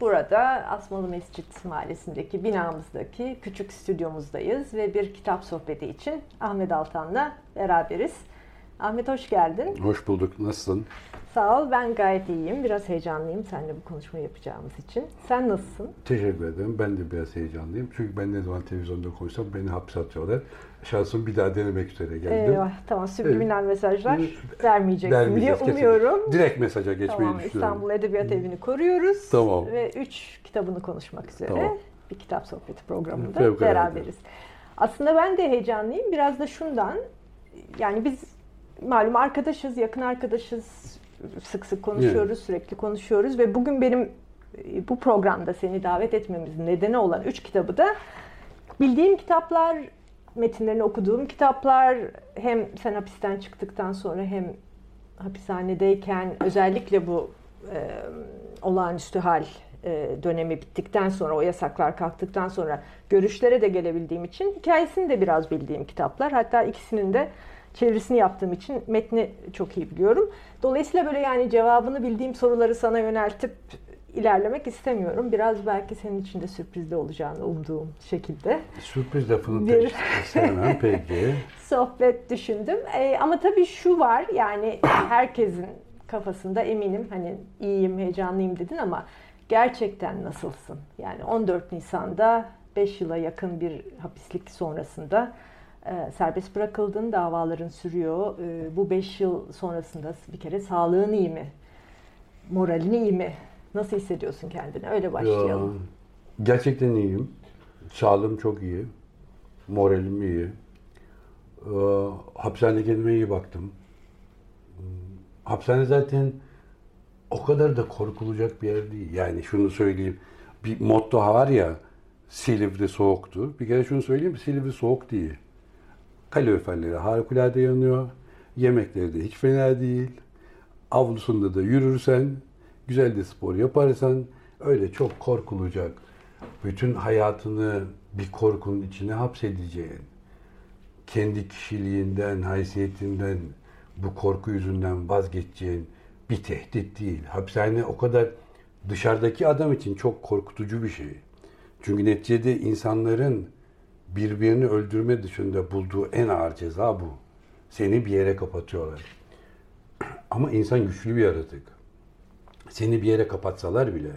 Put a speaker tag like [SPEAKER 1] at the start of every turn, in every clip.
[SPEAKER 1] Burada Asmalı Mescit Mahallesi'ndeki binamızdaki küçük stüdyomuzdayız ve bir kitap sohbeti için Ahmet Altan'la beraberiz. Ahmet hoş geldin.
[SPEAKER 2] Hoş bulduk. Nasılsın?
[SPEAKER 1] Sağ ol. Ben gayet iyiyim. Biraz heyecanlıyım seninle bu konuşmayı yapacağımız için. Sen nasılsın?
[SPEAKER 2] Teşekkür ederim. Ben de biraz heyecanlıyım. Çünkü ben ne zaman televizyonda konuşsam beni hapse atıyorlar. Şansım bir daha denemek üzere geldim.
[SPEAKER 1] Eyvah, tamam subliminal mesajlar vermeyeceksin diye umuyorum.
[SPEAKER 2] Kesin. Direkt mesaja geçmeyi
[SPEAKER 1] tamam,
[SPEAKER 2] düşünüyorum.
[SPEAKER 1] İstanbul Edebiyat Evi'ni koruyoruz.
[SPEAKER 2] Tamam.
[SPEAKER 1] Ve üç kitabını konuşmak üzere
[SPEAKER 2] Tamam.
[SPEAKER 1] bir kitap sohbeti programında
[SPEAKER 2] Fevkalade.
[SPEAKER 1] beraberiz. Aslında ben de heyecanlıyım. Biraz da şundan. Yani biz malum arkadaşız, yakın arkadaşız. Sık sık konuşuyoruz, sürekli konuşuyoruz ve bugün benim e, bu programda seni davet etmemizin nedeni olan üç kitabı da bildiğim kitaplar, metinlerini okuduğum kitaplar hem sen hapisten çıktıktan sonra hem hapishanedeyken özellikle bu e, olağanüstü hal e, dönemi bittikten sonra o yasaklar kalktıktan sonra görüşlere de gelebildiğim için hikayesini de biraz bildiğim kitaplar. Hatta ikisinin de çevirisini yaptığım için metni çok iyi biliyorum. Dolayısıyla böyle yani cevabını bildiğim soruları sana yöneltip ilerlemek istemiyorum. Biraz belki senin için de sürprizli olacağını umduğum şekilde
[SPEAKER 2] Sürpriz lafını
[SPEAKER 1] Bir-
[SPEAKER 2] sevmem peki.
[SPEAKER 1] sohbet düşündüm. Ee, ama tabii şu var yani herkesin kafasında eminim hani iyiyim, heyecanlıyım dedin ama gerçekten nasılsın? Yani 14 Nisan'da 5 yıla yakın bir hapislik sonrasında e, serbest bırakıldın, davaların sürüyor. E, bu 5 yıl sonrasında bir kere sağlığın iyi mi? Moralin iyi mi? Nasıl hissediyorsun kendini? Öyle başlayalım.
[SPEAKER 2] Ya, gerçekten iyiyim. Sağlığım çok iyi. Moralim iyi. Ee, hapishane kendime iyi baktım. Hapishane zaten o kadar da korkulacak bir yer değil. Yani şunu söyleyeyim. Bir motto var ya Silivri soğuktu. Bir kere şunu söyleyeyim. Silivri soğuk değil. Kaloriferleri harikulade yanıyor. Yemekleri de hiç fena değil. Avlusunda da yürürsen, güzel de spor yaparsan öyle çok korkulacak. Bütün hayatını bir korkunun içine hapsedeceğin, kendi kişiliğinden, haysiyetinden, bu korku yüzünden vazgeçeceğin bir tehdit değil. Hapishane o kadar dışarıdaki adam için çok korkutucu bir şey. Çünkü neticede insanların birbirini öldürme dışında bulduğu en ağır ceza bu. Seni bir yere kapatıyorlar. Ama insan güçlü bir yaratık. Seni bir yere kapatsalar bile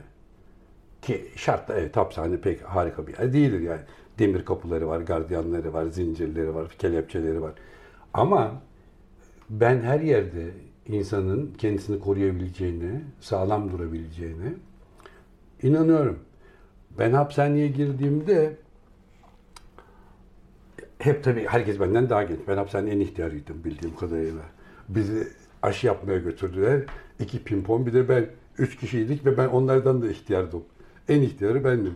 [SPEAKER 2] ki şartla evet hapishane pek harika bir yer değildir yani. Demir kapıları var, gardiyanları var, zincirleri var, kelepçeleri var. Ama ben her yerde insanın kendisini koruyabileceğine, sağlam durabileceğine inanıyorum. Ben hapishaneye girdiğimde hep tabii herkes benden daha genç. Ben hapishanenin en ihtiyarıydım bildiğim kadarıyla. Bizi aşı yapmaya götürdüler. İki pimpon bir de ben. Üç kişiydik ve ben onlardan da ihtiyardım. En ihtiyarı bendim.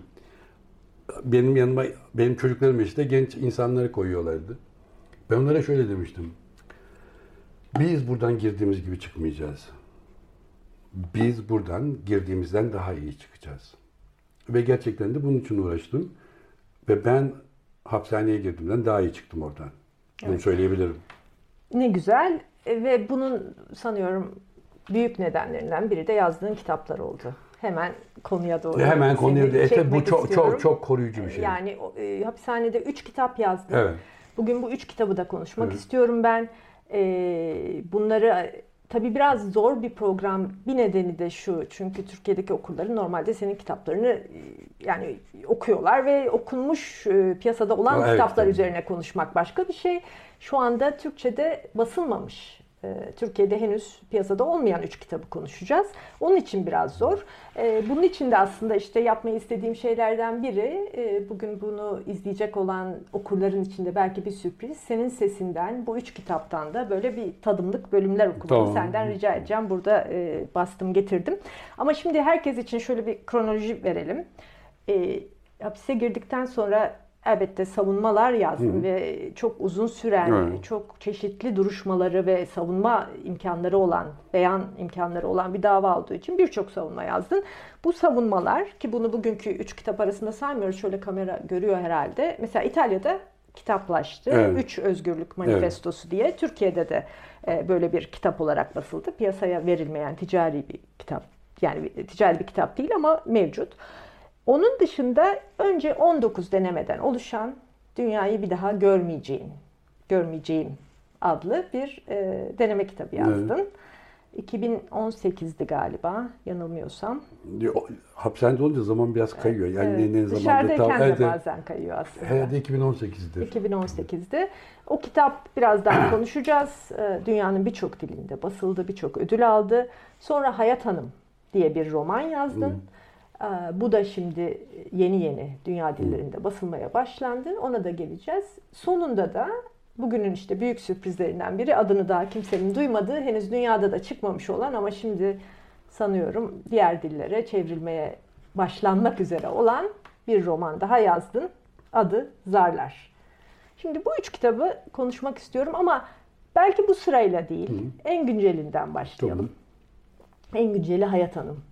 [SPEAKER 2] Benim yanıma, benim çocuklarım işte genç insanları koyuyorlardı. Ben onlara şöyle demiştim. Biz buradan girdiğimiz gibi çıkmayacağız. Biz buradan girdiğimizden daha iyi çıkacağız. Ve gerçekten de bunun için uğraştım. Ve ben hapishaneye girdiğimden daha iyi çıktım oradan. Bunu
[SPEAKER 1] Evet.
[SPEAKER 2] söyleyebilirim.
[SPEAKER 1] Ne güzel E, ve bunun sanıyorum büyük nedenlerinden biri de yazdığın kitaplar oldu. Hemen konuya doğru.
[SPEAKER 2] Hemen konuya da- e, tabii bu çok
[SPEAKER 1] istiyorum.
[SPEAKER 2] çok çok koruyucu bir şey.
[SPEAKER 1] Yani e, hapishanede üç kitap yazdın.
[SPEAKER 2] Evet.
[SPEAKER 1] Bugün bu üç kitabı da konuşmak
[SPEAKER 2] Evet.
[SPEAKER 1] istiyorum ben. E, bunları tabii biraz zor bir program. Bir nedeni de şu. Çünkü Türkiye'deki okulları normalde senin kitaplarını e, yani okuyorlar ve okunmuş e, piyasada olan
[SPEAKER 2] Evet,
[SPEAKER 1] kitaplar
[SPEAKER 2] tabii.
[SPEAKER 1] üzerine konuşmak başka bir şey. Şu anda Türkçe'de basılmamış. E, Türkiye'de henüz piyasada olmayan üç kitabı konuşacağız. Onun için biraz zor. E, Bunun için de aslında işte yapmayı istediğim şeylerden biri e, bugün bunu izleyecek olan okurların içinde belki bir sürpriz. Senin sesinden bu üç kitaptan da böyle bir tadımlık bölümler okumanı
[SPEAKER 2] Tamam.
[SPEAKER 1] senden rica edeceğim. Burada e, bastım getirdim. Ama şimdi herkes için şöyle bir kronoloji verelim. E, hapise girdikten sonra elbette savunmalar yazdım
[SPEAKER 2] Hı.
[SPEAKER 1] ve çok uzun süren,
[SPEAKER 2] Evet.
[SPEAKER 1] çok çeşitli duruşmaları ve savunma imkanları olan, beyan imkanları olan bir dava olduğu için birçok savunma yazdın. Bu savunmalar ki bunu bugünkü üç kitap arasında saymıyoruz. Şöyle kamera görüyor herhalde. Mesela İtalya'da kitaplaştı.
[SPEAKER 2] Evet.
[SPEAKER 1] Üç Özgürlük Manifestosu diye. Türkiye'de de e, böyle bir kitap olarak basıldı. Piyasaya verilmeyen ticari bir kitap. Yani ticari bir kitap değil ama mevcut. Onun dışında önce 19 denemeden oluşan Dünyayı Bir Daha Görmeyeceğin, Görmeyeceğim adlı bir e, deneme kitabı yazdın. 2018'di galiba yanılmıyorsam.
[SPEAKER 2] Hapishanede olunca zaman biraz kayıyor. Yani
[SPEAKER 1] Evet,
[SPEAKER 2] ne, ne zamanda
[SPEAKER 1] Dışarıdayken de
[SPEAKER 2] Evet, evet.
[SPEAKER 1] bazen kayıyor aslında.
[SPEAKER 2] Herhalde 2018'dir.
[SPEAKER 1] 2018'de. O kitap birazdan konuşacağız. Ee, Dünyanın birçok dilinde basıldı, birçok ödül aldı. Sonra Hayat Hanım diye bir roman yazdın. Ee, Bu da şimdi yeni yeni dünya dillerinde basılmaya başlandı. Ona da geleceğiz. Sonunda da bugünün işte büyük sürprizlerinden biri adını daha kimsenin duymadığı, henüz dünyada da çıkmamış olan ama şimdi sanıyorum diğer dillere çevrilmeye başlanmak üzere olan bir roman daha yazdın. Adı Zarlar. Şimdi bu üç kitabı konuşmak istiyorum ama belki bu sırayla değil, en güncelinden başlayalım. En günceli Hayat Hanım.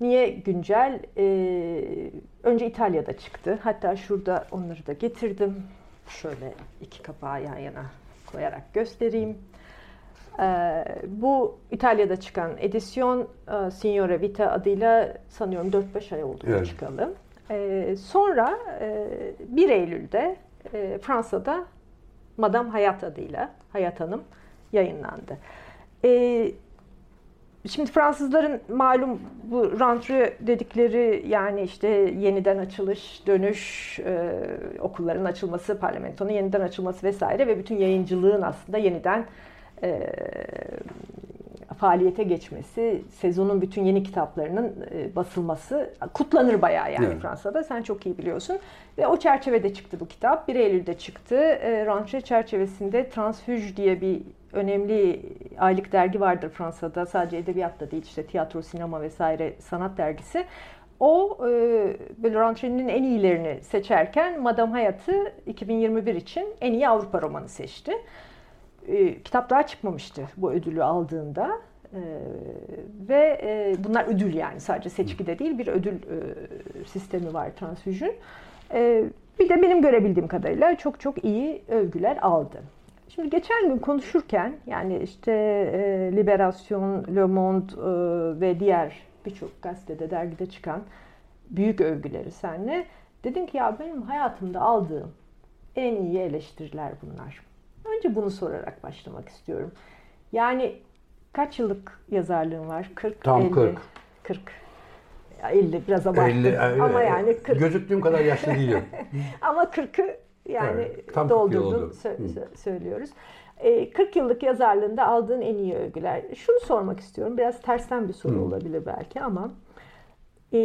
[SPEAKER 1] Niye güncel? Ee, önce İtalya'da çıktı. Hatta şurada onları da getirdim. Şöyle iki kapağı yan yana koyarak göstereyim. Ee, bu İtalya'da çıkan edisyon e, Signora Vita adıyla sanıyorum 4-5 ay oldu
[SPEAKER 2] Evet.
[SPEAKER 1] çıkalı. Ee, sonra e, 1 Eylül'de e, Fransa'da Madame Hayat adıyla Hayat Hanım yayınlandı. Ee, Şimdi Fransızların malum bu rentre dedikleri yani işte yeniden açılış, dönüş, e, okulların açılması, parlamentonun yeniden açılması vesaire ve bütün yayıncılığın aslında yeniden e, faaliyete geçmesi, sezonun bütün yeni kitaplarının e, basılması kutlanır bayağı yani
[SPEAKER 2] Evet.
[SPEAKER 1] Fransa'da. Sen çok iyi biliyorsun. Ve o çerçevede çıktı bu kitap. 1 Eylül'de çıktı. E, rentre çerçevesinde Transfuge diye bir önemli aylık dergi vardır Fransa'da. Sadece edebiyatta değil işte tiyatro, sinema vesaire sanat dergisi. O e, böyle rantrenin en iyilerini seçerken Madame Hayat'ı 2021 için en iyi Avrupa romanı seçti. E, kitap daha çıkmamıştı bu ödülü aldığında. E, ve e, bunlar ödül yani sadece seçkide değil bir ödül e, sistemi var Transfuge'ün. E, bir de benim görebildiğim kadarıyla çok çok iyi övgüler aldı. Şimdi geçen gün konuşurken yani işte e, Liberasyon, Le Monde e, ve diğer birçok gazetede, dergide çıkan büyük övgüleri senle dedin ki ya benim hayatımda aldığım en iyi eleştiriler bunlar. Önce bunu sorarak başlamak istiyorum. Yani kaç yıllık yazarlığın var? 40,
[SPEAKER 2] Tam
[SPEAKER 1] 50,
[SPEAKER 2] 40.
[SPEAKER 1] 40. Ya 50 biraz abarttım
[SPEAKER 2] 50, e,
[SPEAKER 1] ama yani 40.
[SPEAKER 2] Gözüktüğüm kadar yaşlı değilim.
[SPEAKER 1] Ama 40'ı yani
[SPEAKER 2] Evet, tam 40 yıl
[SPEAKER 1] doldurdun sö- söylüyoruz. E, 40 yıllık yazarlığında aldığın en iyi övgüler. Şunu sormak istiyorum. Biraz tersten bir soru
[SPEAKER 2] Hı.
[SPEAKER 1] olabilir belki ama e,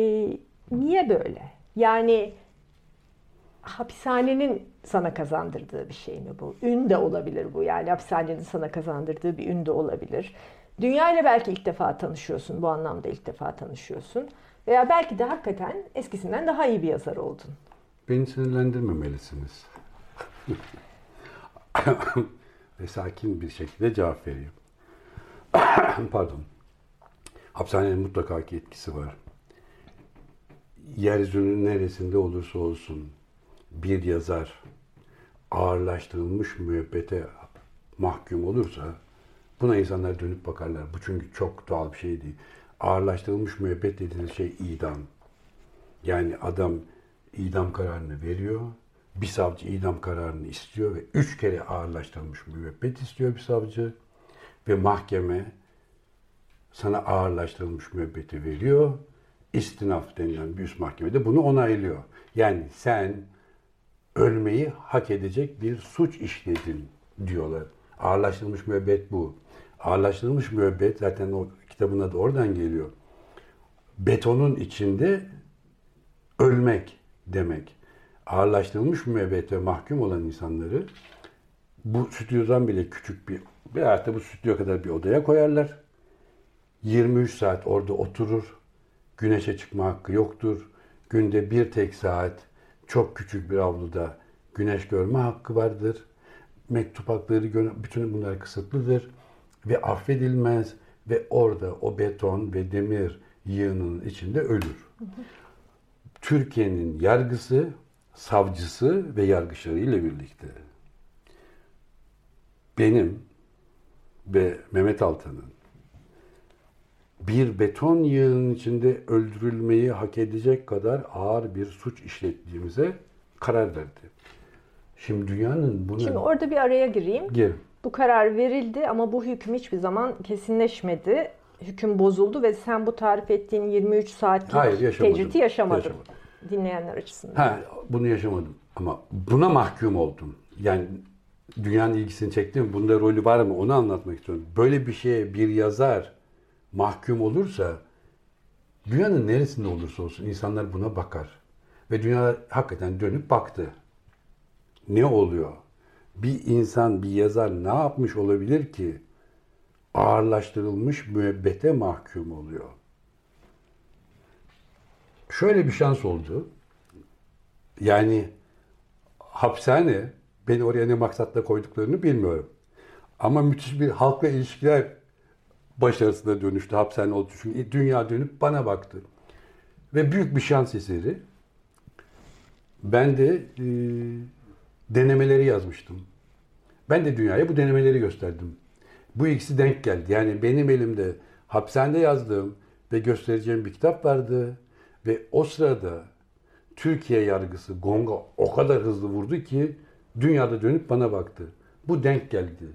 [SPEAKER 1] niye böyle? Yani hapishanenin sana kazandırdığı bir şey mi bu? Ün de olabilir bu. Yani hapishanenin sana kazandırdığı bir ün de olabilir. Dünya ile belki ilk defa tanışıyorsun. Bu anlamda ilk defa tanışıyorsun. Veya belki de hakikaten eskisinden daha iyi bir yazar oldun.
[SPEAKER 2] Beni sinirlendirmemelisiniz. Ve sakin bir şekilde cevap vereyim. Pardon. Hapishanenin mutlaka ki etkisi var. Yeryüzünün neresinde olursa olsun bir yazar ağırlaştırılmış müebbete mahkum olursa buna insanlar dönüp bakarlar. Bu çünkü çok doğal bir şey değil. Ağırlaştırılmış müebbet dediğiniz şey idam. Yani adam idam kararını veriyor. Bir savcı idam kararını istiyor ve üç kere ağırlaştırılmış müebbet istiyor bir savcı. Ve mahkeme sana ağırlaştırılmış müebbeti veriyor. İstinaf denilen bir üst mahkemede bunu onaylıyor. Yani sen ölmeyi hak edecek bir suç işledin diyorlar. Ağırlaştırılmış müebbet bu. Ağırlaştırılmış müebbet zaten o kitabın adı oradan geliyor. Betonun içinde ölmek demek. Ağırlaştırılmış müebbet ve mahkum olan insanları bu stüdyodan bile küçük bir veya da bu stüdyo kadar bir odaya koyarlar. 23 saat orada oturur. Güneşe çıkma hakkı yoktur. Günde bir tek saat çok küçük bir avluda güneş görme hakkı vardır. Mektup hakları, bütün bunlar kısıtlıdır ve affedilmez ve orada o beton ve demir yığınının içinde ölür. Türkiye'nin yargısı, savcısı ve yargıçları ile birlikte benim ve Mehmet Altan'ın bir beton yığının içinde öldürülmeyi hak edecek kadar ağır bir suç işlettiğimize karar verdi. Şimdi dünyanın buna...
[SPEAKER 1] Şimdi orada bir araya gireyim.
[SPEAKER 2] Gir.
[SPEAKER 1] Bu karar verildi ama bu hüküm hiçbir zaman kesinleşmedi. Hüküm bozuldu ve sen bu tarif ettiğin 23 saatlik
[SPEAKER 2] Hayır, yaşamadım.
[SPEAKER 1] tecriti yaşamadın.
[SPEAKER 2] Yaşamadım.
[SPEAKER 1] Dinleyenler açısından.
[SPEAKER 2] Ha, bunu yaşamadım. Ama buna mahkum oldum. Yani dünyanın ilgisini çekti mi? Bunda rolü var mı? Onu anlatmak istiyorum. Böyle bir şeye bir yazar mahkum olursa dünyanın neresinde olursa olsun insanlar buna bakar. Ve dünya hakikaten dönüp baktı. Ne oluyor? Bir insan, bir yazar ne yapmış olabilir ki ağırlaştırılmış müebbete mahkum oluyor? Şöyle bir şans oldu. Yani hapishane beni oraya ne maksatla koyduklarını bilmiyorum. Ama müthiş bir halkla ilişkiler başarısına dönüştü hapishane oldu. Çünkü dünya dönüp bana baktı. Ve büyük bir şans eseri. Ben de e, denemeleri yazmıştım. Ben de dünyaya bu denemeleri gösterdim. Bu ikisi denk geldi. Yani benim elimde hapishanede yazdığım ve göstereceğim bir kitap vardı. Ve o sırada Türkiye yargısı gonga o kadar hızlı vurdu ki dünyada dönüp bana baktı. Bu denk geldi.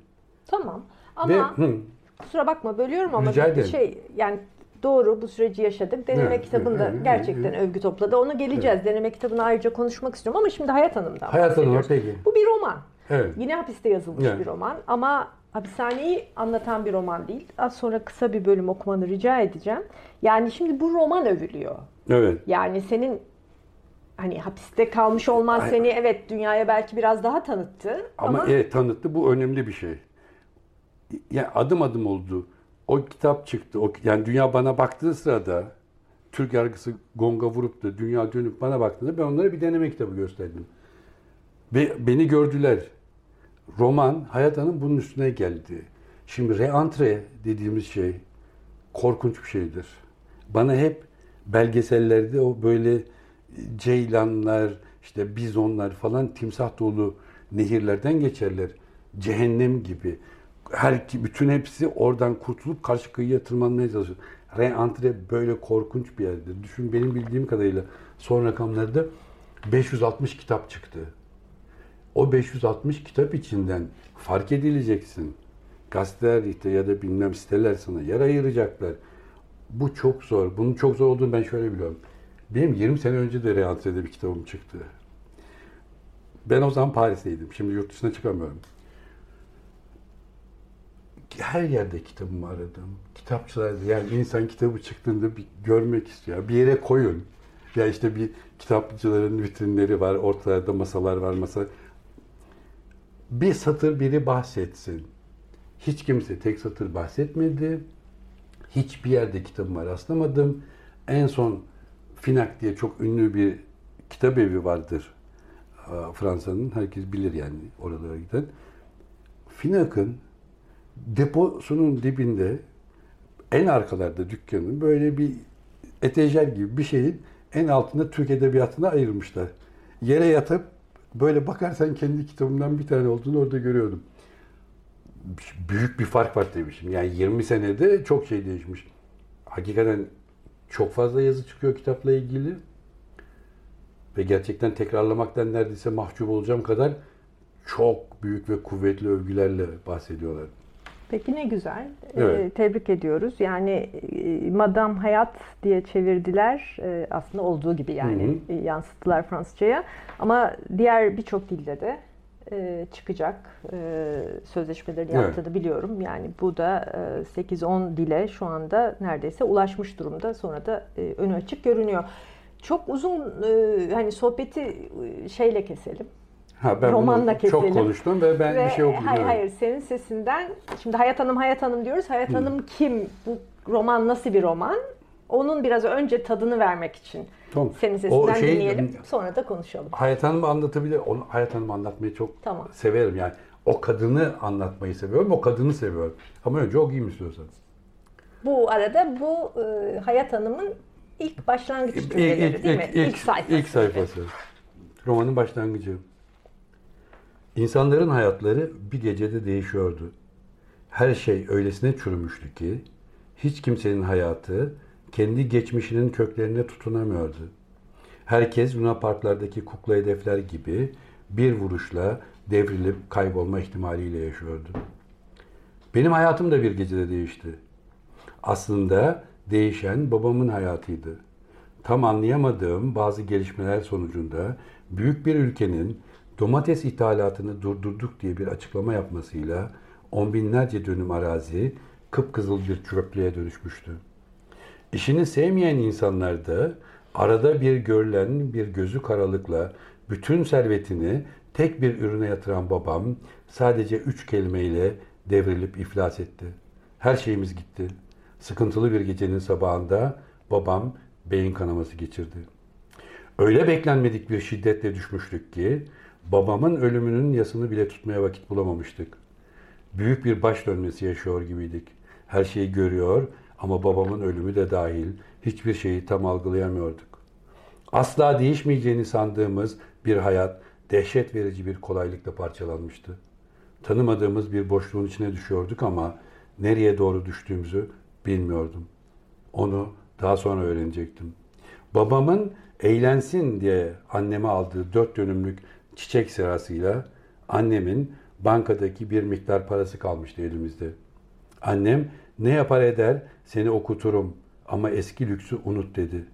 [SPEAKER 1] Tamam.
[SPEAKER 2] Ve
[SPEAKER 1] Ama
[SPEAKER 2] hı,
[SPEAKER 1] kusura bakma bölüyorum ama
[SPEAKER 2] Rica
[SPEAKER 1] bir
[SPEAKER 2] ederim.
[SPEAKER 1] şey yani doğru bu süreci yaşadık. Deneme
[SPEAKER 2] Evet,
[SPEAKER 1] kitabında
[SPEAKER 2] evet,
[SPEAKER 1] gerçekten
[SPEAKER 2] evet.
[SPEAKER 1] övgü topladı. Ona geleceğiz. Deneme kitabını ayrıca konuşmak istiyorum ama şimdi Hayat Hanım'dan
[SPEAKER 2] Hayat
[SPEAKER 1] bahsediyoruz.
[SPEAKER 2] peki.
[SPEAKER 1] Bu bir roman.
[SPEAKER 2] Evet.
[SPEAKER 1] Yine hapiste yazılmış
[SPEAKER 2] Evet.
[SPEAKER 1] bir roman ama hapishaneyi anlatan bir roman değil. Az sonra kısa bir bölüm okumanı rica edeceğim. Yani şimdi bu roman övülüyor.
[SPEAKER 2] Evet.
[SPEAKER 1] Yani senin hani hapiste kalmış olman
[SPEAKER 2] Ay-
[SPEAKER 1] seni evet dünyaya belki biraz daha tanıttı
[SPEAKER 2] Ama,
[SPEAKER 1] ama,
[SPEAKER 2] evet tanıttı. Bu önemli bir şey. Yani adım adım oldu. O kitap çıktı. O, yani dünya bana baktığı sırada Türk yargısı gonga vurup da dünya dönüp bana baktığında ben onlara bir deneme kitabı gösterdim. Ve beni gördüler. Roman Hayat Hanım bunun üstüne geldi. Şimdi reantre dediğimiz şey korkunç bir şeydir. Bana hep belgesellerde o böyle ceylanlar, işte bizonlar falan timsah dolu nehirlerden geçerler. Cehennem gibi. Her bütün hepsi oradan kurtulup karşı kıyıya tırmanmaya çalışıyor. Reantre böyle korkunç bir yerdir. Düşün benim bildiğim kadarıyla son rakamlarda 560 kitap çıktı. O 560 kitap içinden fark edileceksin. Gazeteler işte ya da bilmem siteler sana yer ayıracaklar. Bu çok zor. Bunun çok zor olduğunu ben şöyle biliyorum. Benim 20 sene önce de Reantre'de bir kitabım çıktı. Ben o zaman Paris'teydim. Şimdi yurt dışına çıkamıyorum. Her yerde kitabımı aradım. Kitapçılarda yani insan kitabı çıktığında bir görmek istiyor. Bir yere koyun. Ya işte bir kitapçıların vitrinleri var, ortalarda masalar var, masa. Bir satır biri bahsetsin. Hiç kimse tek satır bahsetmedi. Hiçbir yerde kitabıma rastlamadım. En son Finak diye çok ünlü bir kitap evi vardır. Fransa'nın. Herkes bilir yani oralara giden. Finak'ın deposunun dibinde en arkalarda dükkanın böyle bir etejer gibi bir şeyin en altında Türk Edebiyatı'na ayırmışlar. Yere yatıp böyle bakarsan kendi kitabımdan bir tane olduğunu orada görüyordum. Büyük bir fark var demişim. Yani 20 senede çok şey değişmiş. Hakikaten çok fazla yazı çıkıyor kitapla ilgili. Ve gerçekten tekrarlamaktan neredeyse mahcup olacağım kadar çok büyük ve kuvvetli övgülerle bahsediyorlar.
[SPEAKER 1] Peki ne güzel.
[SPEAKER 2] Evet.
[SPEAKER 1] Ee, tebrik ediyoruz. Yani e, Madame Hayat diye çevirdiler. Ee, aslında olduğu gibi yani
[SPEAKER 2] Hı
[SPEAKER 1] e, yansıttılar Fransızcaya. Ama diğer birçok dilde de e, çıkacak e, sözleşmeleri
[SPEAKER 2] Evet.
[SPEAKER 1] yaptığını biliyorum. Yani bu da e, 8-10 dile şu anda neredeyse ulaşmış durumda. Sonra da e, önü açık görünüyor. Çok uzun e, hani sohbeti e, şeyle keselim.
[SPEAKER 2] Ha, ben
[SPEAKER 1] Romanla
[SPEAKER 2] bunu çok
[SPEAKER 1] keselim.
[SPEAKER 2] konuştum ve ben
[SPEAKER 1] Ve
[SPEAKER 2] bir şey okudum.
[SPEAKER 1] hayır hayır senin sesinden şimdi Hayat Hanım Hayat Hanım diyoruz. Hayat Hanım kim? Bu roman nasıl bir roman? Onun biraz önce tadını vermek için
[SPEAKER 2] Tamam.
[SPEAKER 1] senin
[SPEAKER 2] O
[SPEAKER 1] sesinden
[SPEAKER 2] şey-
[SPEAKER 1] dinleyelim. Sonra da konuşalım.
[SPEAKER 2] Hayat Hanım'ı anlatabilir. Onu, Hayat Hanım'ı anlatmayı çok
[SPEAKER 1] Tamam.
[SPEAKER 2] severim. Yani o kadını anlatmayı seviyorum. O kadını seviyorum. Ama önce okuyayım istiyorsanız.
[SPEAKER 1] Bu arada bu e, Hayat Hanım'ın ilk başlangıç
[SPEAKER 2] İlk,
[SPEAKER 1] cümleleri
[SPEAKER 2] ilk,
[SPEAKER 1] değil mi?
[SPEAKER 2] ilk, ilk,
[SPEAKER 1] sayfası.
[SPEAKER 2] ilk sayfası. Romanın başlangıcı. İnsanların hayatları bir gecede değişiyordu. Her şey öylesine çürümüştü ki hiç kimsenin hayatı kendi geçmişinin köklerine tutunamıyordu. Herkes Luna Parklardaki kukla hedefler gibi bir vuruşla devrilip kaybolma ihtimaliyle yaşıyordu. Benim hayatım da bir gecede değişti. Aslında değişen babamın hayatıydı. Tam anlayamadığım bazı gelişmeler sonucunda büyük bir ülkenin domates ithalatını durdurduk diye bir açıklama yapmasıyla on binlerce dönüm arazi kıpkızıl bir çöplüğe dönüşmüştü. İşini sevmeyen insanlar da arada bir görülen bir gözü karalıkla bütün servetini tek bir ürüne yatıran babam sadece üç kelimeyle devrilip iflas etti. Her şeyimiz gitti. Sıkıntılı bir gecenin sabahında babam beyin kanaması geçirdi. Öyle beklenmedik bir şiddetle düşmüştük ki babamın ölümünün yasını bile tutmaya vakit bulamamıştık. Büyük bir baş dönmesi yaşıyor gibiydik. Her şeyi görüyor ama babamın ölümü de dahil hiçbir şeyi tam algılayamıyorduk. Asla değişmeyeceğini sandığımız bir hayat dehşet verici bir kolaylıkla parçalanmıştı. Tanımadığımız bir boşluğun içine düşüyorduk ama nereye doğru düştüğümüzü bilmiyordum. Onu daha sonra öğrenecektim. Babamın eğlensin diye anneme aldığı dört dönümlük çiçek serasıyla annemin bankadaki bir miktar parası kalmıştı elimizde. Annem ne yapar eder seni okuturum ama eski lüksü unut dedi.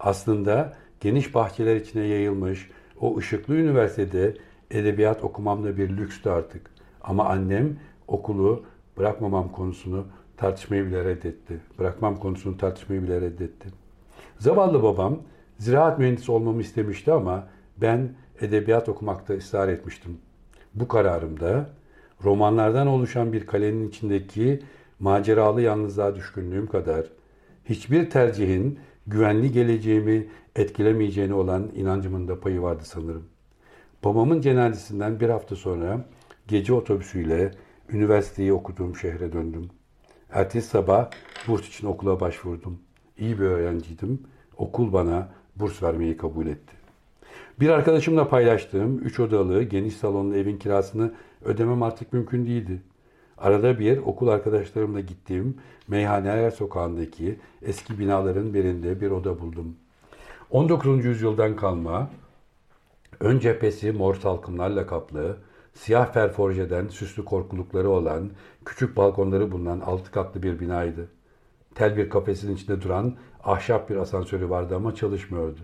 [SPEAKER 2] Aslında geniş bahçeler içine yayılmış o ışıklı üniversitede edebiyat okumam da bir lükstü artık. Ama annem okulu bırakmamam konusunu tartışmayı bile reddetti. Bırakmam konusunu tartışmayı bile reddetti. Zavallı babam ziraat mühendisi olmamı istemişti ama ben edebiyat okumakta ısrar etmiştim. Bu kararımda romanlardan oluşan bir kalenin içindeki maceralı yalnızlığa düşkünlüğüm kadar hiçbir tercihin güvenli geleceğimi etkilemeyeceğine olan inancımın da payı vardı sanırım. Babamın cenazesinden bir hafta sonra gece otobüsüyle üniversiteyi okuduğum şehre döndüm. Ertesi sabah burs için okula başvurdum. İyi bir öğrenciydim. Okul bana burs vermeyi kabul etti. Bir arkadaşımla paylaştığım üç odalı geniş salonlu evin kirasını ödemem artık mümkün değildi. Arada bir okul arkadaşlarımla gittiğim Meyhaneler Sokağı'ndaki eski binaların birinde bir oda buldum. 19. yüzyıldan kalma, ön cephesi mor salkımlarla kaplı, siyah ferforjeden süslü korkulukları olan, küçük balkonları bulunan altı katlı bir binaydı. Tel bir kafesin içinde duran ahşap bir asansörü vardı ama çalışmıyordu.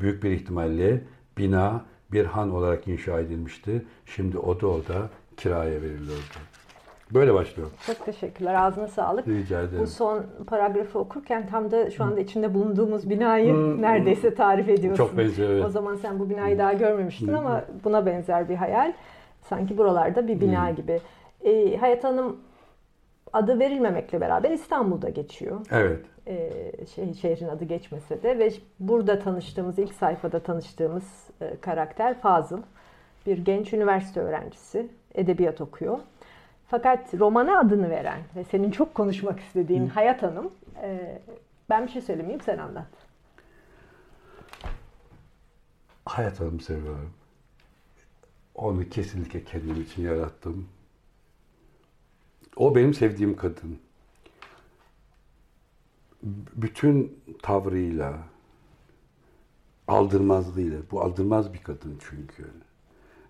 [SPEAKER 2] Büyük bir ihtimalle bina bir han olarak inşa edilmişti. Şimdi oda oda kiraya veriliyordu. Böyle başlıyor.
[SPEAKER 1] Çok teşekkürler. Ağzına sağlık.
[SPEAKER 2] Rica ederim.
[SPEAKER 1] Bu son paragrafı okurken tam da şu anda içinde bulunduğumuz binayı neredeyse tarif ediyorsun.
[SPEAKER 2] Çok benziyor, evet.
[SPEAKER 1] O zaman sen bu binayı daha görmemiştin ama buna benzer bir hayal. Sanki buralarda bir bina gibi. Ee, Hayat Hanım adı verilmemekle beraber İstanbul'da geçiyor.
[SPEAKER 2] Evet.
[SPEAKER 1] Ee, şey, şehrin adı geçmese de ve burada tanıştığımız, ilk sayfada tanıştığımız e, karakter Fazıl. Bir genç üniversite öğrencisi, edebiyat okuyor. Fakat romana adını veren ve senin çok konuşmak istediğin Hayat Hanım, e, ben bir şey söylemeyeyim sen anlat.
[SPEAKER 2] Hayat Hanım'ı seviyorum. Onu kesinlikle kendim için yarattım. O benim sevdiğim kadın. Bütün tavrıyla, aldırmazlığıyla, bu aldırmaz bir kadın çünkü.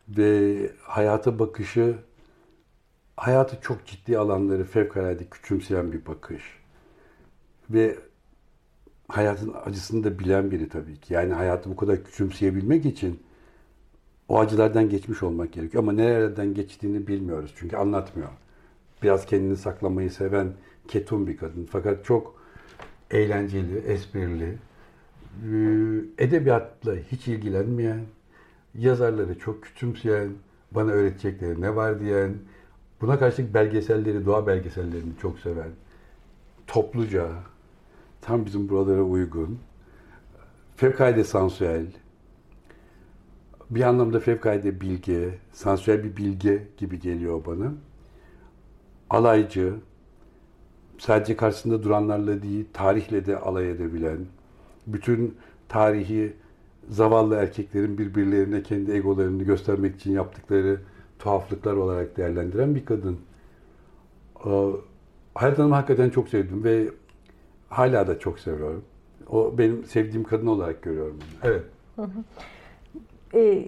[SPEAKER 2] Ve hayata bakışı, hayatı çok ciddi alanları fevkalade küçümseyen bir bakış. Ve hayatın acısını da bilen biri tabii ki. Yani hayatı bu kadar küçümseyebilmek için o acılardan geçmiş olmak gerekiyor. Ama nerelerden geçtiğini bilmiyoruz. Çünkü anlatmıyor. Biraz kendini saklamayı seven ketum bir kadın. Fakat çok eğlenceli, esprili, ee, edebiyatla hiç ilgilenmeyen, yazarları çok küçümseyen, bana öğretecekleri ne var diyen, buna karşılık belgeselleri, doğa belgesellerini çok seven, topluca, Tam bizim buralara uygun. Fevkalade sansüel. Bir anlamda fevkalade bilge, sansüel bir bilge gibi geliyor bana. Alaycı, sadece karşısında duranlarla değil, tarihle de alay edebilen, bütün tarihi zavallı erkeklerin birbirlerine kendi egolarını göstermek için yaptıkları tuhaflıklar olarak değerlendiren bir kadın. Ee, Hayat Hanım'ı hakikaten çok sevdim ve hala da çok seviyorum. O benim sevdiğim kadın olarak görüyorum. onu. Evet.
[SPEAKER 1] Ee,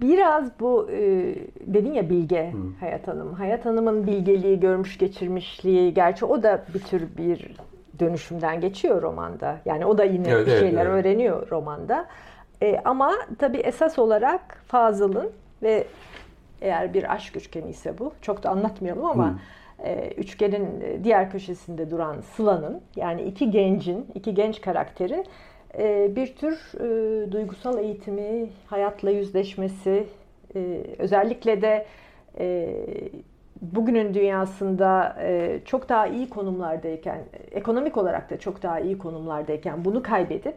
[SPEAKER 1] biraz bu e, dedin ya bilge Hayat Hanım. Hayat Hanım'ın bilgeliği, görmüş geçirmişliği, gerçi o da bir tür bir dönüşümden geçiyor romanda. Yani o da yine
[SPEAKER 2] Evet,
[SPEAKER 1] bir
[SPEAKER 2] evet,
[SPEAKER 1] şeyler
[SPEAKER 2] evet.
[SPEAKER 1] öğreniyor romanda. Ee, ama tabii esas olarak Fazıl'ın ve eğer bir aşk üçgeni ise bu, çok da anlatmayalım ama e, üçgenin e, diğer köşesinde duran Sıla'nın yani iki gencin, iki genç karakteri e, bir tür e, duygusal eğitimi, hayatla yüzleşmesi, e, özellikle de e, bugünün dünyasında çok daha iyi konumlardayken, ekonomik olarak da çok daha iyi konumlardayken bunu kaybedip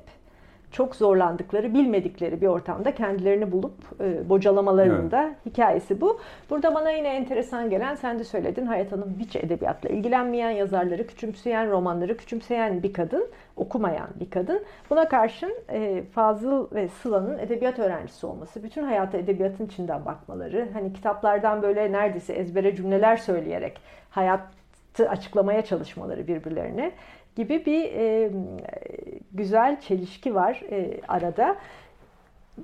[SPEAKER 1] çok zorlandıkları, bilmedikleri bir ortamda kendilerini bulup e, bocalamalarının da hikayesi bu. Burada bana yine enteresan gelen, sen de söyledin, Hayat Hanım hiç edebiyatla ilgilenmeyen, yazarları küçümseyen, romanları küçümseyen bir kadın, okumayan bir kadın. Buna karşın e, Fazıl ve Sıla'nın edebiyat öğrencisi olması, bütün hayata edebiyatın içinden bakmaları, hani kitaplardan böyle neredeyse ezbere cümleler söyleyerek hayatı açıklamaya çalışmaları birbirlerine gibi bir e, güzel çelişki var e, arada.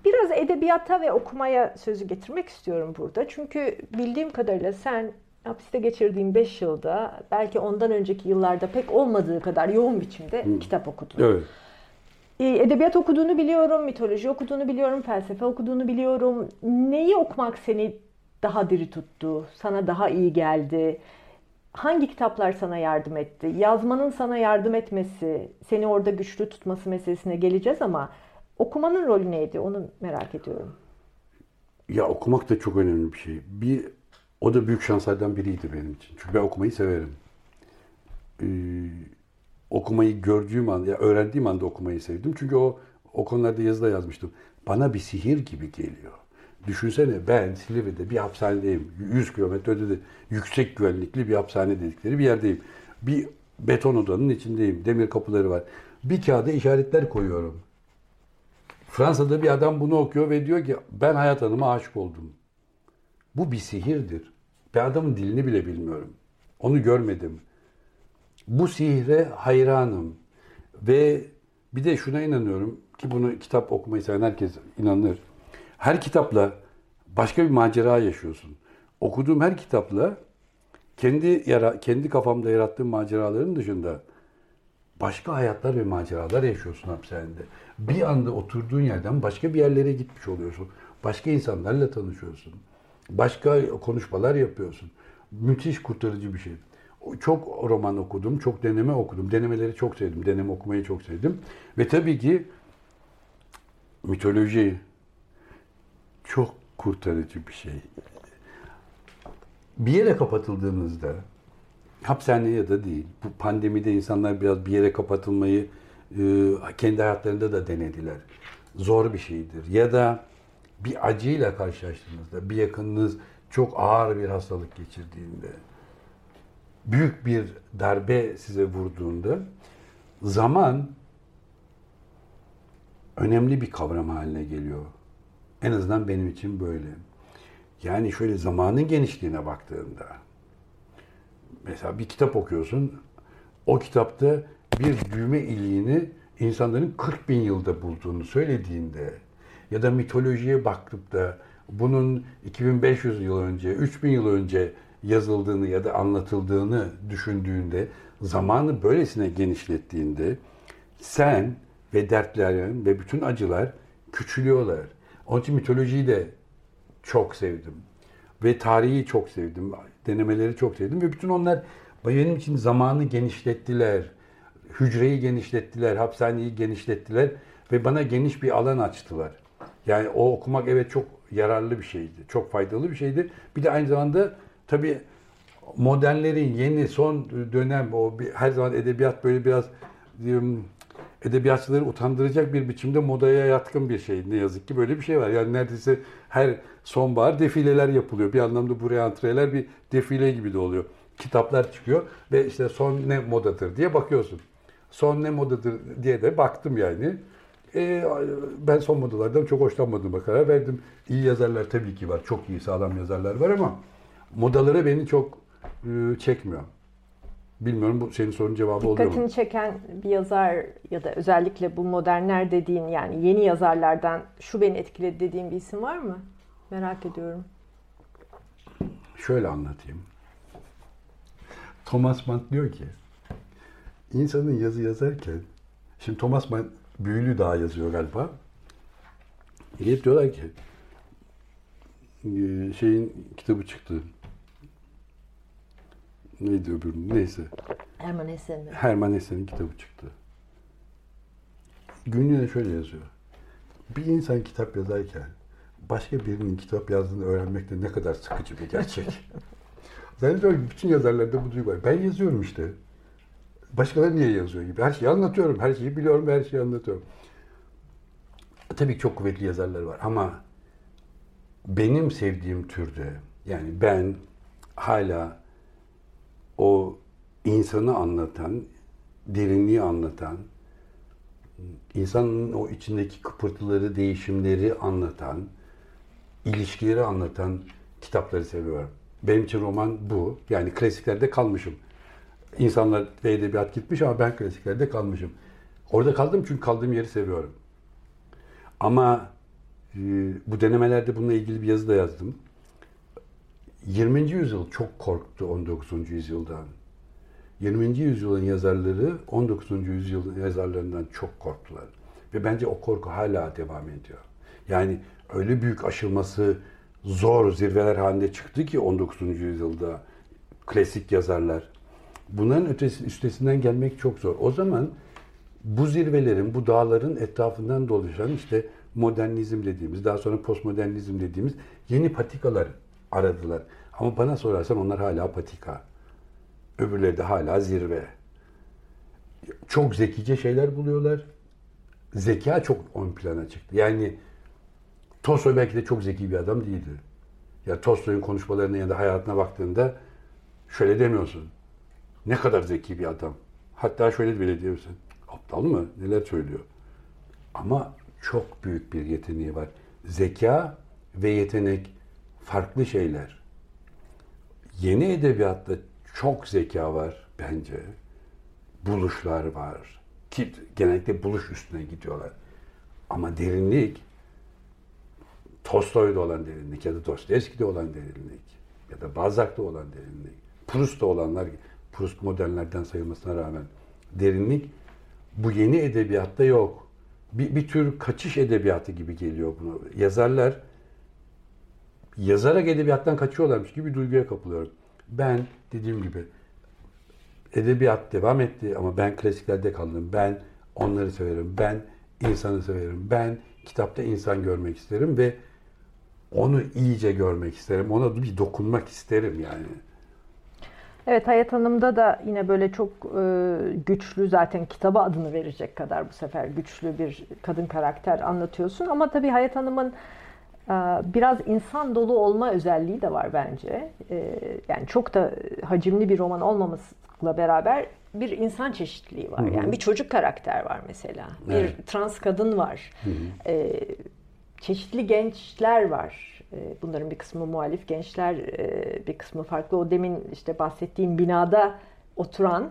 [SPEAKER 1] Biraz edebiyata ve okumaya sözü getirmek istiyorum burada. Çünkü bildiğim kadarıyla sen hapiste geçirdiğin 5 yılda belki ondan önceki yıllarda pek olmadığı kadar yoğun biçimde kitap okudun.
[SPEAKER 2] Evet.
[SPEAKER 1] Edebiyat okuduğunu biliyorum, mitoloji okuduğunu biliyorum, felsefe okuduğunu biliyorum. Neyi okumak seni daha diri tuttu, sana daha iyi geldi? Hangi kitaplar sana yardım etti? Yazmanın sana yardım etmesi, seni orada güçlü tutması meselesine geleceğiz ama okumanın rolü neydi? Onu merak ediyorum.
[SPEAKER 2] Ya okumak da çok önemli bir şey. Bir o da büyük şanslardan biriydi benim için. Çünkü ben okumayı severim. Ee, okumayı gördüğüm an, ya öğrendiğim anda okumayı sevdim. Çünkü o o konularda yazıda yazmıştım. Bana bir sihir gibi geliyor. Düşünsene ben Silivri'de bir hapishanedeyim. 100 kilometre ötede yüksek güvenlikli bir hapishane dedikleri bir yerdeyim. Bir beton odanın içindeyim. Demir kapıları var. Bir kağıda işaretler koyuyorum. Fransa'da bir adam bunu okuyor ve diyor ki ben Hayat Hanım'a aşık oldum. Bu bir sihirdir. Ben adamın dilini bile bilmiyorum. Onu görmedim. Bu sihre hayranım. Ve bir de şuna inanıyorum ki bunu kitap okumayı seven herkes inanır. Her kitapla başka bir macera yaşıyorsun. Okuduğum her kitapla kendi yara, kendi kafamda yarattığım maceraların dışında başka hayatlar ve maceralar yaşıyorsun hapishanede. Bir anda oturduğun yerden başka bir yerlere gitmiş oluyorsun. Başka insanlarla tanışıyorsun. Başka konuşmalar yapıyorsun. Müthiş kurtarıcı bir şey. Çok roman okudum, çok deneme okudum. Denemeleri çok sevdim, deneme okumayı çok sevdim. Ve tabii ki mitoloji çok kurtarıcı bir şey. Bir yere kapatıldığınızda, hapishaneye ya da değil, bu pandemide insanlar biraz bir yere kapatılmayı e, kendi hayatlarında da denediler. Zor bir şeydir. Ya da bir acıyla karşılaştığınızda, bir yakınınız çok ağır bir hastalık geçirdiğinde, büyük bir darbe size vurduğunda zaman önemli bir kavram haline geliyor. En azından benim için böyle. Yani şöyle zamanın genişliğine baktığında mesela bir kitap okuyorsun. O kitapta bir düğme iliğini insanların 40 bin yılda bulduğunu söylediğinde ya da mitolojiye bakıp da bunun 2500 yıl önce, 3000 yıl önce yazıldığını ya da anlatıldığını düşündüğünde, zamanı böylesine genişlettiğinde sen ve dertlerin ve bütün acılar küçülüyorlar. Onun için mitolojiyi de çok sevdim. Ve tarihi çok sevdim. Denemeleri çok sevdim. Ve bütün onlar benim için zamanı genişlettiler. Hücreyi genişlettiler. Hapishaneyi genişlettiler. Ve bana geniş bir alan açtılar. Yani o okumak evet çok yararlı bir şeydi. Çok faydalı bir şeydi. Bir de aynı zamanda tabii modernlerin yeni son dönem o bir, her zaman edebiyat böyle biraz diyeyim, edebiyatçıları utandıracak bir biçimde modaya yatkın bir şey. Ne yazık ki böyle bir şey var. Yani neredeyse her sonbahar defileler yapılıyor. Bir anlamda buraya antreler bir defile gibi de oluyor. Kitaplar çıkıyor ve işte son ne modadır diye bakıyorsun. Son ne modadır diye de baktım yani. E, ben son modalardan çok hoşlanmadığıma karar verdim. İyi yazarlar tabii ki var. Çok iyi sağlam yazarlar var ama modaları beni çok e, çekmiyor. Bilmiyorum bu senin sorunun cevabı oluyor mu?
[SPEAKER 1] Dikkatini çeken bir yazar ya da özellikle bu modernler dediğin yani yeni yazarlardan şu beni etkiledi dediğin bir isim var mı? Merak ediyorum.
[SPEAKER 2] Şöyle anlatayım. Thomas Mann diyor ki insanın yazı yazarken şimdi Thomas Mann Büyülü Dağ yazıyor galiba. Gelip diyorlar ki e, şeyin kitabı çıktı. Neydi öbürünün? Neyse.
[SPEAKER 1] Herman Hesse mi?
[SPEAKER 2] Herman Hesse'nin kitabı çıktı. Günlüğüne şöyle yazıyor. Bir insan kitap yazarken başka birinin kitap yazdığını öğrenmek de ne kadar sıkıcı bir gerçek. Zannediyorum bütün yazarlarda bu duygu var. Ben yazıyorum işte. Başkaları niye yazıyor gibi. Her şeyi anlatıyorum, her şeyi biliyorum her şeyi anlatıyorum. Tabii çok kuvvetli yazarlar var ama benim sevdiğim türde yani ben hala o insanı anlatan, derinliği anlatan, insanın o içindeki kıpırtıları, değişimleri anlatan, ilişkileri anlatan kitapları seviyorum. Benim için roman bu. Yani klasiklerde kalmışım. İnsanlar ve edebiyat gitmiş ama ben klasiklerde kalmışım. Orada kaldım çünkü kaldığım yeri seviyorum. Ama e, bu denemelerde bununla ilgili bir yazı da yazdım. 20. yüzyıl çok korktu 19. yüzyıldan. 20. yüzyılın yazarları 19. yüzyıl yazarlarından çok korktular. Ve bence o korku hala devam ediyor. Yani öyle büyük aşılması zor zirveler halinde çıktı ki 19. yüzyılda klasik yazarlar. Bunların ötesi, üstesinden gelmek çok zor. O zaman bu zirvelerin, bu dağların etrafından dolaşan işte modernizm dediğimiz, daha sonra postmodernizm dediğimiz yeni patikalar aradılar. Ama bana sorarsan onlar hala patika. Öbürleri de hala zirve. Çok zekice şeyler buluyorlar. Zeka çok ön plana çıktı. Yani Tolstoy belki de çok zeki bir adam değildi. Ya Tolstoy'un konuşmalarına ya da hayatına baktığında şöyle demiyorsun. Ne kadar zeki bir adam. Hatta şöyle bile diyorsun. Aptal mı? Neler söylüyor? Ama çok büyük bir yeteneği var. Zeka ve yetenek farklı şeyler. Yeni edebiyatta çok zeka var bence. Buluşlar var. Ki genellikle buluş üstüne gidiyorlar. Ama derinlik Tolstoy'da olan derinlik ya da Dostoyevski'de olan derinlik ya da Balzac'ta olan derinlik, Proust'ta olanlar, Proust modernlerden sayılmasına rağmen derinlik bu yeni edebiyatta yok. Bir, bir tür kaçış edebiyatı gibi geliyor bunu. Yazarlar yazarak edebiyattan kaçıyorlarmış gibi bir duyguya kapılıyorum. Ben dediğim gibi edebiyat devam etti ama ben klasiklerde kaldım. Ben onları severim. Ben insanı severim. Ben kitapta insan görmek isterim ve onu iyice görmek isterim. Ona bir dokunmak isterim yani.
[SPEAKER 1] Evet Hayat Hanım'da da yine böyle çok e, güçlü zaten kitaba adını verecek kadar bu sefer güçlü bir kadın karakter anlatıyorsun. Ama tabii Hayat Hanım'ın biraz insan dolu olma özelliği de var bence. E, yani çok da hacimli bir roman olmamasıyla beraber bir insan çeşitliliği var.
[SPEAKER 2] Hı hı.
[SPEAKER 1] Yani bir çocuk karakter var mesela.
[SPEAKER 2] Evet.
[SPEAKER 1] Bir trans kadın var.
[SPEAKER 2] Hı hı.
[SPEAKER 1] E, çeşitli gençler var. E, Bunların bir kısmı muhalif gençler, e, bir kısmı farklı. O demin işte bahsettiğim binada oturan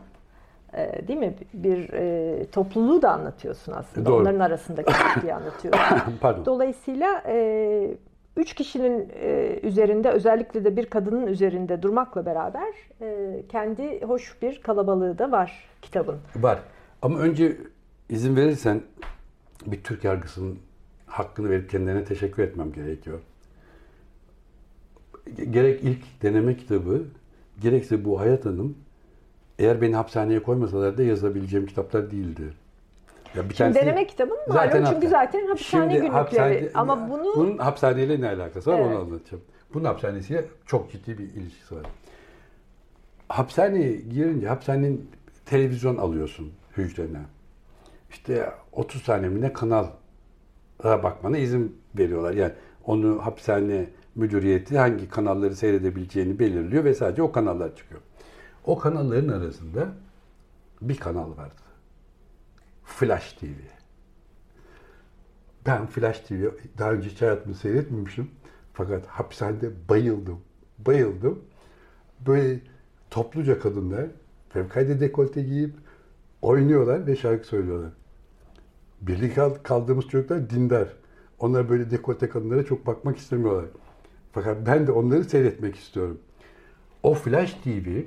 [SPEAKER 1] e, değil mi? Bir e, topluluğu da anlatıyorsun aslında.
[SPEAKER 2] Doğru.
[SPEAKER 1] Onların arasındaki ilişkiyi anlatıyorsun.
[SPEAKER 2] Pardon.
[SPEAKER 1] Dolayısıyla e, üç kişinin e, üzerinde özellikle de bir kadının üzerinde durmakla beraber e, kendi hoş bir kalabalığı da var kitabın.
[SPEAKER 2] Var. Ama önce izin verirsen bir Türk yargısının hakkını verip kendilerine teşekkür etmem gerekiyor. Gerek ilk deneme kitabı, gerekse bu Hayat Hanım eğer beni hapishaneye koymasalar da yazabileceğim kitaplar değildi. Ya bir tanesi-
[SPEAKER 1] deneme kitabın malum çünkü
[SPEAKER 2] hapishane.
[SPEAKER 1] zaten hapishane
[SPEAKER 2] Şimdi
[SPEAKER 1] günlükleri.
[SPEAKER 2] hapishane-
[SPEAKER 1] Ama bunu
[SPEAKER 2] bunun hapishaneyle ne alakası var
[SPEAKER 1] Evet.
[SPEAKER 2] onu anlatacağım. Bunun hapishanesiyle çok ciddi bir ilişkisi var. Hapishaneye girince hapishanenin televizyon alıyorsun hücrene. işte 30 tane mi ne kanal bakmana izin veriyorlar. Yani onu hapishane müdüriyeti hangi kanalları seyredebileceğini belirliyor ve sadece o kanallar çıkıyor. O kanalların arasında bir kanal vardı. Flash TV. Ben Flash TV daha önce hiç hayatımda seyretmemişim. Fakat hapishanede bayıldım. Bayıldım. Böyle topluca kadınlar fevkalade dekolte giyip oynuyorlar ve şarkı söylüyorlar. Birlikte kaldığımız çocuklar dindar. Onlar böyle dekolte kadınlara çok bakmak istemiyorlar. Fakat ben de onları seyretmek istiyorum. O Flash TV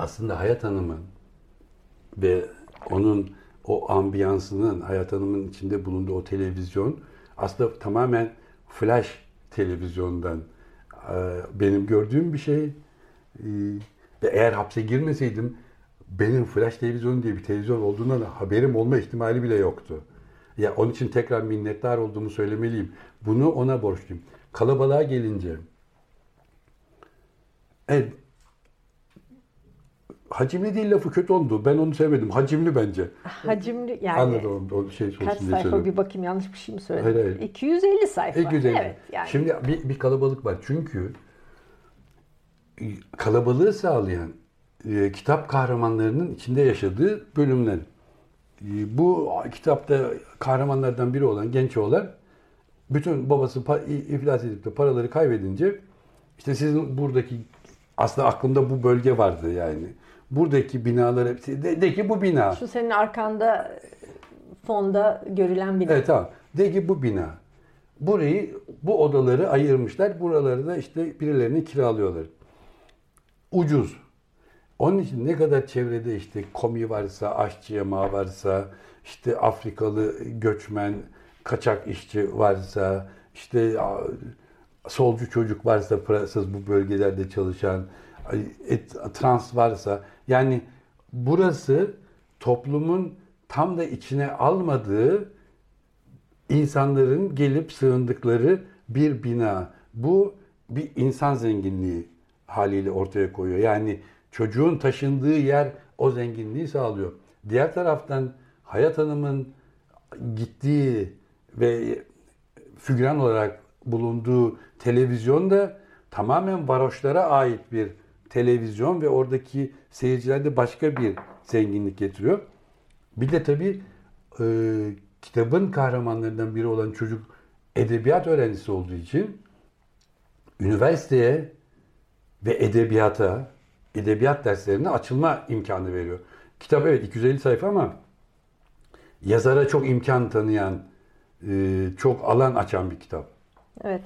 [SPEAKER 2] aslında Hayat Hanım'ın ve onun o ambiyansının, Hayat Hanım'ın içinde bulunduğu o televizyon aslında tamamen Flash televizyondan benim gördüğüm bir şey. Ve eğer hapse girmeseydim benim flash televizyon diye bir televizyon olduğundan haberim olma ihtimali bile yoktu. Ya onun için tekrar minnettar olduğumu söylemeliyim. Bunu ona borçluyum. Kalabalığa gelince evet, hacimli değil lafı kötü oldu. Ben onu sevmedim. Hacimli bence.
[SPEAKER 1] Hacimli yani.
[SPEAKER 2] Anladım o şey
[SPEAKER 1] Kaç sayfa bir bakayım yanlış bir şey mi söyledim?
[SPEAKER 2] Hayır, hayır.
[SPEAKER 1] 250 sayfa.
[SPEAKER 2] 250.
[SPEAKER 1] Evet yani.
[SPEAKER 2] Şimdi bir, bir kalabalık var. Çünkü kalabalığı sağlayan e, kitap kahramanlarının içinde yaşadığı bölümler. E, bu kitapta kahramanlardan biri olan genç oğlan bütün babası iflas edip de paraları kaybedince işte sizin buradaki aslında aklımda bu bölge vardı yani. Buradaki binalar hepsi de, de ki bu bina.
[SPEAKER 1] Şu senin arkanda fonda görülen bina.
[SPEAKER 2] Evet tamam. De ki bu bina. Burayı bu odaları ayırmışlar. Buraları da işte birilerini kiralıyorlar. Ucuz. Onun için ne kadar çevrede işte komi varsa, aşçı yamağı varsa, işte Afrikalı göçmen, kaçak işçi varsa, işte solcu çocuk varsa parasız bu bölgelerde çalışan, et, trans varsa yani burası toplumun tam da içine almadığı insanların gelip sığındıkları bir bina. Bu bir insan zenginliği haliyle ortaya koyuyor. Yani çocuğun taşındığı yer o zenginliği sağlıyor. Diğer taraftan Hayat Hanım'ın gittiği ve figüran olarak bulunduğu televizyon da tamamen varoşlara ait bir televizyon ve oradaki seyirciler de başka bir zenginlik getiriyor. Bir de tabii e, kitabın kahramanlarından biri olan çocuk edebiyat öğrencisi olduğu için üniversiteye ve edebiyata, edebiyat derslerine açılma imkanı veriyor. Kitap evet 250 sayfa ama yazara çok imkan tanıyan, e, çok alan açan bir kitap.
[SPEAKER 1] Evet.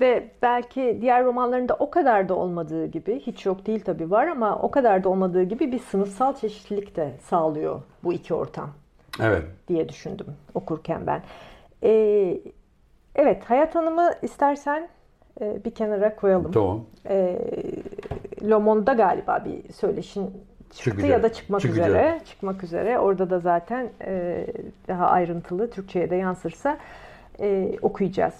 [SPEAKER 1] Ve belki diğer romanlarında o kadar da olmadığı gibi, hiç yok değil tabii var ama o kadar da olmadığı gibi bir sınıfsal çeşitlilik de sağlıyor bu iki ortam.
[SPEAKER 2] Evet.
[SPEAKER 1] Diye düşündüm okurken ben. Ee, evet, Hayat Hanım'ı istersen e, bir kenara koyalım.
[SPEAKER 2] Tamam.
[SPEAKER 1] Ee, Le Monde'da galiba bir söyleşin çıktı Çıkacak. ya da çıkmak Çıkacak. üzere. Çıkmak üzere. Orada da zaten e, daha ayrıntılı Türkçe'ye de yansırsa e, okuyacağız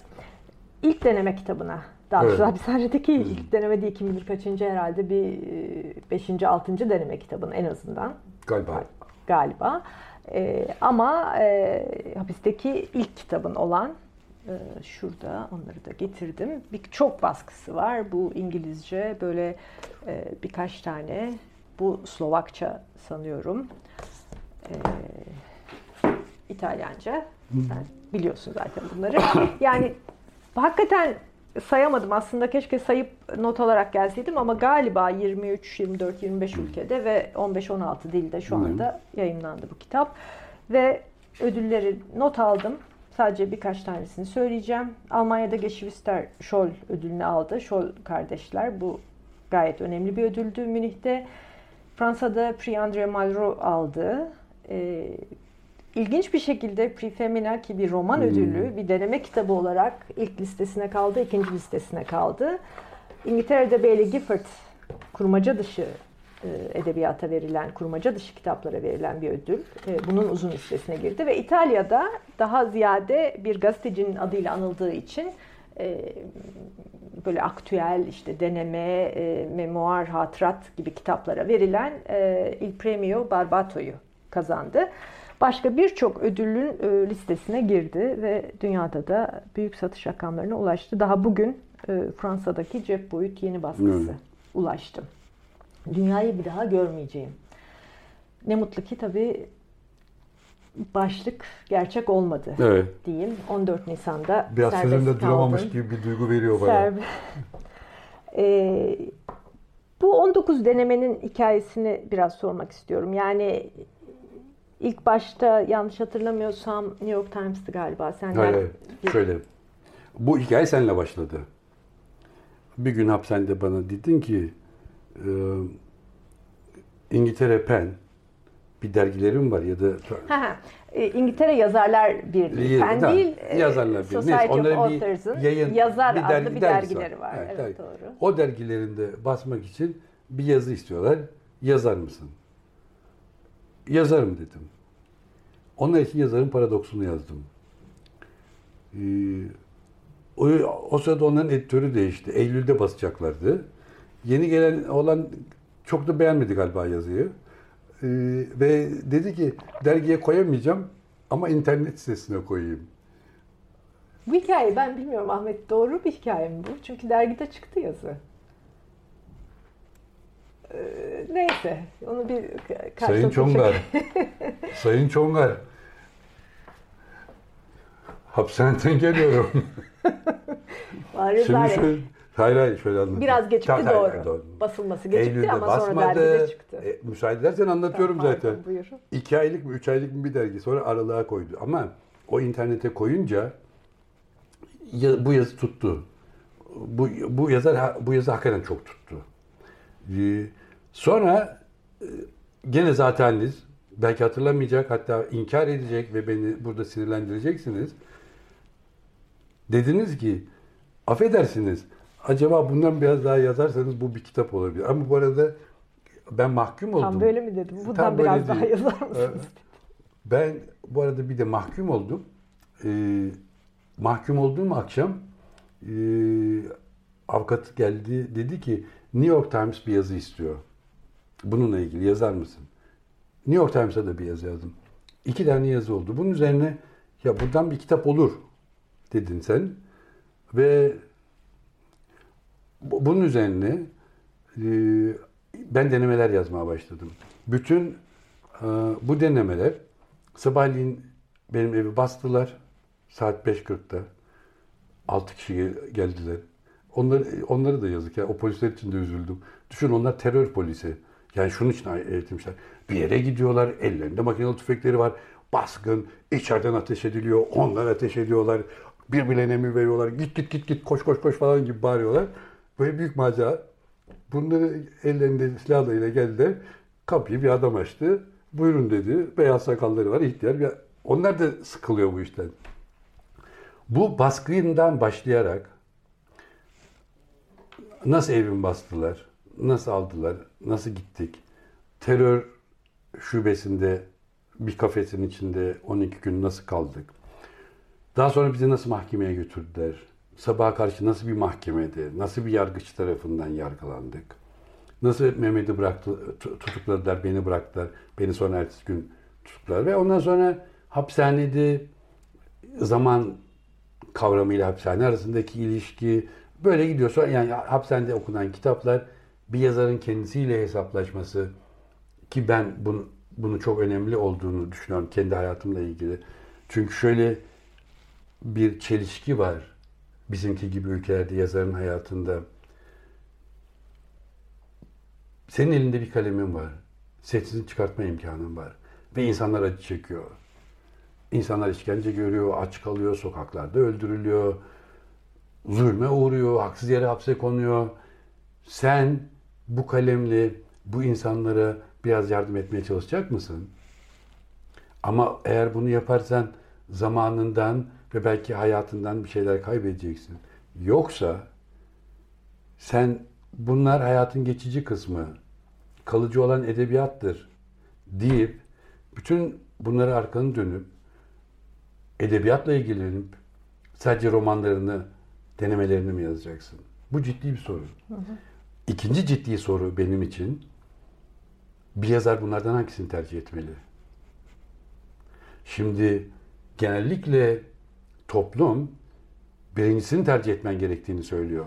[SPEAKER 1] ilk deneme kitabına daha doğrusu evet. hapishanedeki hmm. ilk deneme değil kim bilir kaçıncı herhalde bir e, beşinci, altıncı deneme kitabın en azından.
[SPEAKER 2] Galiba.
[SPEAKER 1] Galiba. E, ama e, hapisteki ilk kitabın olan e, şurada onları da getirdim. Bir çok baskısı var. Bu İngilizce böyle e, birkaç tane. Bu Slovakça sanıyorum. E, İtalyanca. Sen biliyorsun zaten bunları. Yani Hakikaten sayamadım aslında keşke sayıp not alarak gelseydim ama galiba 23, 24, 25 ülkede ve 15-16 dilde şu anda yayınlandı bu kitap. Ve ödülleri not aldım. Sadece birkaç tanesini söyleyeceğim. Almanya'da Geschwister Scholl ödülünü aldı. Scholl kardeşler. Bu gayet önemli bir ödüldü Münih'te. Fransa'da Prix André Malraux aldı. Ee, İlginç bir şekilde Prix Femina ki bir roman hmm. ödüllü bir deneme kitabı olarak ilk listesine kaldı, ikinci listesine kaldı. İngiltere'de Bailey Gifford kurmaca dışı e, edebiyata verilen, kurmaca dışı kitaplara verilen bir ödül. E, bunun uzun listesine girdi ve İtalya'da daha ziyade bir gazetecinin adıyla anıldığı için e, böyle aktüel işte deneme, memuar, hatırat gibi kitaplara verilen Il Premio Barbato'yu kazandı. Başka birçok ödülün e, listesine girdi ve dünyada da büyük satış rakamlarına ulaştı. Daha bugün e, Fransa'daki cep boyut yeni baskısı
[SPEAKER 2] Evet.
[SPEAKER 1] ulaştım. Dünyayı bir daha görmeyeceğim. Ne mutlu ki tabii başlık gerçek olmadı
[SPEAKER 2] Evet.
[SPEAKER 1] diyeyim. 14 Nisan'da
[SPEAKER 2] Biraz
[SPEAKER 1] serbest
[SPEAKER 2] sözünde duramamış
[SPEAKER 1] kaldım.
[SPEAKER 2] gibi bir duygu veriyor bana.
[SPEAKER 1] Serbe- Ee, bu 19 denemenin hikayesini biraz sormak istiyorum. Yani ilk başta yanlış hatırlamıyorsam New York Times'tı galiba. Senden
[SPEAKER 2] Hayır, hayır. Şöyle. Bu hikaye seninle başladı. Bir gün hapishanede bana dedin ki e, İngiltere Pen bir dergilerim var ya da
[SPEAKER 1] Ha. Ee, İngiltere Yazarlar Birliği. Fen
[SPEAKER 2] da-
[SPEAKER 1] değil, e,
[SPEAKER 2] Yazarlar Birliği.
[SPEAKER 1] Society
[SPEAKER 2] Neyse,
[SPEAKER 1] of
[SPEAKER 2] onların bir yayın-
[SPEAKER 1] yazar
[SPEAKER 2] bir
[SPEAKER 1] adlı
[SPEAKER 2] dergi-
[SPEAKER 1] bir
[SPEAKER 2] dergisi
[SPEAKER 1] dergileri var.
[SPEAKER 2] Evet,
[SPEAKER 1] Evet,
[SPEAKER 2] dergi.
[SPEAKER 1] doğru.
[SPEAKER 2] O dergilerinde basmak için bir yazı istiyorlar. Yazar mısın? Yazarım dedim. Onlar için yazarın paradoksunu yazdım. Ee, o, o sırada onların editörü değişti. Eylül'de basacaklardı. Yeni gelen olan çok da beğenmedi galiba yazıyı. Ee, ve dedi ki dergiye koyamayacağım ama internet sitesine koyayım.
[SPEAKER 1] Bu hikaye ben bilmiyorum Ahmet doğru bir hikaye mi bu? Çünkü dergide çıktı yazı. Ee, neyse onu bir
[SPEAKER 2] Sayın Çongar. Sayın Çongar. Hapishaneden geliyorum.
[SPEAKER 1] Bari
[SPEAKER 2] Şimdi şöyle, hayır hayır şöyle anlatayım.
[SPEAKER 1] Biraz gecikti
[SPEAKER 2] hayır,
[SPEAKER 1] doğru.
[SPEAKER 2] hayır, doğru.
[SPEAKER 1] Basılması gecikti
[SPEAKER 2] Eylül'de
[SPEAKER 1] ama sonra
[SPEAKER 2] basmadı.
[SPEAKER 1] dergide çıktı.
[SPEAKER 2] E, müsaade edersen anlatıyorum
[SPEAKER 1] Tamam,
[SPEAKER 2] zaten.
[SPEAKER 1] pardon, buyur.
[SPEAKER 2] İki aylık mı, üç aylık mı bir dergi. Sonra aralığa koydu. Ama o internete koyunca ya- bu yazı tuttu. Bu, bu yazar bu yazı hakikaten çok tuttu. Ee, sonra e, gene zateniz belki hatırlamayacak hatta inkar edecek ve beni burada sinirlendireceksiniz. Dediniz ki affedersiniz acaba bundan biraz daha yazarsanız bu bir kitap olabilir. Ama bu arada ben mahkum oldum.
[SPEAKER 1] Tam böyle mi dedim? Bundan
[SPEAKER 2] Tam
[SPEAKER 1] biraz daha
[SPEAKER 2] değil.
[SPEAKER 1] yazar mısınız?
[SPEAKER 2] Ben bu arada bir de mahkum oldum. Ee, mahkum olduğum akşam e, avukat geldi dedi ki New York Times bir yazı istiyor. Bununla ilgili yazar mısın? New York Times'a da bir yazı yazdım. İki tane yazı oldu. Bunun üzerine ya buradan bir kitap olur dedin sen. Ve bu- bunun üzerine e, ben denemeler yazmaya başladım. Bütün e, bu denemeler sabahleyin benim evi bastılar saat 5.40'da. 6 kişi gel- geldiler. Onları, onları da yazık ya. O polisler için de üzüldüm. Düşün onlar terör polisi. Yani şunun için eğitilmişler. Bir yere gidiyorlar. Ellerinde makinalı tüfekleri var. Baskın. içeriden ateş ediliyor. Onlar ateş ediyorlar. Birbirlerine emir veriyorlar. Git git git git koş koş koş falan gibi bağırıyorlar. Böyle büyük macera. Bunları ellerinde silahlarıyla geldiler. Kapıyı bir adam açtı. Buyurun dedi. Beyaz sakalları var. ihtiyar. Bir... Onlar da sıkılıyor bu işten. Bu baskından başlayarak nasıl evimi bastılar, nasıl aldılar, nasıl gittik, terör şubesinde bir kafesin içinde 12 gün nasıl kaldık, daha sonra bizi nasıl mahkemeye götürdüler, sabaha karşı nasıl bir mahkemede, nasıl bir yargıç tarafından yargılandık, nasıl Mehmet'i bıraktı, tu- tutukladılar, beni bıraktılar, beni sonra ertesi gün tutukladılar ve ondan sonra hapishanede zaman kavramıyla hapishane arasındaki ilişki böyle gidiyor. Sonra yani hapishanede okunan kitaplar bir yazarın kendisiyle hesaplaşması ki ben bunu, bunu çok önemli olduğunu düşünüyorum kendi hayatımla ilgili. Çünkü şöyle bir çelişki var bizimki gibi ülkelerde yazarın hayatında. Senin elinde bir kalemin var. Sesini çıkartma imkanın var. Ve insanlar acı çekiyor. İnsanlar işkence görüyor, aç kalıyor, sokaklarda öldürülüyor, zulme uğruyor, haksız yere hapse konuyor. Sen bu kalemle bu insanlara biraz yardım etmeye çalışacak mısın? Ama eğer bunu yaparsan zamanından ve belki hayatından bir şeyler kaybedeceksin. Yoksa sen bunlar hayatın geçici kısmı, kalıcı olan edebiyattır deyip bütün bunları arkanı dönüp edebiyatla ilgilenip sadece romanlarını, denemelerini mi yazacaksın? Bu ciddi bir soru. İkinci ciddi soru benim için bir yazar bunlardan hangisini tercih etmeli? Şimdi genellikle toplum birincisini tercih etmen gerektiğini söylüyor.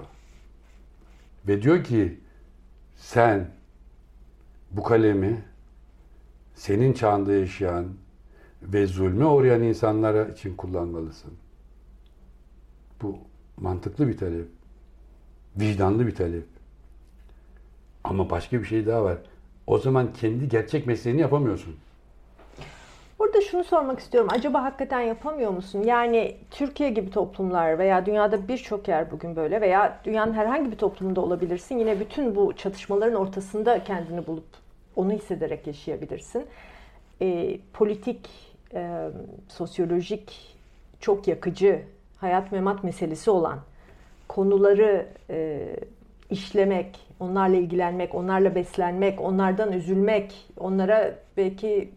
[SPEAKER 2] Ve diyor ki sen bu kalemi senin çağında yaşayan ve zulme uğrayan insanlara için kullanmalısın. Bu mantıklı bir talep. Vicdanlı bir talep. Ama başka bir şey daha var. O zaman kendi gerçek mesleğini yapamıyorsun.
[SPEAKER 1] Burada şunu sormak istiyorum. Acaba hakikaten yapamıyor musun? Yani Türkiye gibi toplumlar veya dünyada birçok yer bugün böyle veya dünyanın herhangi bir toplumunda olabilirsin. Yine bütün bu çatışmaların ortasında kendini bulup onu hissederek yaşayabilirsin. E, politik, e, sosyolojik, çok yakıcı, hayat memat meselesi olan konuları e, işlemek, onlarla ilgilenmek, onlarla beslenmek, onlardan üzülmek, onlara belki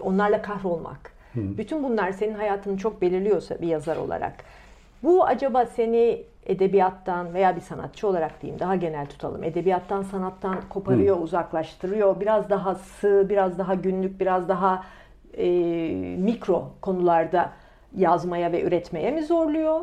[SPEAKER 1] onlarla kahrolmak. Hı. Bütün bunlar senin hayatını çok belirliyorsa bir yazar olarak. Bu acaba seni edebiyattan veya bir sanatçı olarak diyeyim daha genel tutalım. Edebiyattan, sanattan koparıyor, Hı. uzaklaştırıyor. Biraz daha sığ, biraz daha günlük, biraz daha e, mikro konularda yazmaya ve üretmeye mi zorluyor?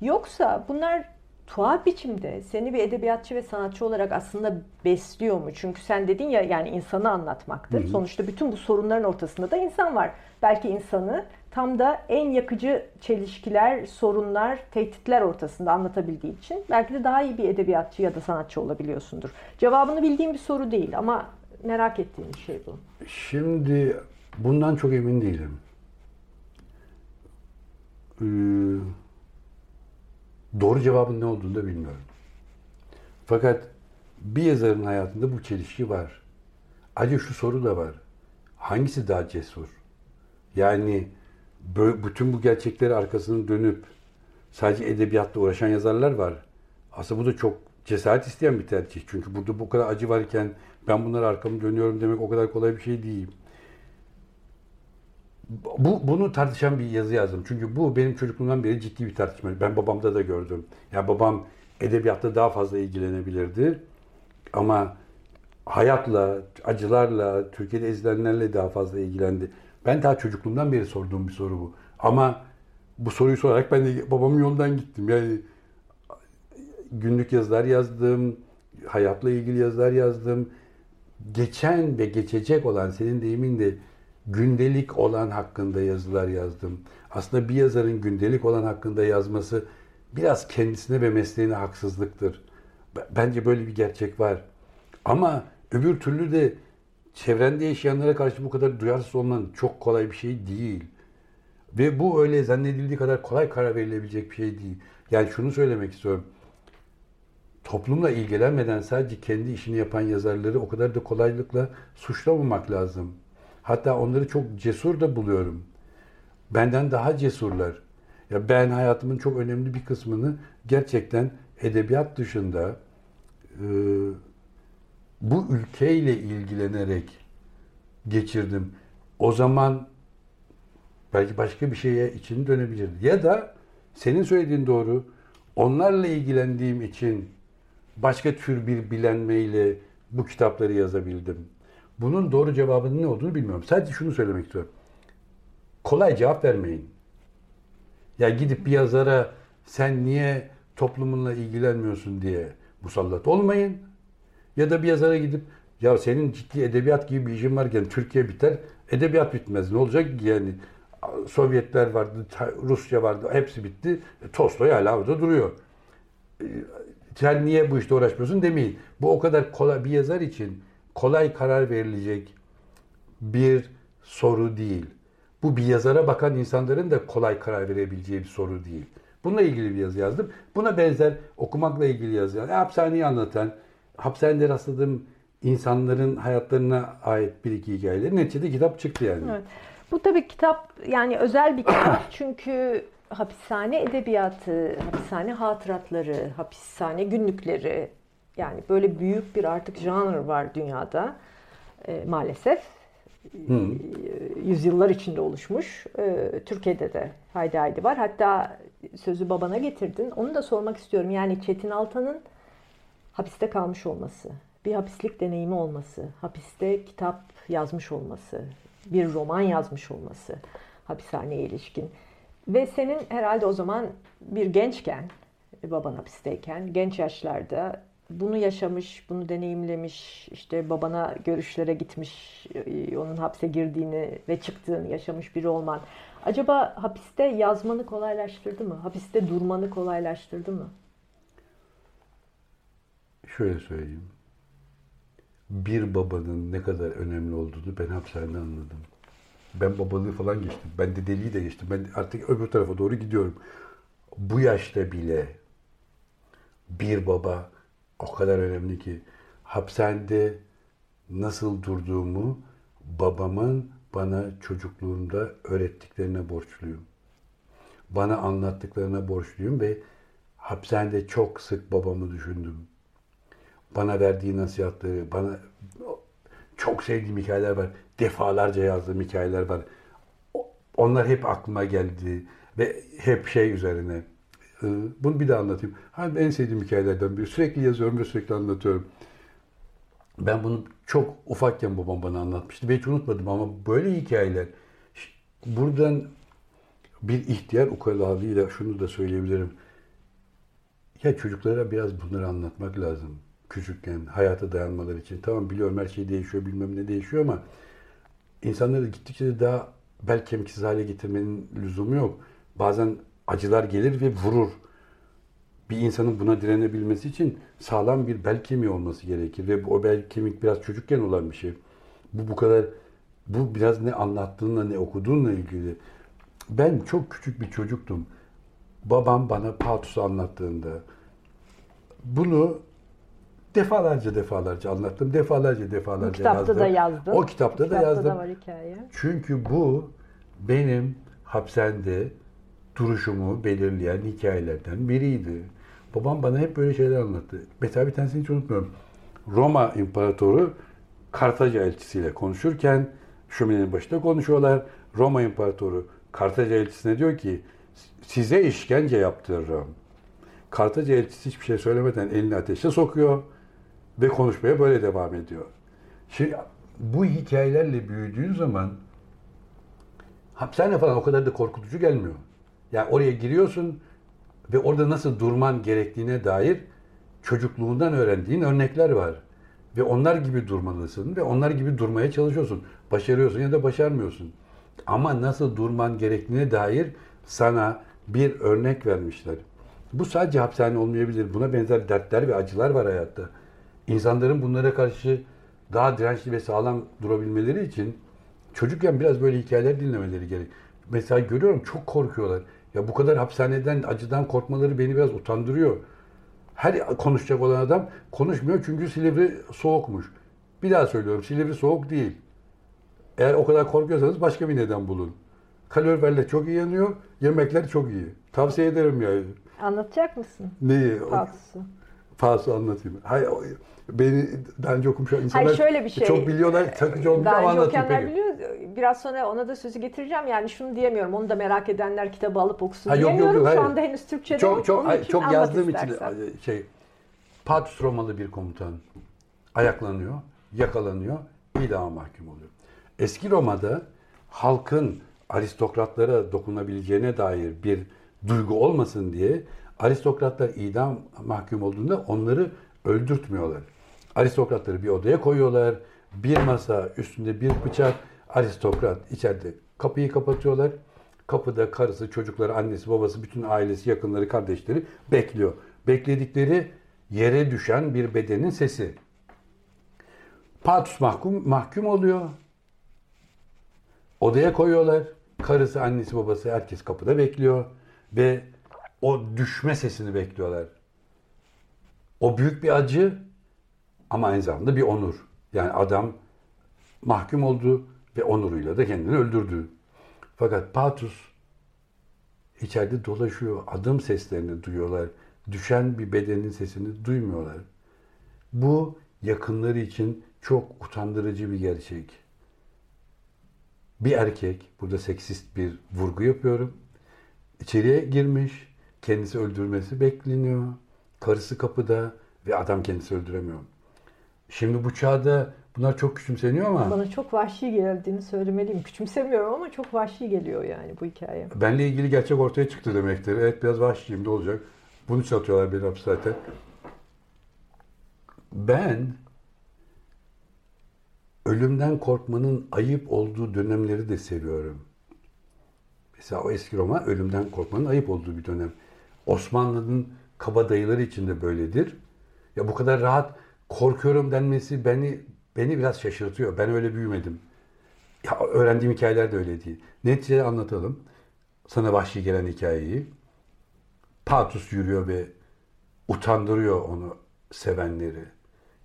[SPEAKER 1] Yoksa bunlar tuhaf biçimde seni bir edebiyatçı ve sanatçı olarak aslında besliyor mu? Çünkü sen dedin ya yani insanı anlatmaktır. Hı hı. Sonuçta bütün bu sorunların ortasında da insan var. Belki insanı tam da en yakıcı çelişkiler, sorunlar, tehditler ortasında anlatabildiği için belki de daha iyi bir edebiyatçı ya da sanatçı olabiliyorsundur. Cevabını bildiğim bir soru değil ama merak ettiğim bir şey bu.
[SPEAKER 2] Şimdi bundan çok emin değilim. Ee, doğru cevabın ne olduğunu da bilmiyorum. Fakat bir yazarın hayatında bu çelişki var. Acı şu soru da var. Hangisi daha cesur? Yani bütün bu gerçekleri arkasını dönüp sadece edebiyatla uğraşan yazarlar var. Aslında bu da çok cesaret isteyen bir tercih. Çünkü burada bu kadar acı varken ben bunları arkamı dönüyorum demek o kadar kolay bir şey değil. Bu, bunu tartışan bir yazı yazdım. Çünkü bu benim çocukluğumdan beri ciddi bir tartışma. Ben babamda da gördüm. Yani babam edebiyatta daha fazla ilgilenebilirdi. Ama hayatla, acılarla, Türkiye'de ezilenlerle daha fazla ilgilendi. Ben daha çocukluğumdan beri sorduğum bir soru bu. Ama bu soruyu sorarak ben de babamın yolundan gittim. Yani günlük yazılar yazdım, hayatla ilgili yazılar yazdım. Geçen ve geçecek olan senin deyimin de gündelik olan hakkında yazılar yazdım. Aslında bir yazarın gündelik olan hakkında yazması biraz kendisine ve mesleğine haksızlıktır. Bence böyle bir gerçek var. Ama öbür türlü de çevrende yaşayanlara karşı bu kadar duyarsız olman çok kolay bir şey değil. Ve bu öyle zannedildiği kadar kolay karar verilebilecek bir şey değil. Yani şunu söylemek istiyorum. Toplumla ilgilenmeden sadece kendi işini yapan yazarları o kadar da kolaylıkla suçlamamak lazım. Hatta onları çok cesur da buluyorum. Benden daha cesurlar. Ya ben hayatımın çok önemli bir kısmını gerçekten edebiyat dışında e, bu ülkeyle ilgilenerek geçirdim. O zaman belki başka bir şeye için dönebilirdi. Ya da senin söylediğin doğru. Onlarla ilgilendiğim için başka tür bir bilenmeyle bu kitapları yazabildim. Bunun doğru cevabının ne olduğunu bilmiyorum. Sadece şunu söylemek istiyorum. Kolay cevap vermeyin. Ya gidip bir yazara sen niye toplumunla ilgilenmiyorsun diye musallat olmayın. Ya da bir yazara gidip ya senin ciddi edebiyat gibi bir işin varken Türkiye biter, edebiyat bitmez. Ne olacak yani? Sovyetler vardı, Rusya vardı, hepsi bitti. E, Tolstoy hala orada duruyor. E, sen niye bu işte uğraşmıyorsun demeyin. Bu o kadar kolay bir yazar için kolay karar verilecek bir soru değil. Bu bir yazara bakan insanların da kolay karar verebileceği bir soru değil. Bununla ilgili bir yazı yazdım. Buna benzer okumakla ilgili yazı yazdım. Hapishaneyi anlatan, hapishanede rastladığım insanların hayatlarına ait bir iki hikayeleri. Neticede kitap çıktı yani. Evet.
[SPEAKER 1] Bu tabii kitap yani özel bir kitap çünkü hapishane edebiyatı, hapishane hatıratları, hapishane günlükleri yani böyle büyük bir artık janr var dünyada e, maalesef. Hmm. Yüzyıllar içinde oluşmuş. E, Türkiye'de de haydi haydi var. Hatta sözü babana getirdin. Onu da sormak istiyorum. Yani Çetin Altan'ın hapiste kalmış olması, bir hapislik deneyimi olması, hapiste kitap yazmış olması, bir roman yazmış olması. hapishaneye ilişkin. Ve senin herhalde o zaman bir gençken, baban hapisteyken, genç yaşlarda bunu yaşamış, bunu deneyimlemiş, işte babana görüşlere gitmiş, e, onun hapse girdiğini ve çıktığını yaşamış biri olman. Acaba hapiste yazmanı kolaylaştırdı mı? Hapiste durmanı kolaylaştırdı mı?
[SPEAKER 2] Şöyle söyleyeyim. Bir babanın ne kadar önemli olduğunu ben hapishanede anladım. Ben babalığı falan geçtim. Ben de deliği de geçtim. Ben artık öbür tarafa doğru gidiyorum. Bu yaşta bile bir baba o kadar önemli ki hapishanede nasıl durduğumu babamın bana çocukluğumda öğrettiklerine borçluyum. Bana anlattıklarına borçluyum ve hapishanede çok sık babamı düşündüm. Bana verdiği nasihatleri, bana çok sevdiğim hikayeler var. Defalarca yazdığım hikayeler var. Onlar hep aklıma geldi ve hep şey üzerine. Ee, bunu bir daha anlatayım. Hani en sevdiğim hikayelerden biri. Sürekli yazıyorum ve sürekli anlatıyorum. Ben bunu çok ufakken babam bana anlatmıştı ve hiç unutmadım ama böyle hikayeler buradan bir ihtiyar ukalalığıyla şunu da söyleyebilirim. Ya çocuklara biraz bunları anlatmak lazım. Küçükken hayata dayanmaları için. Tamam biliyorum her şey değişiyor bilmem ne değişiyor ama insanları gittikçe daha bel kemiksiz hale getirmenin lüzumu yok. Bazen acılar gelir ve vurur. Bir insanın buna direnebilmesi için sağlam bir bel kemiği olması gerekir ve o bel kemik biraz çocukken olan bir şey. Bu bu kadar bu biraz ne anlattığınla ne okuduğunla ilgili. Ben çok küçük bir çocuktum. Babam bana Patus'u anlattığında bunu defalarca defalarca anlattım. Defalarca defalarca
[SPEAKER 1] o kitapta
[SPEAKER 2] yazdım.
[SPEAKER 1] da yazdım.
[SPEAKER 2] O kitapta,
[SPEAKER 1] o
[SPEAKER 2] da yazdım.
[SPEAKER 1] da var hikaye.
[SPEAKER 2] Çünkü bu benim hapishanede duruşumu belirleyen hikayelerden biriydi. Babam bana hep böyle şeyler anlattı. Mesela bir tanesini hiç unutmuyorum. Roma İmparatoru Kartaca elçisiyle konuşurken şöminenin başında konuşuyorlar. Roma İmparatoru Kartaca elçisine diyor ki size işkence yaptırırım. Kartaca elçisi hiçbir şey söylemeden elini ateşe sokuyor ve konuşmaya böyle devam ediyor. Şimdi bu hikayelerle büyüdüğün zaman hapishane falan o kadar da korkutucu gelmiyor. Yani oraya giriyorsun ve orada nasıl durman gerektiğine dair çocukluğundan öğrendiğin örnekler var. Ve onlar gibi durmalısın ve onlar gibi durmaya çalışıyorsun. Başarıyorsun ya da başarmıyorsun. Ama nasıl durman gerektiğine dair sana bir örnek vermişler. Bu sadece hapishane olmayabilir. Buna benzer dertler ve acılar var hayatta. İnsanların bunlara karşı daha dirençli ve sağlam durabilmeleri için çocukken biraz böyle hikayeler dinlemeleri gerek. Mesela görüyorum çok korkuyorlar. Ya bu kadar hapishaneden, acıdan korkmaları beni biraz utandırıyor. Her konuşacak olan adam konuşmuyor çünkü Silivri soğukmuş. Bir daha söylüyorum Silivri soğuk değil. Eğer o kadar korkuyorsanız başka bir neden bulun. Kaloriferler çok iyi yanıyor, yemekler çok iyi. Tavsiye ederim yani.
[SPEAKER 1] Anlatacak mısın?
[SPEAKER 2] Neyi?
[SPEAKER 1] Falsusu.
[SPEAKER 2] Falsu anlatayım. Hayır, beni daha önce okumuş insanlar
[SPEAKER 1] Hayır şöyle bir şey.
[SPEAKER 2] çok biliyorlar, takıcı olmuş
[SPEAKER 1] Daha
[SPEAKER 2] ama anlatayım peki.
[SPEAKER 1] biliyor. Biraz sonra ona da sözü getireceğim. Yani şunu diyemiyorum. Onu da merak edenler kitabı alıp okusun
[SPEAKER 2] Ha, yok, yok,
[SPEAKER 1] diyemiyorum.
[SPEAKER 2] yok,
[SPEAKER 1] Şu
[SPEAKER 2] hayır.
[SPEAKER 1] anda henüz Türkçe'de
[SPEAKER 2] çok
[SPEAKER 1] yok.
[SPEAKER 2] çok
[SPEAKER 1] Onun
[SPEAKER 2] hayır,
[SPEAKER 1] için
[SPEAKER 2] çok yazdığım için
[SPEAKER 1] istersen.
[SPEAKER 2] şey Patus Romalı bir komutan ayaklanıyor, yakalanıyor, idama mahkum oluyor. Eski Roma'da halkın aristokratlara dokunabileceğine dair bir duygu olmasın diye aristokratlar idam mahkum olduğunda onları öldürtmüyorlar. Aristokratları bir odaya koyuyorlar. Bir masa, üstünde bir bıçak. Aristokrat içeride kapıyı kapatıyorlar. Kapıda karısı, çocukları, annesi, babası, bütün ailesi, yakınları, kardeşleri bekliyor. Bekledikleri yere düşen bir bedenin sesi. Patus mahkum, mahkum oluyor. Odaya koyuyorlar. Karısı, annesi, babası herkes kapıda bekliyor. Ve o düşme sesini bekliyorlar. O büyük bir acı ama aynı zamanda bir onur. Yani adam mahkum oldu ve onuruyla da kendini öldürdü. Fakat Patus içeride dolaşıyor. Adım seslerini duyuyorlar. Düşen bir bedenin sesini duymuyorlar. Bu yakınları için çok utandırıcı bir gerçek. Bir erkek, burada seksist bir vurgu yapıyorum. İçeriye girmiş, kendisi öldürmesi bekleniyor. Karısı kapıda ve adam kendisi öldüremiyor. Şimdi bu çağda bunlar çok küçümseniyor ama
[SPEAKER 1] Bana çok vahşi geldiğini söylemeliyim. Küçümsemiyorum ama çok vahşi geliyor yani bu hikaye.
[SPEAKER 2] benle ilgili gerçek ortaya çıktı demektir. Evet biraz vahşiyim ne olacak? Bunu satıyorlar beni hapis zaten. Ben ölümden korkmanın ayıp olduğu dönemleri de seviyorum. Mesela o eski Roma ölümden korkmanın ayıp olduğu bir dönem. Osmanlı'nın kabadayıları için de böyledir. Ya bu kadar rahat korkuyorum denmesi beni beni biraz şaşırtıyor. Ben öyle büyümedim. Ya öğrendiğim hikayeler de öyle değil. Neticede anlatalım. Sana vahşi gelen hikayeyi. Patus yürüyor ve utandırıyor onu sevenleri.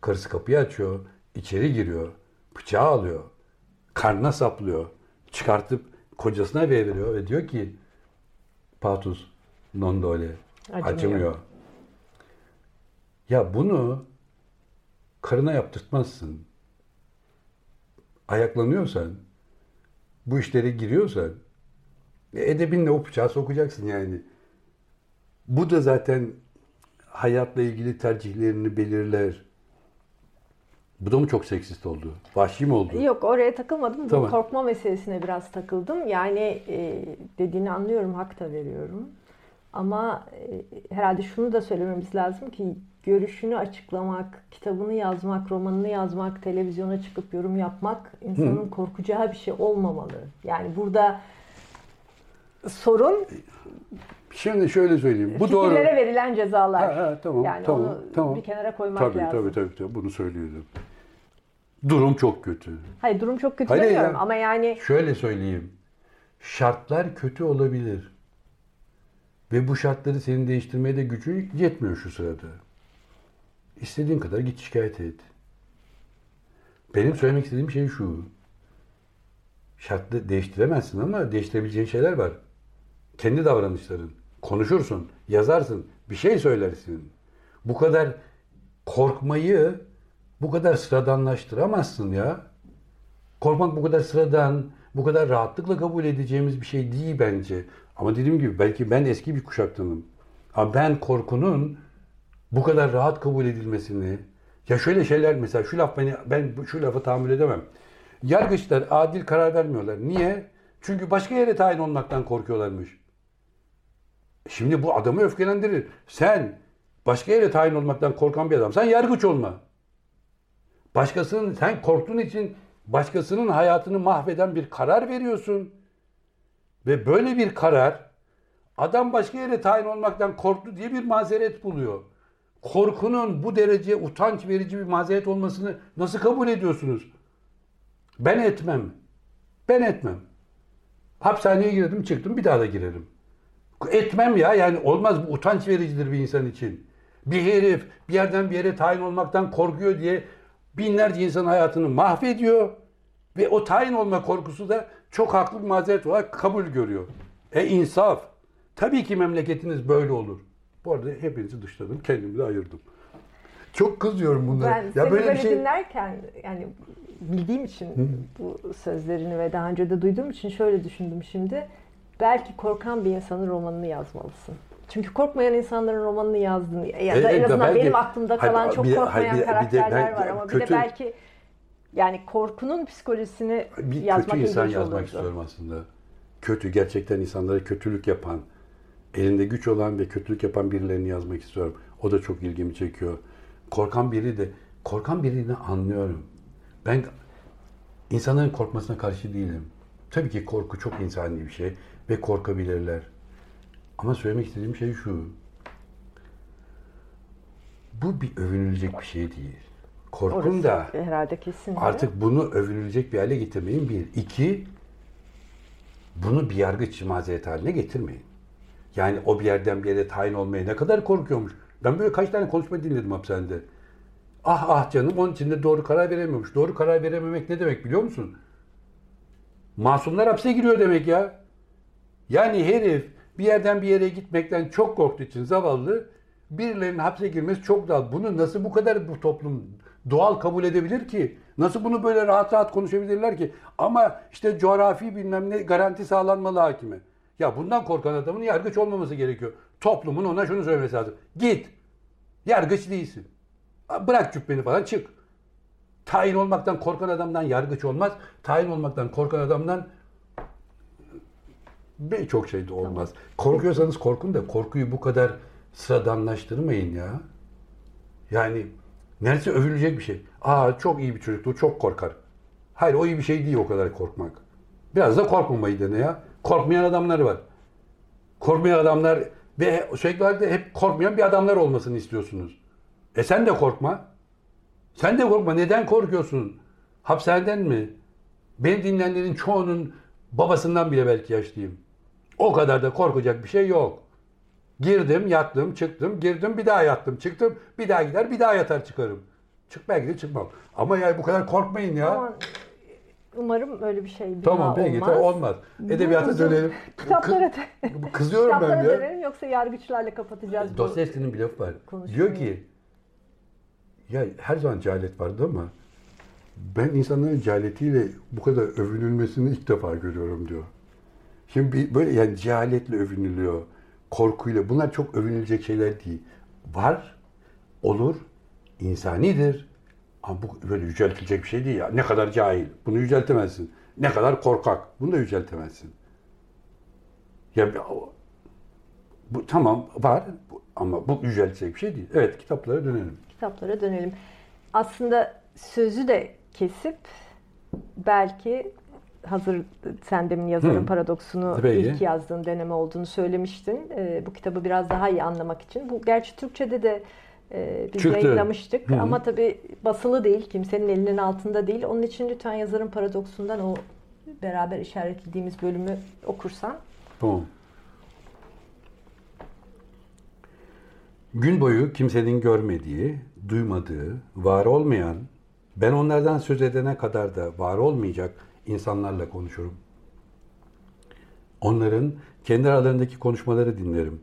[SPEAKER 2] Karısı kapıyı açıyor, içeri giriyor, bıçağı alıyor, karnına saplıyor, çıkartıp kocasına veriyor ve diyor ki Patus non dole
[SPEAKER 1] Acımıyor.
[SPEAKER 2] acımıyor. Ya bunu karına yaptırtmazsın. Ayaklanıyorsan, bu işlere giriyorsan e, edebinle o bıçağı sokacaksın yani. Bu da zaten hayatla ilgili tercihlerini belirler. Bu da mı çok seksist oldu? Vahşi mi oldu?
[SPEAKER 1] Yok oraya takılmadım. Bu
[SPEAKER 2] Tamam.
[SPEAKER 1] korkma meselesine biraz takıldım. Yani e, dediğini anlıyorum, hak da veriyorum. Ama e, herhalde şunu da söylememiz lazım ki görüşünü açıklamak, kitabını yazmak, romanını yazmak, televizyona çıkıp yorum yapmak insanın korkacağı bir şey olmamalı. Yani burada sorun
[SPEAKER 2] Şimdi şöyle söyleyeyim. Bu doğru.
[SPEAKER 1] verilen cezalar.
[SPEAKER 2] Ha, ha, tamam,
[SPEAKER 1] yani
[SPEAKER 2] tamam,
[SPEAKER 1] onu
[SPEAKER 2] tamam.
[SPEAKER 1] bir kenara koymak
[SPEAKER 2] Tabii,
[SPEAKER 1] lazım.
[SPEAKER 2] tabii tabii tabii bunu söylüyordum. Durum çok kötü.
[SPEAKER 1] Hayır durum çok kötü
[SPEAKER 2] Hayır
[SPEAKER 1] demiyorum
[SPEAKER 2] ya.
[SPEAKER 1] ama yani
[SPEAKER 2] Şöyle söyleyeyim. Şartlar kötü olabilir. Ve bu şartları senin değiştirmeye de gücü yetmiyor şu sırada. İstediğin kadar git şikayet et. Benim söylemek istediğim şey şu. Şartları değiştiremezsin ama değiştirebileceğin şeyler var. Kendi davranışların. Konuşursun, yazarsın, bir şey söylersin. Bu kadar korkmayı bu kadar sıradanlaştıramazsın ya. Korkmak bu kadar sıradan, bu kadar rahatlıkla kabul edeceğimiz bir şey değil bence. Ama dediğim gibi belki ben eski bir kuşaktanım. Ama ben korkunun bu kadar rahat kabul edilmesini, ya şöyle şeyler mesela şu laf beni ben şu lafı tahammül edemem. Yargıçlar adil karar vermiyorlar. Niye? Çünkü başka yere tayin olmaktan korkuyorlarmış. Şimdi bu adamı öfkelendirir. Sen başka yere tayin olmaktan korkan bir adam. Sen yargıç olma. Başkasının sen korktuğun için başkasının hayatını mahveden bir karar veriyorsun. Ve böyle bir karar adam başka yere tayin olmaktan korktu diye bir mazeret buluyor. Korkunun bu derece utanç verici bir mazeret olmasını nasıl kabul ediyorsunuz? Ben etmem. Ben etmem. Hapishaneye girdim çıktım bir daha da girerim. Etmem ya yani olmaz bu utanç vericidir bir insan için. Bir herif bir yerden bir yere tayin olmaktan korkuyor diye binlerce insan hayatını mahvediyor. Ve o tayin olma korkusu da çok haklı bir mazeret olarak kabul görüyor. E insaf. Tabii ki memleketiniz böyle olur. Bu arada hepinizi dışladım, kendimi de ayırdım. Çok kızıyorum bunlara.
[SPEAKER 1] Ben seni böyle
[SPEAKER 2] şey-
[SPEAKER 1] dinlerken yani bildiğim için bu sözlerini ve daha önce de duyduğum için şöyle düşündüm şimdi. Belki korkan bir insanın romanını yazmalısın. Çünkü korkmayan insanların romanını yazdığını ya da
[SPEAKER 2] Evet,
[SPEAKER 1] en azından
[SPEAKER 2] belki-
[SPEAKER 1] benim aklımda kalan
[SPEAKER 2] Hayır,
[SPEAKER 1] çok
[SPEAKER 2] bir
[SPEAKER 1] korkmayan
[SPEAKER 2] hayır, bir de- bir de
[SPEAKER 1] karakterler
[SPEAKER 2] ben-
[SPEAKER 1] var ama bir de
[SPEAKER 2] kötü-
[SPEAKER 1] belki yani korkunun psikolojisini
[SPEAKER 2] bir
[SPEAKER 1] yazmak
[SPEAKER 2] kötü insan yazmak
[SPEAKER 1] olurdu.
[SPEAKER 2] istiyorum aslında. Kötü, gerçekten insanlara kötülük yapan, elinde güç olan ve kötülük yapan birilerini yazmak istiyorum. O da çok ilgimi çekiyor. Korkan biri de, korkan birini anlıyorum. Ben insanların korkmasına karşı değilim. Tabii ki korku çok insani bir şey ve korkabilirler. Ama söylemek istediğim şey şu. Bu bir övünülecek bir şey değil. Korkun
[SPEAKER 1] Orası
[SPEAKER 2] da
[SPEAKER 1] herhalde kesin.
[SPEAKER 2] Artık bunu övünülecek bir hale getirmeyin bir. İki, bunu bir yargıç mazeret haline getirmeyin. Yani o bir yerden bir yere tayin olmaya ne kadar korkuyormuş. Ben böyle kaç tane konuşma dinledim hapishanede. Ah ah canım onun için de doğru karar veremiyormuş. Doğru karar verememek ne demek biliyor musun? Masumlar hapse giriyor demek ya. Yani herif bir yerden bir yere gitmekten çok korktuğu için zavallı birilerinin hapse girmesi çok doğal. Bunu nasıl bu kadar bu toplum doğal kabul edebilir ki? Nasıl bunu böyle rahat rahat konuşabilirler ki? Ama işte coğrafi bilmem ne garanti sağlanmalı hakime. Ya bundan korkan adamın yargıç olmaması gerekiyor. Toplumun ona şunu söylemesi lazım. Git. Yargıç değilsin. Bırak cübbeni falan çık. Tayin olmaktan korkan adamdan yargıç olmaz. Tayin olmaktan korkan adamdan birçok şey de olmaz. Korkuyorsanız korkun da korkuyu bu kadar sıradanlaştırmayın ya. Yani neredeyse övülecek bir şey. Aa çok iyi bir çocuktu, çok korkar. Hayır o iyi bir şey değil o kadar korkmak. Biraz da korkmamayı dene ya. Korkmayan adamlar var. Korkmayan adamlar ve sürekli da hep korkmayan bir adamlar olmasını istiyorsunuz. E sen de korkma. Sen de korkma. Neden korkuyorsun? Hapishaneden mi? Beni dinleyenlerin çoğunun babasından bile belki yaşlıyım. O kadar da korkacak bir şey yok. Girdim, yattım, çıktım, girdim, bir daha yattım, çıktım, bir daha gider, bir daha yatar çıkarım. Çık belki de çıkmam. Ama yani bu kadar korkmayın ya.
[SPEAKER 1] Umarım öyle bir şey bir
[SPEAKER 2] tamam
[SPEAKER 1] daha
[SPEAKER 2] peki
[SPEAKER 1] olmaz.
[SPEAKER 2] tamam, olmaz. Edebiyata dönelim.
[SPEAKER 1] Kitaplara,
[SPEAKER 2] Kı- Kızıyorum ben
[SPEAKER 1] kitaplara
[SPEAKER 2] ya.
[SPEAKER 1] dönelim yoksa yargıçlarla kapatacağız bu.
[SPEAKER 2] Dostoyevski'nin bir lafı var.
[SPEAKER 1] konuşmayı.
[SPEAKER 2] Diyor ki ya her zaman cehalet vardı ama ben insanların cehaletiyle bu kadar övünülmesini ilk defa görüyorum diyor. Şimdi bir- böyle yani cehaletle övünülüyor, korkuyla. Bunlar çok övünülecek şeyler değil. Var, olur, insanidir. Ama bu böyle yüceltilecek bir şey değil ya. Ne kadar cahil, bunu yüceltemezsin. Ne kadar korkak, bunu da yüceltemezsin. Ya bu tamam var ama bu yüceltilecek bir şey değil. Evet kitaplara dönelim.
[SPEAKER 1] Kitaplara dönelim. Aslında sözü de kesip belki hazır sen demin yazarın
[SPEAKER 2] Hı.
[SPEAKER 1] paradoksunu
[SPEAKER 2] Peki.
[SPEAKER 1] ilk yazdığın deneme olduğunu söylemiştin. Ee, bu kitabı biraz daha iyi anlamak için. Bu gerçi Türkçe'de de e, biz
[SPEAKER 2] Çıktı.
[SPEAKER 1] yayınlamıştık
[SPEAKER 2] Hı hı.
[SPEAKER 1] ama tabii basılı değil, kimsenin elinin altında değil. Onun için lütfen yazarın paradoksundan o beraber işaretlediğimiz bölümü okursan.
[SPEAKER 2] Tamam. Gün boyu kimsenin görmediği, duymadığı, var olmayan, ben onlardan söz edene kadar da var olmayacak insanlarla konuşurum. Onların kendi aralarındaki konuşmaları dinlerim.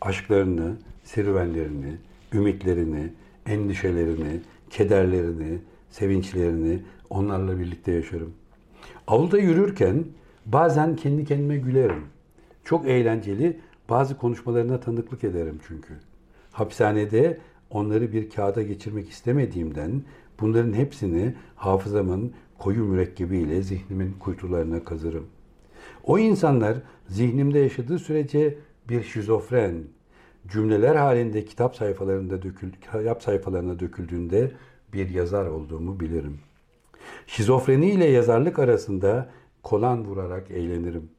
[SPEAKER 2] Aşklarını, serüvenlerini, ümitlerini, endişelerini, kederlerini, sevinçlerini onlarla birlikte yaşarım. Avluda yürürken bazen kendi kendime gülerim. Çok eğlenceli bazı konuşmalarına tanıklık ederim çünkü. Hapishanede onları bir kağıda geçirmek istemediğimden bunların hepsini hafızamın koyu mürekkebiyle zihnimin kuytularına kazırım. O insanlar zihnimde yaşadığı sürece bir şizofren, cümleler halinde kitap sayfalarında dökül, kitap sayfalarına döküldüğünde bir yazar olduğumu bilirim. Şizofreni ile yazarlık arasında kolan vurarak eğlenirim.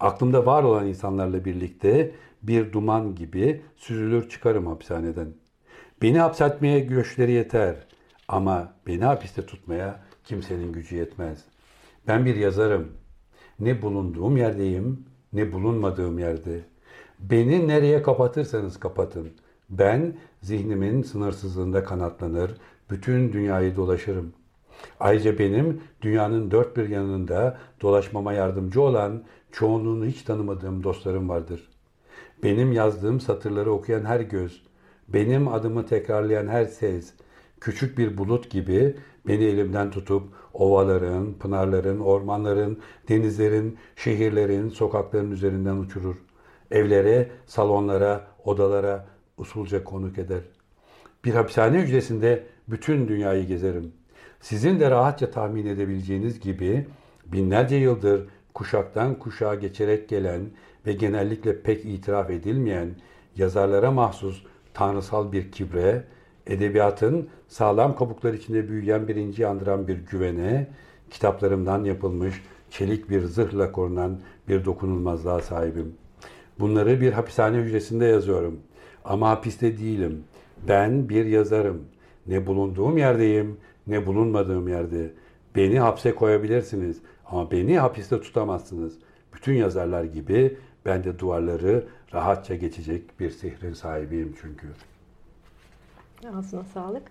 [SPEAKER 2] Aklımda var olan insanlarla birlikte bir duman gibi süzülür çıkarım hapishaneden. Beni hapsetmeye göçleri yeter ama beni hapiste tutmaya kimsenin gücü yetmez. Ben bir yazarım. Ne bulunduğum yerdeyim, ne bulunmadığım yerde. Beni nereye kapatırsanız kapatın. Ben zihnimin sınırsızlığında kanatlanır, bütün dünyayı dolaşırım. Ayrıca benim dünyanın dört bir yanında dolaşmama yardımcı olan çoğunluğunu hiç tanımadığım dostlarım vardır. Benim yazdığım satırları okuyan her göz, benim adımı tekrarlayan her ses, küçük bir bulut gibi beni elimden tutup ovaların, pınarların, ormanların, denizlerin, şehirlerin, sokakların üzerinden uçurur. Evlere, salonlara, odalara usulca konuk eder. Bir hapishane hücresinde bütün dünyayı gezerim. Sizin de rahatça tahmin edebileceğiniz gibi binlerce yıldır kuşaktan kuşağa geçerek gelen ve genellikle pek itiraf edilmeyen yazarlara mahsus tanrısal bir kibre, edebiyatın sağlam kabuklar içinde büyüyen bir inci andıran bir güvene, kitaplarımdan yapılmış çelik bir zırhla korunan bir dokunulmazlığa sahibim. Bunları bir hapishane hücresinde yazıyorum. Ama hapiste değilim. Ben bir yazarım. Ne bulunduğum yerdeyim, ne bulunmadığım yerde. Beni hapse koyabilirsiniz ama beni hapiste tutamazsınız. Bütün yazarlar gibi ben de duvarları rahatça geçecek bir sihrin sahibiyim çünkü.
[SPEAKER 1] Ağzına sağlık.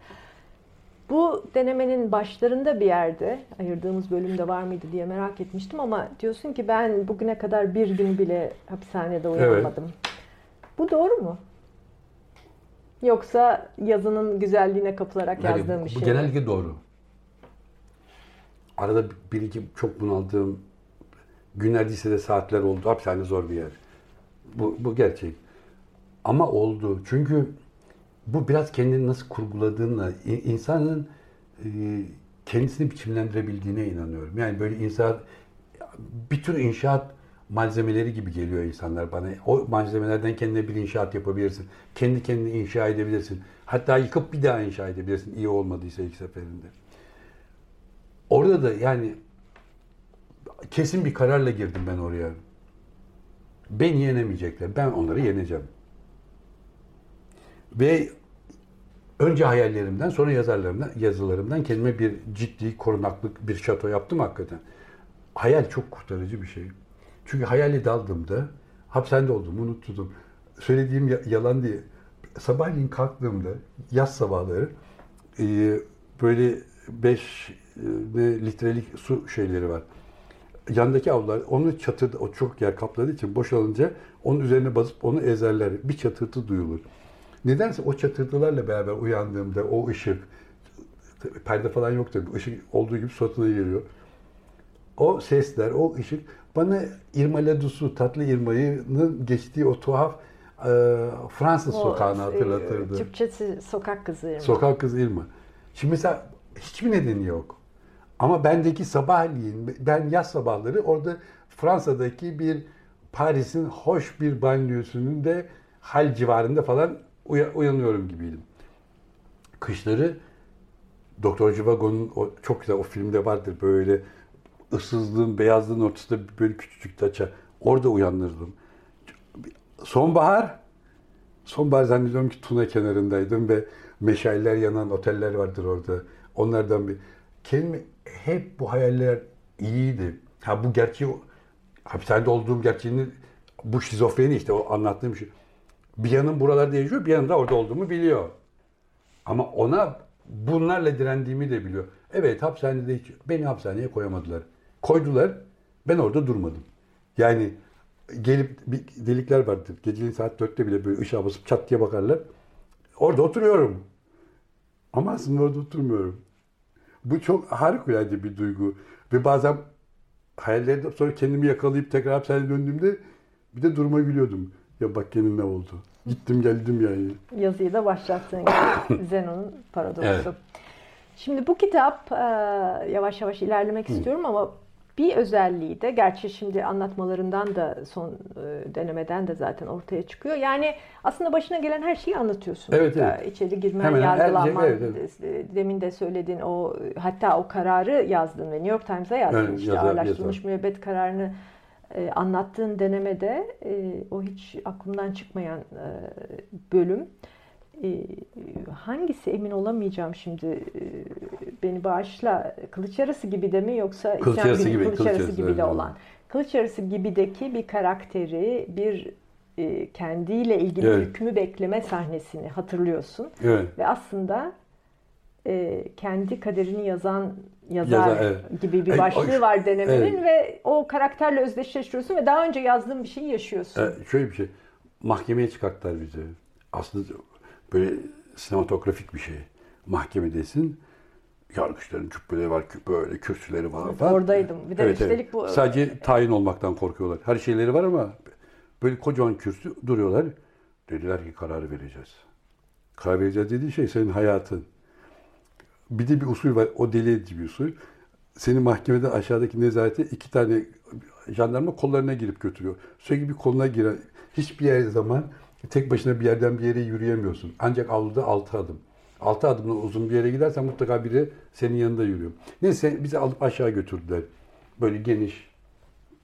[SPEAKER 1] Bu denemenin başlarında bir yerde ayırdığımız bölümde var mıydı diye merak etmiştim ama diyorsun ki ben bugüne kadar bir gün bile hapishanede uyanmadım. Bu doğru mu? Yoksa yazının güzelliğine kapılarak
[SPEAKER 2] Yani
[SPEAKER 1] yazdığım
[SPEAKER 2] bu,
[SPEAKER 1] bir
[SPEAKER 2] bu
[SPEAKER 1] şey mi?
[SPEAKER 2] genellikle doğru. Arada bir iki çok bunaldığım günler lisede saatler oldu. Hapishane zor bir yer. Bu, bu gerçek. Ama oldu. Çünkü bu biraz kendini nasıl kurguladığınla, insanın e, kendisini biçimlendirebildiğine inanıyorum. Yani böyle insan bir tür inşaat malzemeleri gibi geliyor insanlar bana. O malzemelerden kendine bir inşaat yapabilirsin. Kendi kendini inşa edebilirsin. Hatta yıkıp bir daha inşa edebilirsin iyi olmadıysa ilk seferinde. Orada da yani kesin bir kararla girdim ben oraya. Beni yenemeyecekler. Ben onları yeneceğim. Ve önce hayallerimden sonra yazarlarımdan, yazılarımdan kendime bir ciddi korunaklık bir şato yaptım hakikaten. Hayal çok kurtarıcı bir şey. Çünkü hayali daldığımda hapishanede olduğumu unuttum. Söylediğim yalan diye sabahleyin kalktığımda yaz sabahları e, böyle 5 e, litrelik su şeyleri var. Yandaki avlar onu çatırdı, o çok yer kapladığı için boşalınca onun üzerine basıp onu ezerler. Bir çatırtı duyulur. Nedense o çatırtılarla beraber uyandığımda o ışık, perde falan yok tabii, ışık olduğu gibi suratına geliyor. O sesler, o ışık bana İrma Ladusu, Tatlı İrma'nın geçtiği o tuhaf e, Fransız o, sokağını hatırlatırdı.
[SPEAKER 1] E, Türkçesi sokak kızı İrma.
[SPEAKER 2] Sokak kızı İrma. Şimdi mesela hiçbir nedeni yok. Ama bendeki sabahleyin, ben yaz sabahları orada Fransa'daki bir Paris'in hoş bir banliyösünün de hal civarında falan uyanıyorum gibiydim. Kışları Doktor Jivago'nun çok güzel o filmde vardır böyle ıssızlığın, beyazlığın ortasında böyle küçücük taça. Orada uyanırdım. Sonbahar, sonbahar zannediyorum ki Tuna kenarındaydım ve meşaleler yanan oteller vardır orada. Onlardan bir kelime hep bu hayaller iyiydi. Ha bu gerçeği hapishanede olduğum gerçeğini bu şizofreni işte o anlattığım şey. Bir yanım buralarda yaşıyor, bir yanım da orada olduğumu biliyor. Ama ona bunlarla direndiğimi de biliyor. Evet hapishanede hiç, beni hapishaneye koyamadılar. Koydular, ben orada durmadım. Yani gelip bir delikler vardır. Geceliğin saat dörtte bile böyle ışığa basıp çat diye bakarlar. Orada oturuyorum. Ama aslında orada oturmuyorum. Bu çok harikulade bir duygu. Ve bazen hayallerimde sonra kendimi yakalayıp tekrar hapishaneye döndüğümde bir de duruma gülüyordum. Ya bak yine ne oldu? Gittim geldim yani.
[SPEAKER 1] Yazıyı da başlattığın gibi. Zenon'un paradoksu. Evet. Şimdi bu kitap yavaş yavaş ilerlemek Hı. istiyorum ama bir özelliği de gerçi şimdi anlatmalarından da son e, denemeden de zaten ortaya çıkıyor. Yani aslında başına gelen her şeyi anlatıyorsun. Evet, evet. İçeri girmen, Hemen yargılanman, şey, evet, evet. E, demin de söylediğin o hatta o kararı yazdın ve New York Times'a yazdın. Evet, işte yazar, ağırlaştırılmış yazar. müebbet kararını e, anlattığın denemede e, o hiç aklımdan çıkmayan e, bölüm. E, hangisi emin olamayacağım şimdi? E, beni bağışla. Kılıç yarısı gibi de mi yoksa
[SPEAKER 2] kılıç yarısı gibi,
[SPEAKER 1] kılıç, kılıç yarısı gibi de olan. kılıç yarısı gibideki bir karakteri bir e, kendiyle ilgili evet. hükmü bekleme sahnesini hatırlıyorsun. Evet. ve aslında e, kendi kaderini yazan yazar Yazar, evet. gibi bir başlığı e, var denemenin evet. ve o karakterle özdeşleştiriyorsun ve daha önce yazdığın bir şeyi yaşıyorsun.
[SPEAKER 2] E, şöyle bir şey mahkemeye çıkarttılar bizi. Aslında böyle sinematografik bir şey. Mahkemedesin. Yargıçların cübbeleri var, böyle kürsüleri var falan.
[SPEAKER 1] Oradaydım. Bir de evet, üstelik evet. bu...
[SPEAKER 2] Sadece tayin olmaktan korkuyorlar. Her şeyleri var ama böyle kocaman kürsü duruyorlar. Dediler ki kararı vereceğiz. Karar vereceğiz dediği şey senin hayatın. Bir de bir usul var. O deli edici bir usul. Seni mahkemede aşağıdaki nezarete iki tane jandarma kollarına girip götürüyor. Sürekli bir koluna giren, hiçbir yer zaman tek başına bir yerden bir yere yürüyemiyorsun. Ancak avluda altı adım. Altı adımla uzun bir yere gidersen mutlaka biri senin yanında yürüyor. Neyse bizi alıp aşağı götürdüler. Böyle geniş,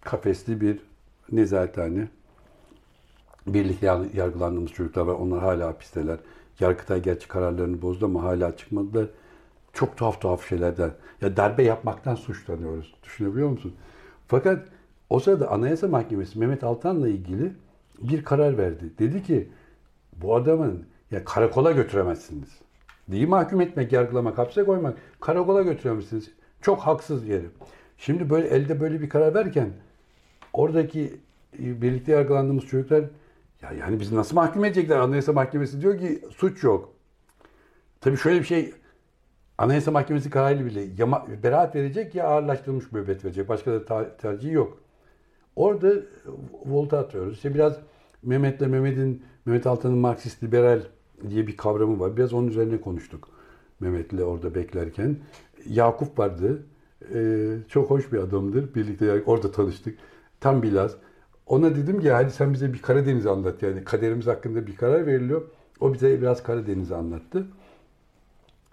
[SPEAKER 2] kafesli bir nezarethane. Birlikte yargılandığımız çocuklar var. Onlar hala hapisteler. Yargıtay gerçi kararlarını bozdu ama hala çıkmadılar. Çok tuhaf tuhaf şeylerden. Ya darbe yapmaktan suçlanıyoruz. Düşünebiliyor musun? Fakat o sırada Anayasa Mahkemesi Mehmet Altan'la ilgili bir karar verdi. Dedi ki bu adamın ya karakola götüremezsiniz. Değil mahkum etmek, yargılamak, hapse koymak. Karakola götüremezsiniz. Çok haksız yeri. Şimdi böyle elde böyle bir karar verirken oradaki e, birlikte yargılandığımız çocuklar ya yani bizi nasıl mahkum edecekler? Anayasa Mahkemesi diyor ki suç yok. Tabii şöyle bir şey Anayasa Mahkemesi kararıyla bile ya beraat verecek ya ağırlaştırılmış müebbet verecek. Başka da tercih yok. Orada volta atıyoruz. İşte biraz Mehmet'le Mehmet'in, Mehmet Altan'ın Marksist liberal diye bir kavramı var. Biraz onun üzerine konuştuk. Mehmet'le orada beklerken. Yakup vardı. Ee, çok hoş bir adamdır. Birlikte orada tanıştık. Tam bilaz. Ona dedim ki hadi sen bize bir Karadeniz anlat yani kaderimiz hakkında bir karar veriliyor. O bize biraz Karadeniz'i anlattı.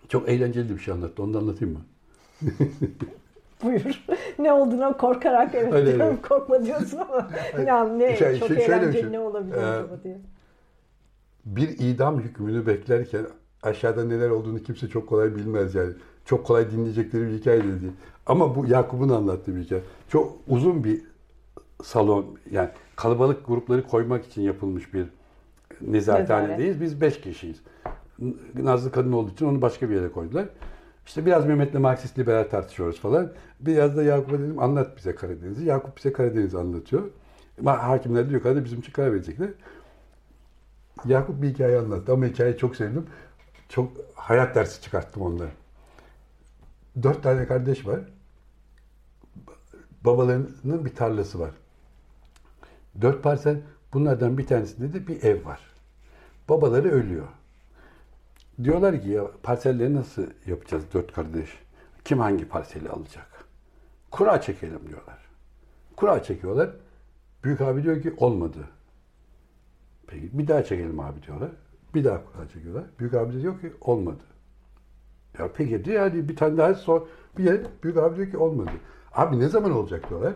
[SPEAKER 2] Çok eğlenceli bir şey anlattı. Onu da anlatayım mı?
[SPEAKER 1] Buyur. ne olduğuna korkarak evet
[SPEAKER 2] Hayır,
[SPEAKER 1] diyorum.
[SPEAKER 2] hayır.
[SPEAKER 1] Korkma diyorsun ama ya ne
[SPEAKER 2] Şey-
[SPEAKER 1] çok
[SPEAKER 2] şey- şöyle bir
[SPEAKER 1] eğlenceli
[SPEAKER 2] şey.
[SPEAKER 1] ne olabilir
[SPEAKER 2] Ee,
[SPEAKER 1] acaba diye.
[SPEAKER 2] bir idam hükmünü beklerken aşağıda neler olduğunu kimse çok kolay bilmez yani. Çok kolay dinleyecekleri bir hikaye de değil. Ama bu Yakup'un anlattığı bir hikaye. Çok uzun bir salon yani kalabalık grupları koymak için yapılmış bir nezarethanedeyiz. Biz beş kişiyiz. Nazlı kadın olduğu için onu başka bir yere koydular. İşte biraz Mehmet'le Marksist liberal tartışıyoruz falan. Biraz da Yakup'a dedim anlat bize Karadeniz'i. Yakup bize Karadeniz'i anlatıyor. Hakimler de yukarıda bizim için karar verecekler. Yakup bir hikaye anlattı ama hikayeyi çok sevdim. Çok hayat dersi çıkarttım ondan. Dört tane kardeş var. Babalarının bir tarlası var. Dört parsel, bunlardan bir tanesinde de bir ev var. Babaları ölüyor. Diyorlar ki ya parselleri nasıl yapacağız dört kardeş? Kim hangi parseli alacak? Kura çekelim diyorlar. Kura çekiyorlar. Büyük abi diyor ki olmadı. Peki bir daha çekelim abi diyorlar. Bir daha kura çekiyorlar. Büyük abi diyor ki olmadı. Ya peki diyor hadi bir tane daha sor. Bir yer büyük abi diyor ki olmadı. Abi ne zaman olacak diyorlar.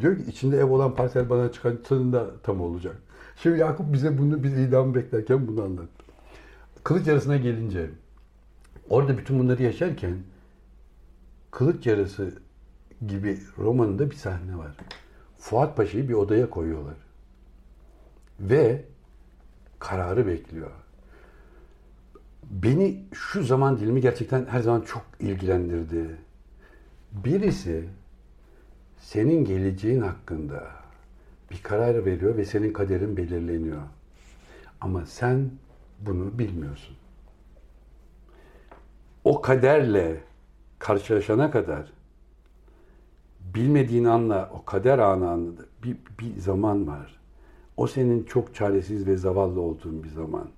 [SPEAKER 2] Diyor ki içinde ev olan parsel bana çıkantısında tam olacak. Şimdi Yakup bize bunu biz idamı beklerken bunu anlattı. Kılıç yarısına gelince orada bütün bunları yaşarken Kılıç yarısı gibi romanında bir sahne var. Fuat Paşa'yı bir odaya koyuyorlar. Ve kararı bekliyor. Beni şu zaman dilimi gerçekten her zaman çok ilgilendirdi. Birisi senin geleceğin hakkında bir karar veriyor ve senin kaderin belirleniyor. Ama sen bunu bilmiyorsun. O kaderle karşılaşana kadar bilmediğin anla o kader anı anladı. Bir, bir zaman var. O senin çok çaresiz ve zavallı olduğun bir zaman.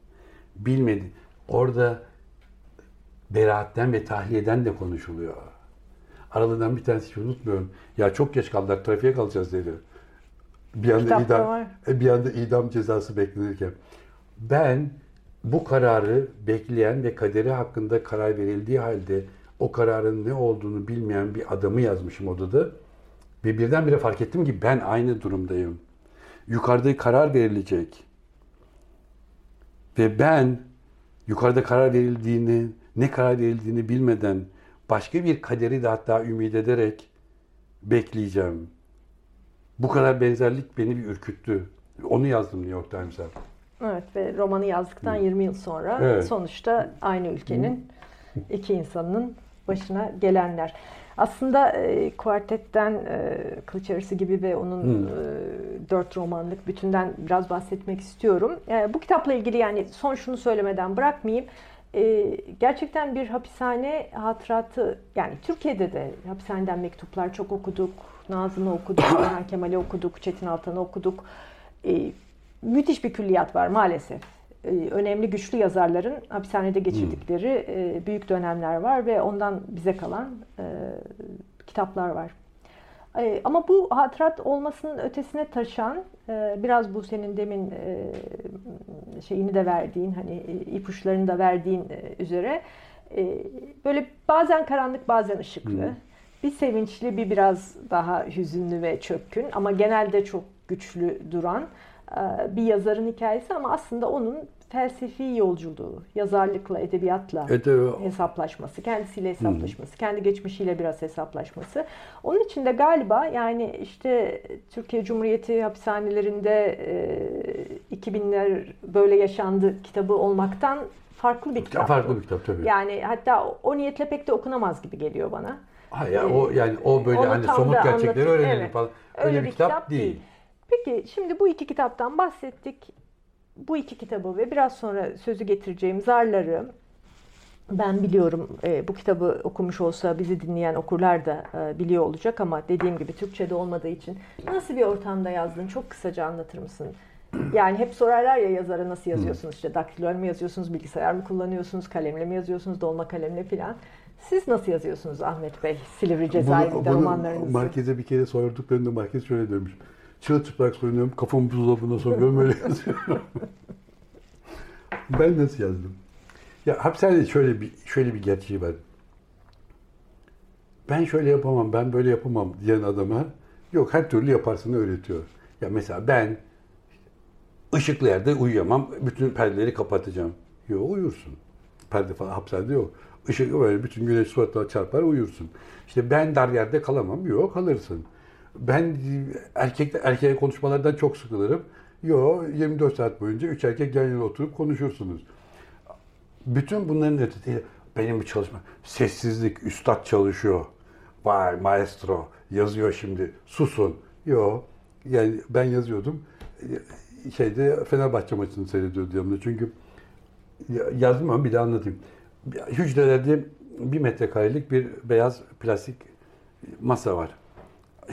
[SPEAKER 2] Bilmedi. Orada beraatten ve tahliyeden de konuşuluyor. Aralarından bir tanesi hiç unutmuyorum. Ya çok geç kaldılar, trafiğe kalacağız dedi. Bir anda
[SPEAKER 1] Kitapta
[SPEAKER 2] idam,
[SPEAKER 1] var.
[SPEAKER 2] e, bir anda idam cezası beklenirken. Ben bu kararı bekleyen ve kaderi hakkında karar verildiği halde o kararın ne olduğunu bilmeyen bir adamı yazmışım odada. Ve birdenbire fark ettim ki ben aynı durumdayım. Yukarıda karar verilecek. Ve ben yukarıda karar verildiğini, ne karar verildiğini bilmeden başka bir kaderi de hatta ümit ederek bekleyeceğim. Bu kadar benzerlik beni bir ürküttü. Onu yazdım New York Times'a.
[SPEAKER 1] Evet ve romanı yazdıktan 20 yıl sonra
[SPEAKER 2] Evet.
[SPEAKER 1] sonuçta aynı ülkenin iki insanının başına gelenler. Aslında e, kuartetten e, Kılıç Arası gibi ve onun
[SPEAKER 2] Hmm.
[SPEAKER 1] e, dört romanlık bütünden biraz bahsetmek istiyorum. E, bu kitapla ilgili yani son şunu söylemeden bırakmayayım. E, gerçekten bir hapishane hatıratı yani Türkiye'de de hapishaneden mektuplar çok okuduk. Nazım'ı okuduk, Orhan Kemal'i okuduk, Çetin Altan'ı okuduk. E, müthiş bir külliyat var maalesef. Ee, önemli güçlü yazarların hapishanede geçirdikleri e, büyük dönemler var ve ondan bize kalan e, kitaplar var. E, Ama bu hatırat olmasının ötesine taşan biraz bu senin demin şeyini de verdiğin hani ipuçlarını da verdiğin üzere böyle bazen karanlık bazen ışıklı.
[SPEAKER 2] Hı.
[SPEAKER 1] Bir sevinçli bir biraz daha hüzünlü ve çökkün ama genelde çok güçlü duran bir yazarın hikayesi ama aslında onun felsefi yolculuğu, yazarlıkla, edebiyatla
[SPEAKER 2] evet.
[SPEAKER 1] hesaplaşması, kendisiyle hesaplaşması, kendi geçmişiyle biraz hesaplaşması. Onun için de galiba yani işte Türkiye Cumhuriyeti hapishanelerinde e, 2000'ler böyle yaşandı kitabı olmaktan farklı bir kitap.
[SPEAKER 2] Farklı bir kitap tabii.
[SPEAKER 1] Yani hatta o niyetle pek de okunamaz gibi geliyor bana.
[SPEAKER 2] Ha ya o yani o böyle hani somut gerçekleri öğrenelim
[SPEAKER 1] Evet.
[SPEAKER 2] falan. Öyle, bir kitap, değil.
[SPEAKER 1] Peki şimdi bu iki kitaptan bahsettik. Bu iki kitabı ve biraz sonra sözü getireceğim zarları ben biliyorum e, bu kitabı okumuş olsa bizi dinleyen okurlar da e, biliyor olacak ama dediğim gibi Türkçe'de olmadığı için nasıl bir ortamda yazdın? Çok kısaca anlatır mısın? Yani hep sorarlar ya yazara nasıl yazıyorsunuz? İşte daktilo mu yazıyorsunuz, bilgisayar mı kullanıyorsunuz, kalemle mi yazıyorsunuz, dolma kalemle falan. Siz nasıl yazıyorsunuz Ahmet Bey? Silivri cezaevinde romanlarınızı.
[SPEAKER 2] Merkeze bir kere sorduk. Ben de merkez şöyle demiş. Çırılçıplak soyunuyorum, kafamı buzdolabına sokuyorum, öyle yazıyorum. ben nasıl yazdım? Ya hapishanede şöyle bir şöyle bir gerçeği var. Ben şöyle yapamam, ben böyle yapamam diyen adama yok her türlü yaparsını öğretiyor. Ya mesela ben ışıklı yerde uyuyamam, bütün perdeleri kapatacağım. Yok uyursun. Perde falan hapishanede yok. Işık böyle bütün güneş suratına çarpar uyursun. İşte ben dar yerde kalamam. Yok kalırsın. Ben erkek erkeğe konuşmalardan çok sıkılırım. Yok 24 saat boyunca üç erkek yan yana oturup konuşursunuz. Bütün bunların ötesi benim bir çalışma. Sessizlik, üstad çalışıyor. Vay maestro yazıyor şimdi. Susun. Yok. Yani ben yazıyordum. Şeyde Fenerbahçe maçını seyrediyordu yanımda. Çünkü yazdım ama bir daha anlatayım. Hücrelerde bir metrekarelik bir beyaz plastik masa var.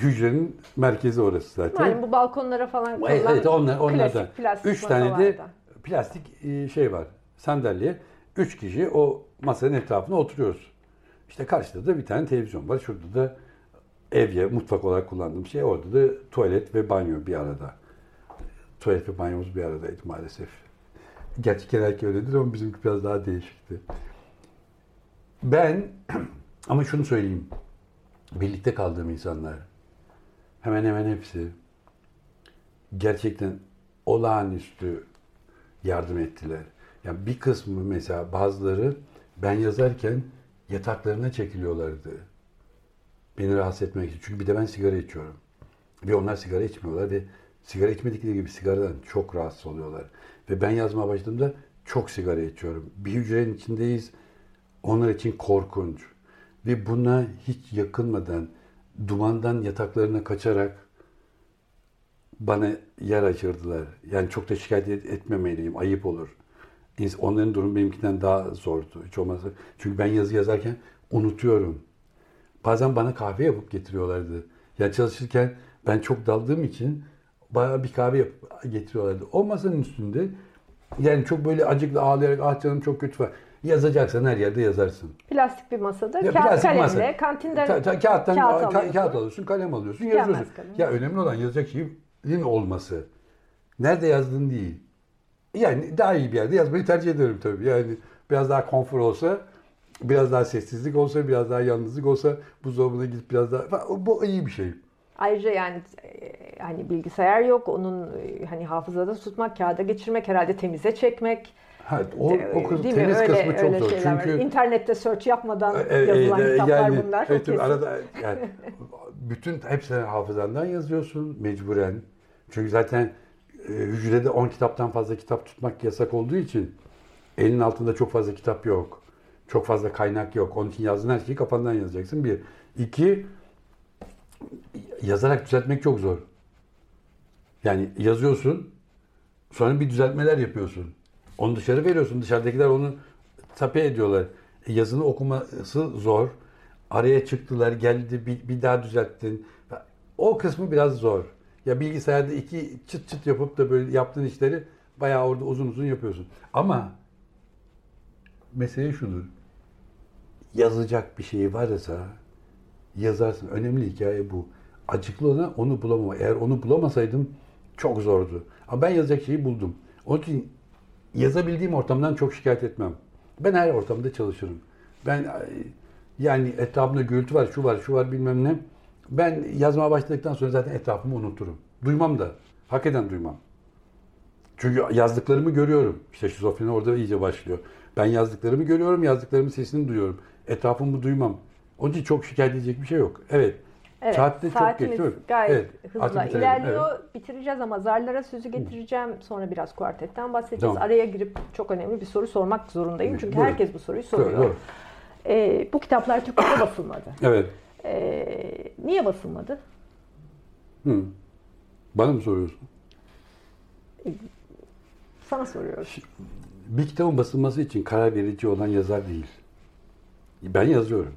[SPEAKER 2] Hücrenin merkezi orası zaten.
[SPEAKER 1] Yani bu balkonlara falan konulan
[SPEAKER 2] Evet, onlar, onlardan.
[SPEAKER 1] plastik
[SPEAKER 2] Üç tane de plastik e, şey var. Sandalye. Üç kişi o masanın etrafına oturuyoruz. İşte karşıda da bir tane televizyon var. Şurada da evye, mutfak olarak kullandığım şey. Orada da tuvalet ve banyo bir arada. Tuvalet ve banyomuz bir aradaydı maalesef. Gerçi genellikle öyledir ama bizimki biraz daha değişikti. Ben ama şunu söyleyeyim. Birlikte kaldığım insanlar hemen hemen hepsi gerçekten olağanüstü yardım ettiler. Yani bir kısmı mesela bazıları ben yazarken yataklarına çekiliyorlardı. Beni rahatsız etmek için. Çünkü bir de ben sigara içiyorum. Ve onlar sigara içmiyorlar ve sigara içmedikleri gibi sigaradan çok rahatsız oluyorlar. Ve ben yazmaya başladığımda çok sigara içiyorum. Bir hücrenin içindeyiz. Onlar için korkunç. Ve buna hiç yakınmadan, dumandan yataklarına kaçarak bana yer açırdılar. Yani çok da şikayet et- etmemeliyim, ayıp olur. Onların durumu benimkinden daha zordu. Hiç olmazsa. Çünkü ben yazı yazarken unutuyorum. Bazen bana kahve yapıp getiriyorlardı. Yani çalışırken ben çok daldığım için bayağı bir kahve yapıp getiriyorlardı. O masanın üstünde yani çok böyle acıklı ağlayarak ah canım çok kötü var. Yazacaksan her yerde yazarsın.
[SPEAKER 1] Plastik bir masada
[SPEAKER 2] Ya
[SPEAKER 1] kağıt kalemle
[SPEAKER 2] masa.
[SPEAKER 1] kantinden
[SPEAKER 2] Ta- ta- kağıttan
[SPEAKER 1] kağıt
[SPEAKER 2] ka-
[SPEAKER 1] alıyorsun.
[SPEAKER 2] kağıt alıyorsun, kalem alıyorsun,
[SPEAKER 1] Tükenmez
[SPEAKER 2] yazıyorsun.
[SPEAKER 1] kalem.
[SPEAKER 2] Ya önemli olan yazacak şeyin olması. Nerede yazdığın değil. Yani daha iyi bir yerde yazmayı tercih ederim tabii. Yani biraz daha konfor olsa, biraz daha sessizlik olsa, biraz daha yalnızlık olsa buzdolabına gidip biraz daha... Bu iyi bir şey.
[SPEAKER 1] Ayrıca yani e, hani bilgisayar yok. Onun e, hani hafızada tutmak, kağıda geçirmek, herhalde temize çekmek.
[SPEAKER 2] Ha, o, o kız,
[SPEAKER 1] Değil mi? Öyle,
[SPEAKER 2] kısmı çok
[SPEAKER 1] öyle
[SPEAKER 2] zor.
[SPEAKER 1] şeyler var.
[SPEAKER 2] Çünkü
[SPEAKER 1] İnternette search yapmadan
[SPEAKER 2] E, e,
[SPEAKER 1] yazılan
[SPEAKER 2] e,
[SPEAKER 1] kitaplar
[SPEAKER 2] yani,
[SPEAKER 1] bunlar.
[SPEAKER 2] evet, tabii arada yani bütün hepsini hafızandan yazıyorsun mecburen. Çünkü zaten e, hücrede 10 kitaptan fazla kitap tutmak yasak olduğu için elin altında çok fazla kitap yok. Çok fazla kaynak yok. Onun için yazdığın her şeyi kafandan yazacaksın. Bir. İki, yazarak düzeltmek çok zor. Yani yazıyorsun, sonra bir düzeltmeler yapıyorsun. Onu dışarı veriyorsun. Dışarıdakiler onu tape ediyorlar. E, yazını okuması zor. Araya çıktılar, geldi, bir, bir daha düzelttin. O kısmı biraz zor. Ya bilgisayarda iki çıt çıt yapıp da böyle yaptığın işleri bayağı orada uzun uzun yapıyorsun. Ama mesele şudur. Yazacak bir şey varsa yazarsın. Önemli hikaye bu. Acıklı olan onu bulamama. Eğer onu bulamasaydım çok zordu. Ama ben yazacak şeyi buldum. Onun için yazabildiğim ortamdan çok şikayet etmem. Ben her ortamda çalışırım. Ben ay, yani etrafımda gürültü var, şu var, şu var bilmem ne. Ben yazmaya başladıktan sonra zaten etrafımı unuturum. Duymam da. Hakikaten duymam. Çünkü yazdıklarımı görüyorum. İşte şizofreni orada iyice başlıyor. Ben yazdıklarımı görüyorum, yazdıklarımın sesini duyuyorum. Etrafımı duymam. Onun için çok şikayet edecek bir şey yok. Evet.
[SPEAKER 1] Evet,
[SPEAKER 2] Saatte çok geç
[SPEAKER 1] gayet
[SPEAKER 2] Evet, bitirelim,
[SPEAKER 1] ilerliyor. Bitireceğiz ama zarlara sözü getireceğim. Sonra biraz kuartetten bahsedeceğiz.
[SPEAKER 2] Tamam.
[SPEAKER 1] Araya girip çok önemli bir soru sormak zorundayım. Çünkü
[SPEAKER 2] Buyurun.
[SPEAKER 1] herkes bu soruyu soruyor.
[SPEAKER 2] doğru.
[SPEAKER 1] Ee, bu kitaplar Türkçe'de basılmadı.
[SPEAKER 2] Evet.
[SPEAKER 1] Ee, niye basılmadı?
[SPEAKER 2] Hı. Bana mı soruyorsun?
[SPEAKER 1] Sana soruyorum.
[SPEAKER 2] Bir kitabın basılması için karar verici olan yazar değil. Ben yazıyorum.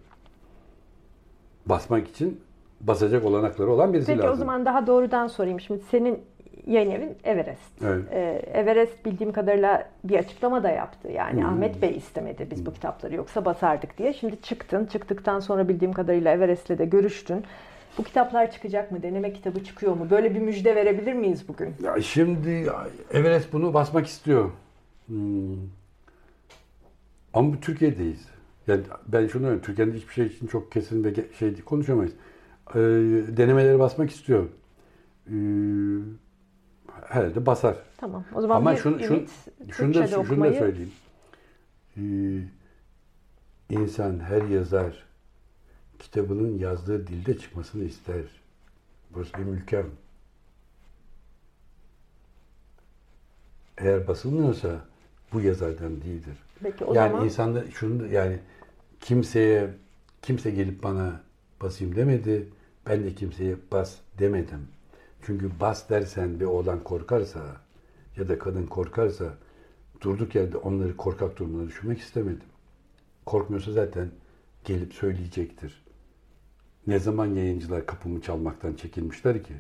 [SPEAKER 2] Basmak için basacak olanakları olan birisi
[SPEAKER 1] Peki
[SPEAKER 2] lazım.
[SPEAKER 1] o zaman daha doğrudan sorayım. Şimdi senin yayın evin Everest.
[SPEAKER 2] Evet.
[SPEAKER 1] Ee, Everest bildiğim kadarıyla bir açıklama da yaptı. Yani
[SPEAKER 2] Hmm.
[SPEAKER 1] Ahmet Bey istemedi biz bu kitapları yoksa basardık diye. Şimdi çıktın. Çıktıktan sonra bildiğim kadarıyla Everest'le de görüştün. Bu kitaplar çıkacak mı? Deneme kitabı çıkıyor mu? Böyle bir müjde verebilir miyiz bugün?
[SPEAKER 2] Ya şimdi Everest bunu basmak istiyor. Hmm. Ama bu Türkiye'deyiz. Yani ben şunu Türkiye'nin hiçbir şey için çok kesin ve şey konuşamayız. Ee, denemeleri basmak istiyor. Ee, herhalde basar.
[SPEAKER 1] Tamam. O zaman
[SPEAKER 2] Ama
[SPEAKER 1] bir
[SPEAKER 2] şunu, şunu,
[SPEAKER 1] ümit
[SPEAKER 2] şunu, da,
[SPEAKER 1] Türkçe'de
[SPEAKER 2] şunu da
[SPEAKER 1] okumayı
[SPEAKER 2] söyleyeyim. Ee, insan her yazar kitabının yazdığı dilde çıkmasını ister. Burası benim ülkem. Eğer basılmıyorsa bu yazardan değildir.
[SPEAKER 1] Peki o
[SPEAKER 2] yani
[SPEAKER 1] zaman
[SPEAKER 2] insanda şunu yani kimseye kimse gelip bana basayım demedi. Ben de kimseye bas demedim. Çünkü bas dersen bir oğlan korkarsa ya da kadın korkarsa durduk yerde onları korkak durumuna düşürmek istemedim. Korkmuyorsa zaten gelip söyleyecektir. Ne zaman yayıncılar kapımı çalmaktan çekinmişler ki?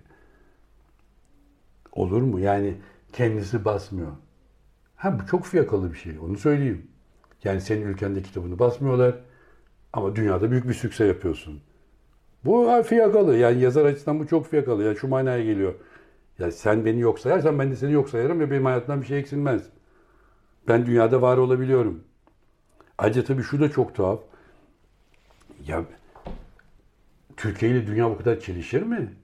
[SPEAKER 2] Olur mu? Yani kendisi basmıyor. Ha bu çok fiyakalı bir şey. Onu söyleyeyim. Yani senin ülkende kitabını basmıyorlar ama dünyada büyük bir sükse yapıyorsun. Bu fiyakalı. Yani yazar açısından bu çok fiyakalı. Yani şu manaya geliyor. Ya sen beni yok sayarsan ben de seni yok sayarım ve benim hayatımdan bir şey eksilmez. Ben dünyada var olabiliyorum. Ayrıca tabii şu da çok tuhaf. Ya Türkiye ile dünya bu kadar çelişir mi?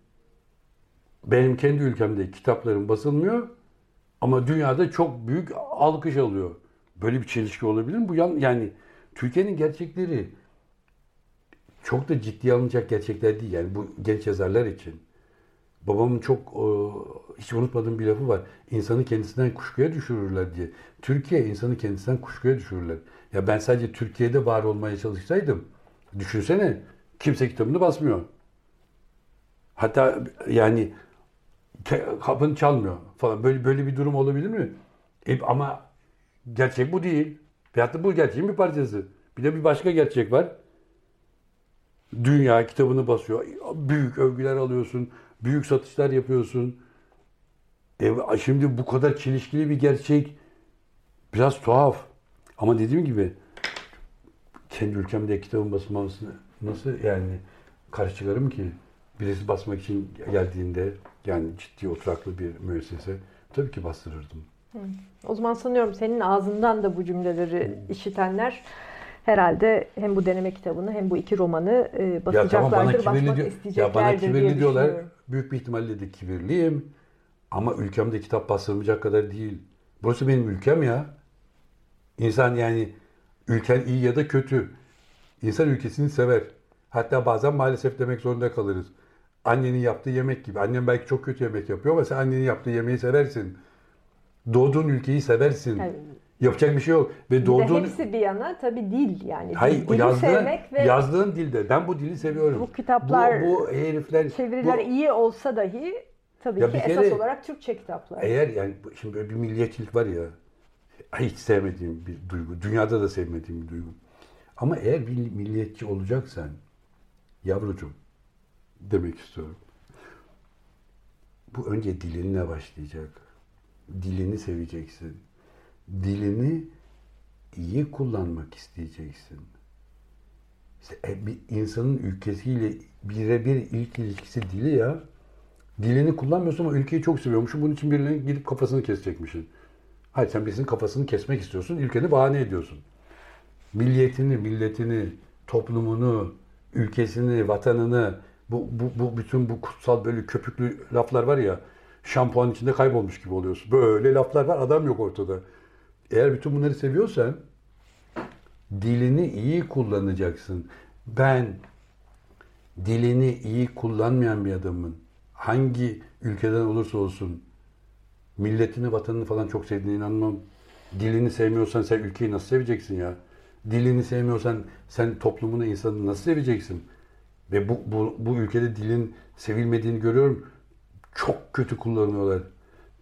[SPEAKER 2] Benim kendi ülkemde kitaplarım basılmıyor ama dünyada çok büyük alkış alıyor. Böyle bir çelişki olabilir mi? Bu yan, yani Türkiye'nin gerçekleri çok da ciddiye alınacak gerçekler değil. Yani bu genç yazarlar için. Babamın çok e, hiç unutmadığım bir lafı var. İnsanı kendisinden kuşkuya düşürürler diye. Türkiye insanı kendisinden kuşkuya düşürürler. Ya ben sadece Türkiye'de var olmaya çalışsaydım düşünsene kimse kitabını basmıyor. Hatta yani kapını çalmıyor falan. Böyle böyle bir durum olabilir mi? E, ama gerçek bu değil. Veyahut da bu gerçeğin bir parçası. Bir de bir başka gerçek var. Dünya kitabını basıyor. Büyük övgüler alıyorsun. Büyük satışlar yapıyorsun. E, şimdi bu kadar çelişkili bir gerçek biraz tuhaf. Ama dediğim gibi kendi ülkemde kitabın basılmasını nasıl yani karşı çıkarım ki? Birisi basmak için geldiğinde yani ciddi oturaklı bir müessese tabii ki bastırırdım.
[SPEAKER 1] o zaman sanıyorum senin ağzından da bu cümleleri işitenler herhalde hem bu deneme kitabını hem bu iki romanı e,
[SPEAKER 2] Ya tamam bana
[SPEAKER 1] basacaklardır, basmak
[SPEAKER 2] diyor. Ya
[SPEAKER 1] isteyeceklerdir
[SPEAKER 2] bana
[SPEAKER 1] diye
[SPEAKER 2] kibirli diyorlar. Büyük bir ihtimalle de kibirliyim. Ama ülkemde kitap bastırılmayacak kadar değil. Burası benim ülkem ya. İnsan yani ülken iyi ya da kötü. İnsan ülkesini sever. Hatta bazen maalesef demek zorunda kalırız. Annenin yaptığı yemek gibi. Annem belki çok kötü yemek yapıyor ama sen annenin yaptığı yemeği seversin. Doğduğun ülkeyi seversin.
[SPEAKER 1] Yani
[SPEAKER 2] Yapacak bir şey yok. Ve
[SPEAKER 1] bir
[SPEAKER 2] doğduğun...
[SPEAKER 1] hepsi bir yana tabii dil yani.
[SPEAKER 2] Hayır,
[SPEAKER 1] Dili
[SPEAKER 2] yazdığın,
[SPEAKER 1] sevmek ve
[SPEAKER 2] yazdığın dilde. Ben bu dili seviyorum.
[SPEAKER 1] Bu kitaplar,
[SPEAKER 2] bu, bu herifler,
[SPEAKER 1] çeviriler
[SPEAKER 2] bu-
[SPEAKER 1] iyi olsa dahi tabii
[SPEAKER 2] Ya
[SPEAKER 1] ki
[SPEAKER 2] bir
[SPEAKER 1] esas
[SPEAKER 2] kere-
[SPEAKER 1] olarak Türkçe kitaplar.
[SPEAKER 2] Eğer yani şimdi böyle bir milliyetçilik var ya, hiç sevmediğim bir duygu, dünyada da sevmediğim bir duygu. Ama eğer bir milliyetçi olacaksan, yavrucuğum demek istiyorum. Bu önce dilinle başlayacak. Dilini seveceksin. Dilini iyi kullanmak isteyeceksin. İşte e, bir insanın ülkesiyle birebir ilk ilişkisi dili ya. Dilini kullanmıyorsun ama ülkeyi çok seviyormuşsun. Bunun için birine gidip kafasını kesecekmişsin. Hayır sen birisinin kafasını kesmek istiyorsun. Ülkeni bahane ediyorsun. Milliyetini, milletini, toplumunu, ülkesini, vatanını, bu, bu, bu bütün bu kutsal böyle köpüklü laflar var ya, şampuan içinde kaybolmuş gibi oluyorsun. Böyle laflar var, adam yok ortada. Eğer bütün bunları seviyorsan, dilini iyi kullanacaksın. Ben dilini iyi kullanmayan bir adamın hangi ülkeden olursa olsun milletini, vatanını falan çok sevdiğine inanmam. Dilini sevmiyorsan sen ülkeyi nasıl seveceksin ya? Dilini sevmiyorsan sen toplumunu, insanı nasıl seveceksin? Ve bu, bu, bu ülkede dilin sevilmediğini görüyorum. Çok kötü kullanıyorlar.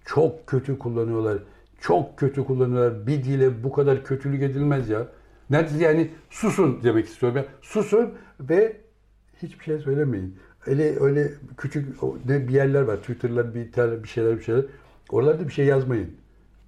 [SPEAKER 2] Çok kötü kullanıyorlar. Çok kötü kullanıyorlar. Bir dile bu kadar kötülük edilmez ya. Neredeyse yani susun demek istiyorum. Yani susun ve hiçbir şey söylemeyin. öyle öyle küçük ne bir yerler var. Twitter'lar bir bir şeyler bir şeyler. Oralarda bir şey yazmayın.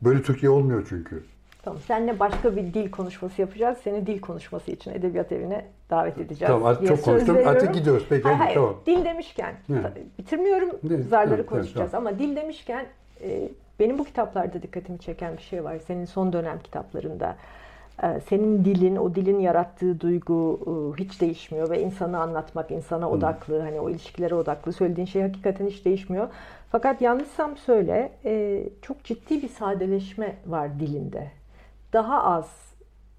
[SPEAKER 2] Böyle Türkiye olmuyor çünkü.
[SPEAKER 1] Tamam. Seninle başka bir dil konuşması yapacağız. Seni dil konuşması için edebiyat evine davet edeceğiz.
[SPEAKER 2] Tamam artık çok konuştum.
[SPEAKER 1] veriyorum.
[SPEAKER 2] Artık gidiyoruz. Peki
[SPEAKER 1] Hayır, hayır.
[SPEAKER 2] tamam.
[SPEAKER 1] Dil demişken ta- bitirmiyorum.
[SPEAKER 2] Ne?
[SPEAKER 1] Zarları
[SPEAKER 2] Evet,
[SPEAKER 1] konuşacağız
[SPEAKER 2] evet,
[SPEAKER 1] ama dil demişken e, benim bu kitaplarda dikkatimi çeken bir şey var. Senin son dönem kitaplarında e, senin dilin, o dilin yarattığı duygu e, hiç değişmiyor ve insanı anlatmak, insana odaklı, hani o ilişkilere odaklı söylediğin şey hakikaten hiç değişmiyor. Fakat yanlışsam söyle, e, çok ciddi bir sadeleşme var dilinde. Daha az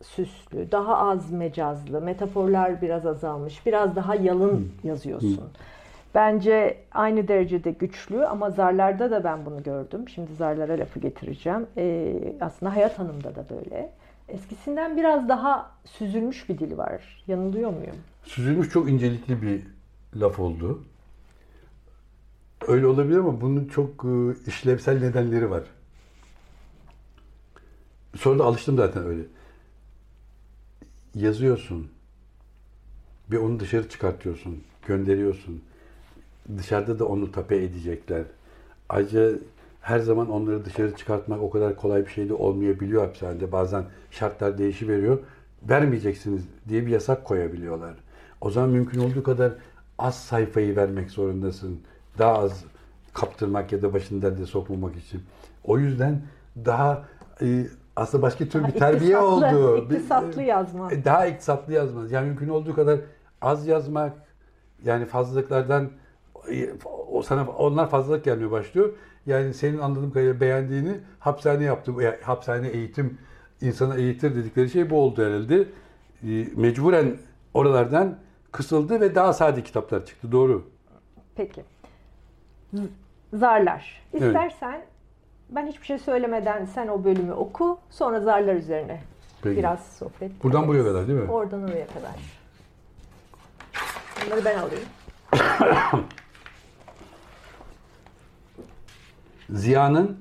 [SPEAKER 1] süslü, daha az mecazlı, metaforlar biraz azalmış, biraz daha yalın yazıyorsun. Bence aynı derecede güçlü ama zarlarda da ben bunu gördüm. Şimdi zarlara lafı getireceğim. Ee, aslında Hayat Hanım'da da böyle. Eskisinden biraz daha süzülmüş bir dili var. Yanılıyor muyum?
[SPEAKER 2] Süzülmüş çok incelikli bir laf oldu. Öyle olabilir ama bunun çok e, işlevsel nedenleri var. Sonra da alıştım zaten öyle. Yazıyorsun. Bir onu dışarı çıkartıyorsun. Gönderiyorsun. Dışarıda da onu tape edecekler. Ayrıca her zaman onları dışarı çıkartmak o kadar kolay bir şey de olmayabiliyor hapishanede. Bazen şartlar değişiveriyor. Vermeyeceksiniz diye bir yasak koyabiliyorlar. O zaman mümkün olduğu kadar az sayfayı vermek zorundasın. Daha az kaptırmak ya da başını derde sokmamak için. O yüzden daha e, aslında başka tür bir terbiye
[SPEAKER 1] iktisatlı-
[SPEAKER 2] oldu. Bir-
[SPEAKER 1] iktisatlı yazma.
[SPEAKER 2] e, Daha iktisatlı yazmaz. Yani mümkün olduğu kadar az yazmak, yani fazlalıklardan e, o sana onlar fazlalık gelmeye başlıyor. Yani senin anladığım kadarıyla beğendiğini hapishane yaptım. Yani hapishane eğitim insana eğitir dedikleri şey bu oldu herhalde. E, Mecburen oralardan kısıldı ve daha sade kitaplar çıktı. Doğru.
[SPEAKER 1] Peki. Zarlar.
[SPEAKER 2] Evet.
[SPEAKER 1] İstersen ben hiçbir şey söylemeden sen o bölümü oku. Sonra zarlar üzerine
[SPEAKER 2] Peki.
[SPEAKER 1] biraz sohbet
[SPEAKER 2] Buradan
[SPEAKER 1] ederiz.
[SPEAKER 2] buraya kadar değil mi?
[SPEAKER 1] Oradan oraya kadar. Bunları ben alayım.
[SPEAKER 2] Ziya'nın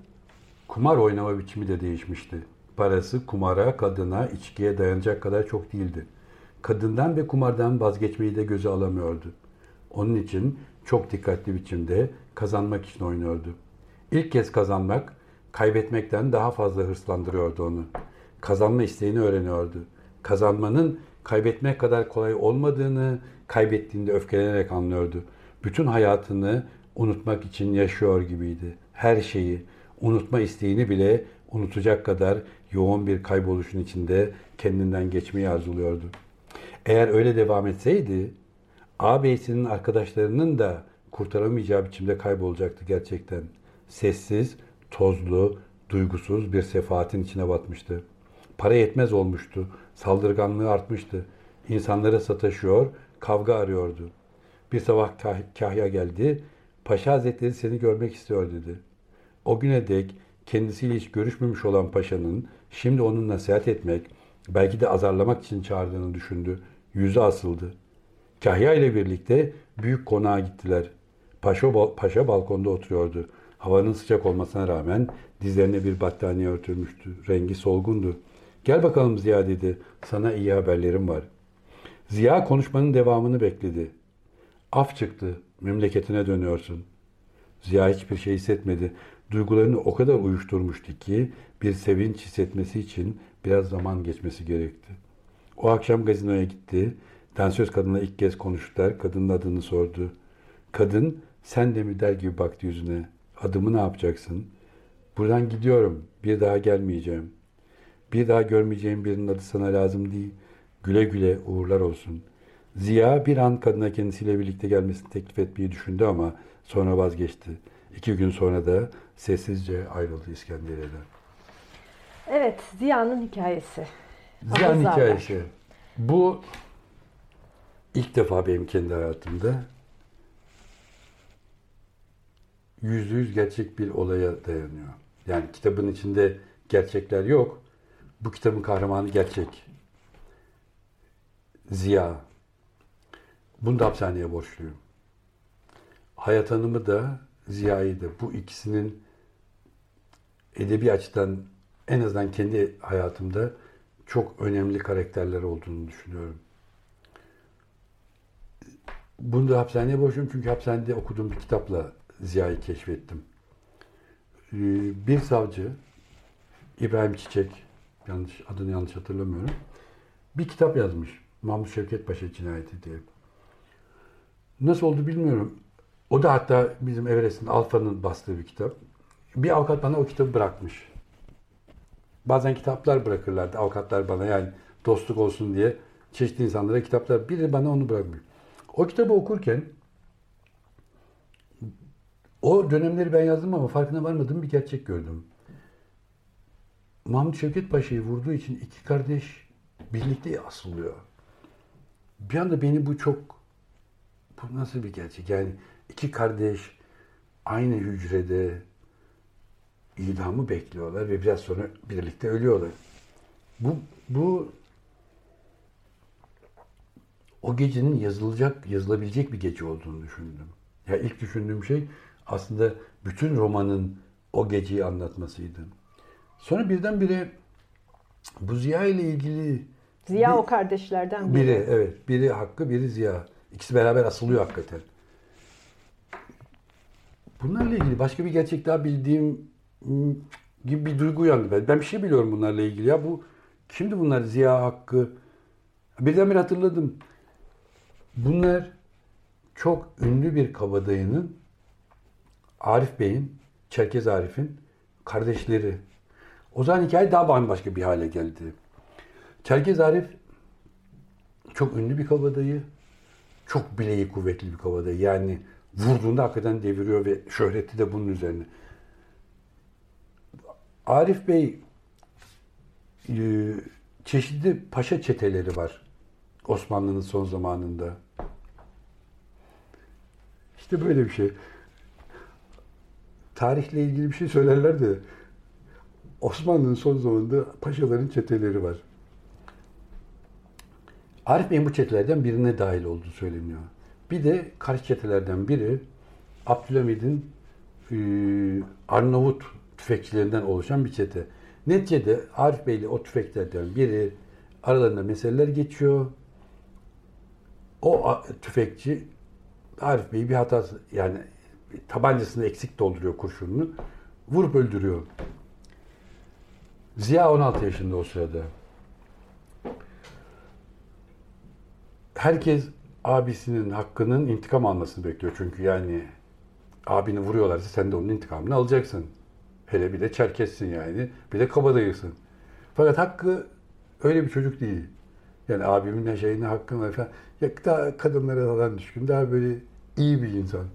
[SPEAKER 2] kumar oynama biçimi de değişmişti. Parası kumara, kadına, içkiye dayanacak kadar çok değildi. Kadından ve kumardan vazgeçmeyi de göze alamıyordu. Onun için çok dikkatli biçimde kazanmak için oynuyordu. İlk kez kazanmak, kaybetmekten daha fazla hırslandırıyordu onu. Kazanma isteğini öğreniyordu. Kazanmanın kaybetmek kadar kolay olmadığını, kaybettiğinde öfkelenerek anlıyordu. Bütün hayatını unutmak için yaşıyor gibiydi. Her şeyi, unutma isteğini bile unutacak kadar yoğun bir kayboluşun içinde kendinden geçmeyi arzuluyordu. Eğer öyle devam etseydi, ağabeyisinin arkadaşlarının da kurtaramayacağı biçimde kaybolacaktı gerçekten. Sessiz, tozlu, duygusuz bir sefaatin içine batmıştı. Para yetmez olmuştu, saldırganlığı artmıştı. İnsanlara sataşıyor, kavga arıyordu. Bir sabah kah- Kahya geldi, Paşa Hazretleri seni görmek istiyor dedi. O güne dek kendisiyle hiç görüşmemiş olan paşanın şimdi onu nasihat etmek, belki de azarlamak için çağırdığını düşündü. Yüzü asıldı. Kahya ile birlikte büyük konağa gittiler. Paşa, paşa balkonda oturuyordu. Havanın sıcak olmasına rağmen dizlerine bir battaniye örtülmüştü. Rengi solgundu. Gel bakalım Ziya dedi. Sana iyi haberlerim var. Ziya konuşmanın devamını bekledi. Af çıktı. Memleketine dönüyorsun. Ziya hiçbir şey hissetmedi. Duygularını o kadar uyuşturmuştu ki bir sevinç hissetmesi için biraz zaman geçmesi gerekti. O akşam gazinoya gitti. Dansöz kadınla ilk kez konuştular. Kadının adını sordu. Kadın sen de mi der gibi baktı yüzüne. Adımı ne yapacaksın? Buradan gidiyorum. Bir daha gelmeyeceğim. Bir daha görmeyeceğim birinin adı sana lazım değil. Güle güle uğurlar olsun. Ziya bir an kadına kendisiyle birlikte gelmesini teklif etmeyi düşündü ama sonra vazgeçti. İki gün sonra da sessizce ayrıldı İskenderiye'den.
[SPEAKER 1] Evet, Ziya'nın hikayesi.
[SPEAKER 2] Ziya'nın hikayesi. Bu ilk defa benim kendi hayatımda yüzde yüz gerçek bir olaya dayanıyor. Yani kitabın içinde gerçekler yok. Bu kitabın kahramanı gerçek. Ziya. Bunu da hapishaneye borçluyum. Hayat Hanım'ı da Ziya'yı da bu ikisinin edebi açıdan en azından kendi hayatımda çok önemli karakterler olduğunu düşünüyorum. Bunu da hapishaneye borçluyum çünkü hapishanede okuduğum bir kitapla Ziya'yı keşfettim. Ee, Bir savcı, İbrahim Çiçek, yanlış adını yanlış hatırlamıyorum. Bir kitap yazmış. Mahmut Şevket Paşa cinayeti diye. Nasıl oldu bilmiyorum. O da hatta bizim Everest'in Alfa'nın bastığı bir kitap. Bir avukat bana o kitabı bırakmış. Bazen kitaplar bırakırlardı avukatlar bana yani dostluk olsun diye çeşitli insanlara kitaplar. Biri bana onu bırakmış. O kitabı okurken o dönemleri ben yazdım ama farkına varmadığım bir gerçek gördüm. Mahmut Şevket Paşa'yı vurduğu için iki kardeş birlikte asılıyor. Bir anda beni bu çok bu nasıl bir gerçek? Yani iki kardeş aynı hücrede idamı bekliyorlar ve biraz sonra birlikte ölüyorlar. Bu bu o gecenin yazılacak, yazılabilecek bir gece olduğunu düşündüm. Ya ilk düşündüğüm şey aslında bütün romanın o geceyi anlatmasıydı. Sonra birdenbire bu Ziya ile ilgili
[SPEAKER 1] Ziya
[SPEAKER 2] bir-
[SPEAKER 1] o kardeşlerden biri.
[SPEAKER 2] biri evet, biri Hakkı, biri Ziya. İkisi beraber asılıyor hakikaten. Bunlarla ilgili başka bir gerçek daha bildiğim hmm, gibi bir duygu uyandı. Ben, ben bir şey biliyorum bunlarla ilgili ya. Bu kimdi bunlar? Ziya Hakkı. Birdenbire hatırladım. Bunlar çok ünlü bir kabadayının Arif Bey'in, Çerkez Arif'in kardeşleri. O zaman hikaye daha bambaşka bir hale geldi. Çerkez Arif çok ünlü bir kabadayı. Çok bileği kuvvetli bir kabadayı. Yani vurduğunda hakikaten deviriyor ve şöhreti de bunun üzerine. Arif Bey e, çeşitli paşa çeteleri var Osmanlı'nın son zamanında. İşte böyle bir şey. Tarihle ilgili bir şey söylerler de Osmanlı'nın son zamanında paşaların çeteleri var. Arif Bey'in bu çetelerden birine dahil olduğu söyleniyor. Bir de karşı çetelerden biri Abdülhamid'in e, Arnavut tüfekçilerinden oluşan bir çete. Neticede Arif Bey ile o tüfeklerden biri aralarında meseleler geçiyor. O tüfekçi Arif Bey'i bir hatası yani tabancasını eksik dolduruyor kurşununu. Vurup öldürüyor. Ziya 16 yaşında o sırada. Herkes abisinin hakkının intikam almasını bekliyor çünkü yani abini vuruyorlarsa sen de onun intikamını alacaksın. Hele bir de Çerkessin yani. Bir de kabadayısın. Fakat Hakkı öyle bir çocuk değil. Yani abimin ne şeyine hakkın var falan. Ya daha kadınlara falan düşkün. Daha böyle iyi bir insan.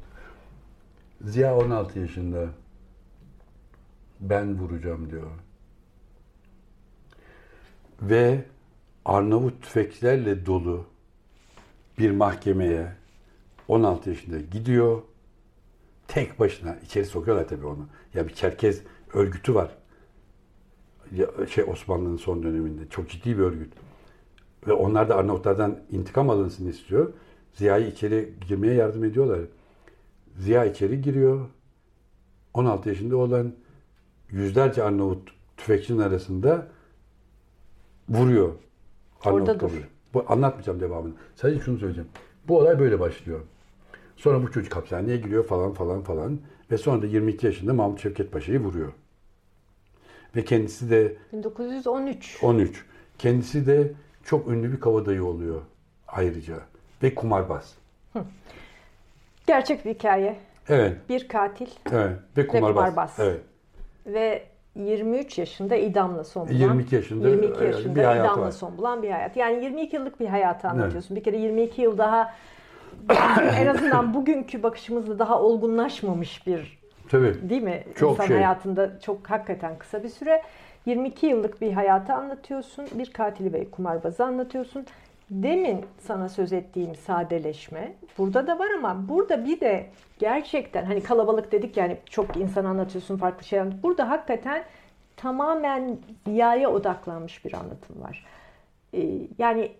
[SPEAKER 2] Ziya 16 yaşında. Ben vuracağım diyor. Ve Arnavut tüfeklerle dolu bir mahkemeye 16 yaşında gidiyor. Tek başına içeri sokuyorlar tabii onu. Ya bir Çerkez örgütü var. Ya şey Osmanlı'nın son döneminde çok ciddi bir örgüt. Ve onlar da Arnavutlardan intikam alınsın istiyor. Ziya'yı içeri girmeye yardım ediyorlar. Ziya içeri giriyor. 16 yaşında olan yüzlerce Arnavut tüfekçinin arasında vuruyor.
[SPEAKER 1] Orada dur.
[SPEAKER 2] Bu, anlatmayacağım devamını. Sadece şunu söyleyeceğim. Bu olay böyle başlıyor. Sonra bu çocuk hapishaneye giriyor falan falan falan. Ve sonra da 22 yaşında Mahmut Şevket Paşa'yı vuruyor. Ve kendisi de
[SPEAKER 1] 1913.
[SPEAKER 2] 13. Kendisi de çok ünlü bir kabadayı oluyor ayrıca. Ve kumarbaz.
[SPEAKER 1] Gerçek bir hikaye.
[SPEAKER 2] Evet,
[SPEAKER 1] Bir katil
[SPEAKER 2] evet. Ve kumarbaz.
[SPEAKER 1] kumarbaz.
[SPEAKER 2] Evet.
[SPEAKER 1] ve 23 yaşında idamla son bulan.
[SPEAKER 2] 22 yaşında,
[SPEAKER 1] 22
[SPEAKER 2] e,
[SPEAKER 1] yaşında
[SPEAKER 2] bir hayatı
[SPEAKER 1] idamla
[SPEAKER 2] var.
[SPEAKER 1] son bulan bir hayat. Yani 22 yıllık bir hayatı anlatıyorsun. Bir kere 22 yıl daha en azından bugünkü bakışımızda daha olgunlaşmamış bir
[SPEAKER 2] Tabii.
[SPEAKER 1] değil mi?
[SPEAKER 2] Çok
[SPEAKER 1] İnsan
[SPEAKER 2] şey.
[SPEAKER 1] hayatında çok hakikaten kısa bir süre. 22 yıllık bir hayatı anlatıyorsun. Bir katili ve kumarbazı anlatıyorsun. Demin sana söz ettiğim sadeleşme burada da var ama burada bir de gerçekten hani kalabalık dedik yani çok insan anlatıyorsun farklı şey anlatıyorsun. Burada hakikaten tamamen ziyaya odaklanmış bir anlatım var. Ee, yani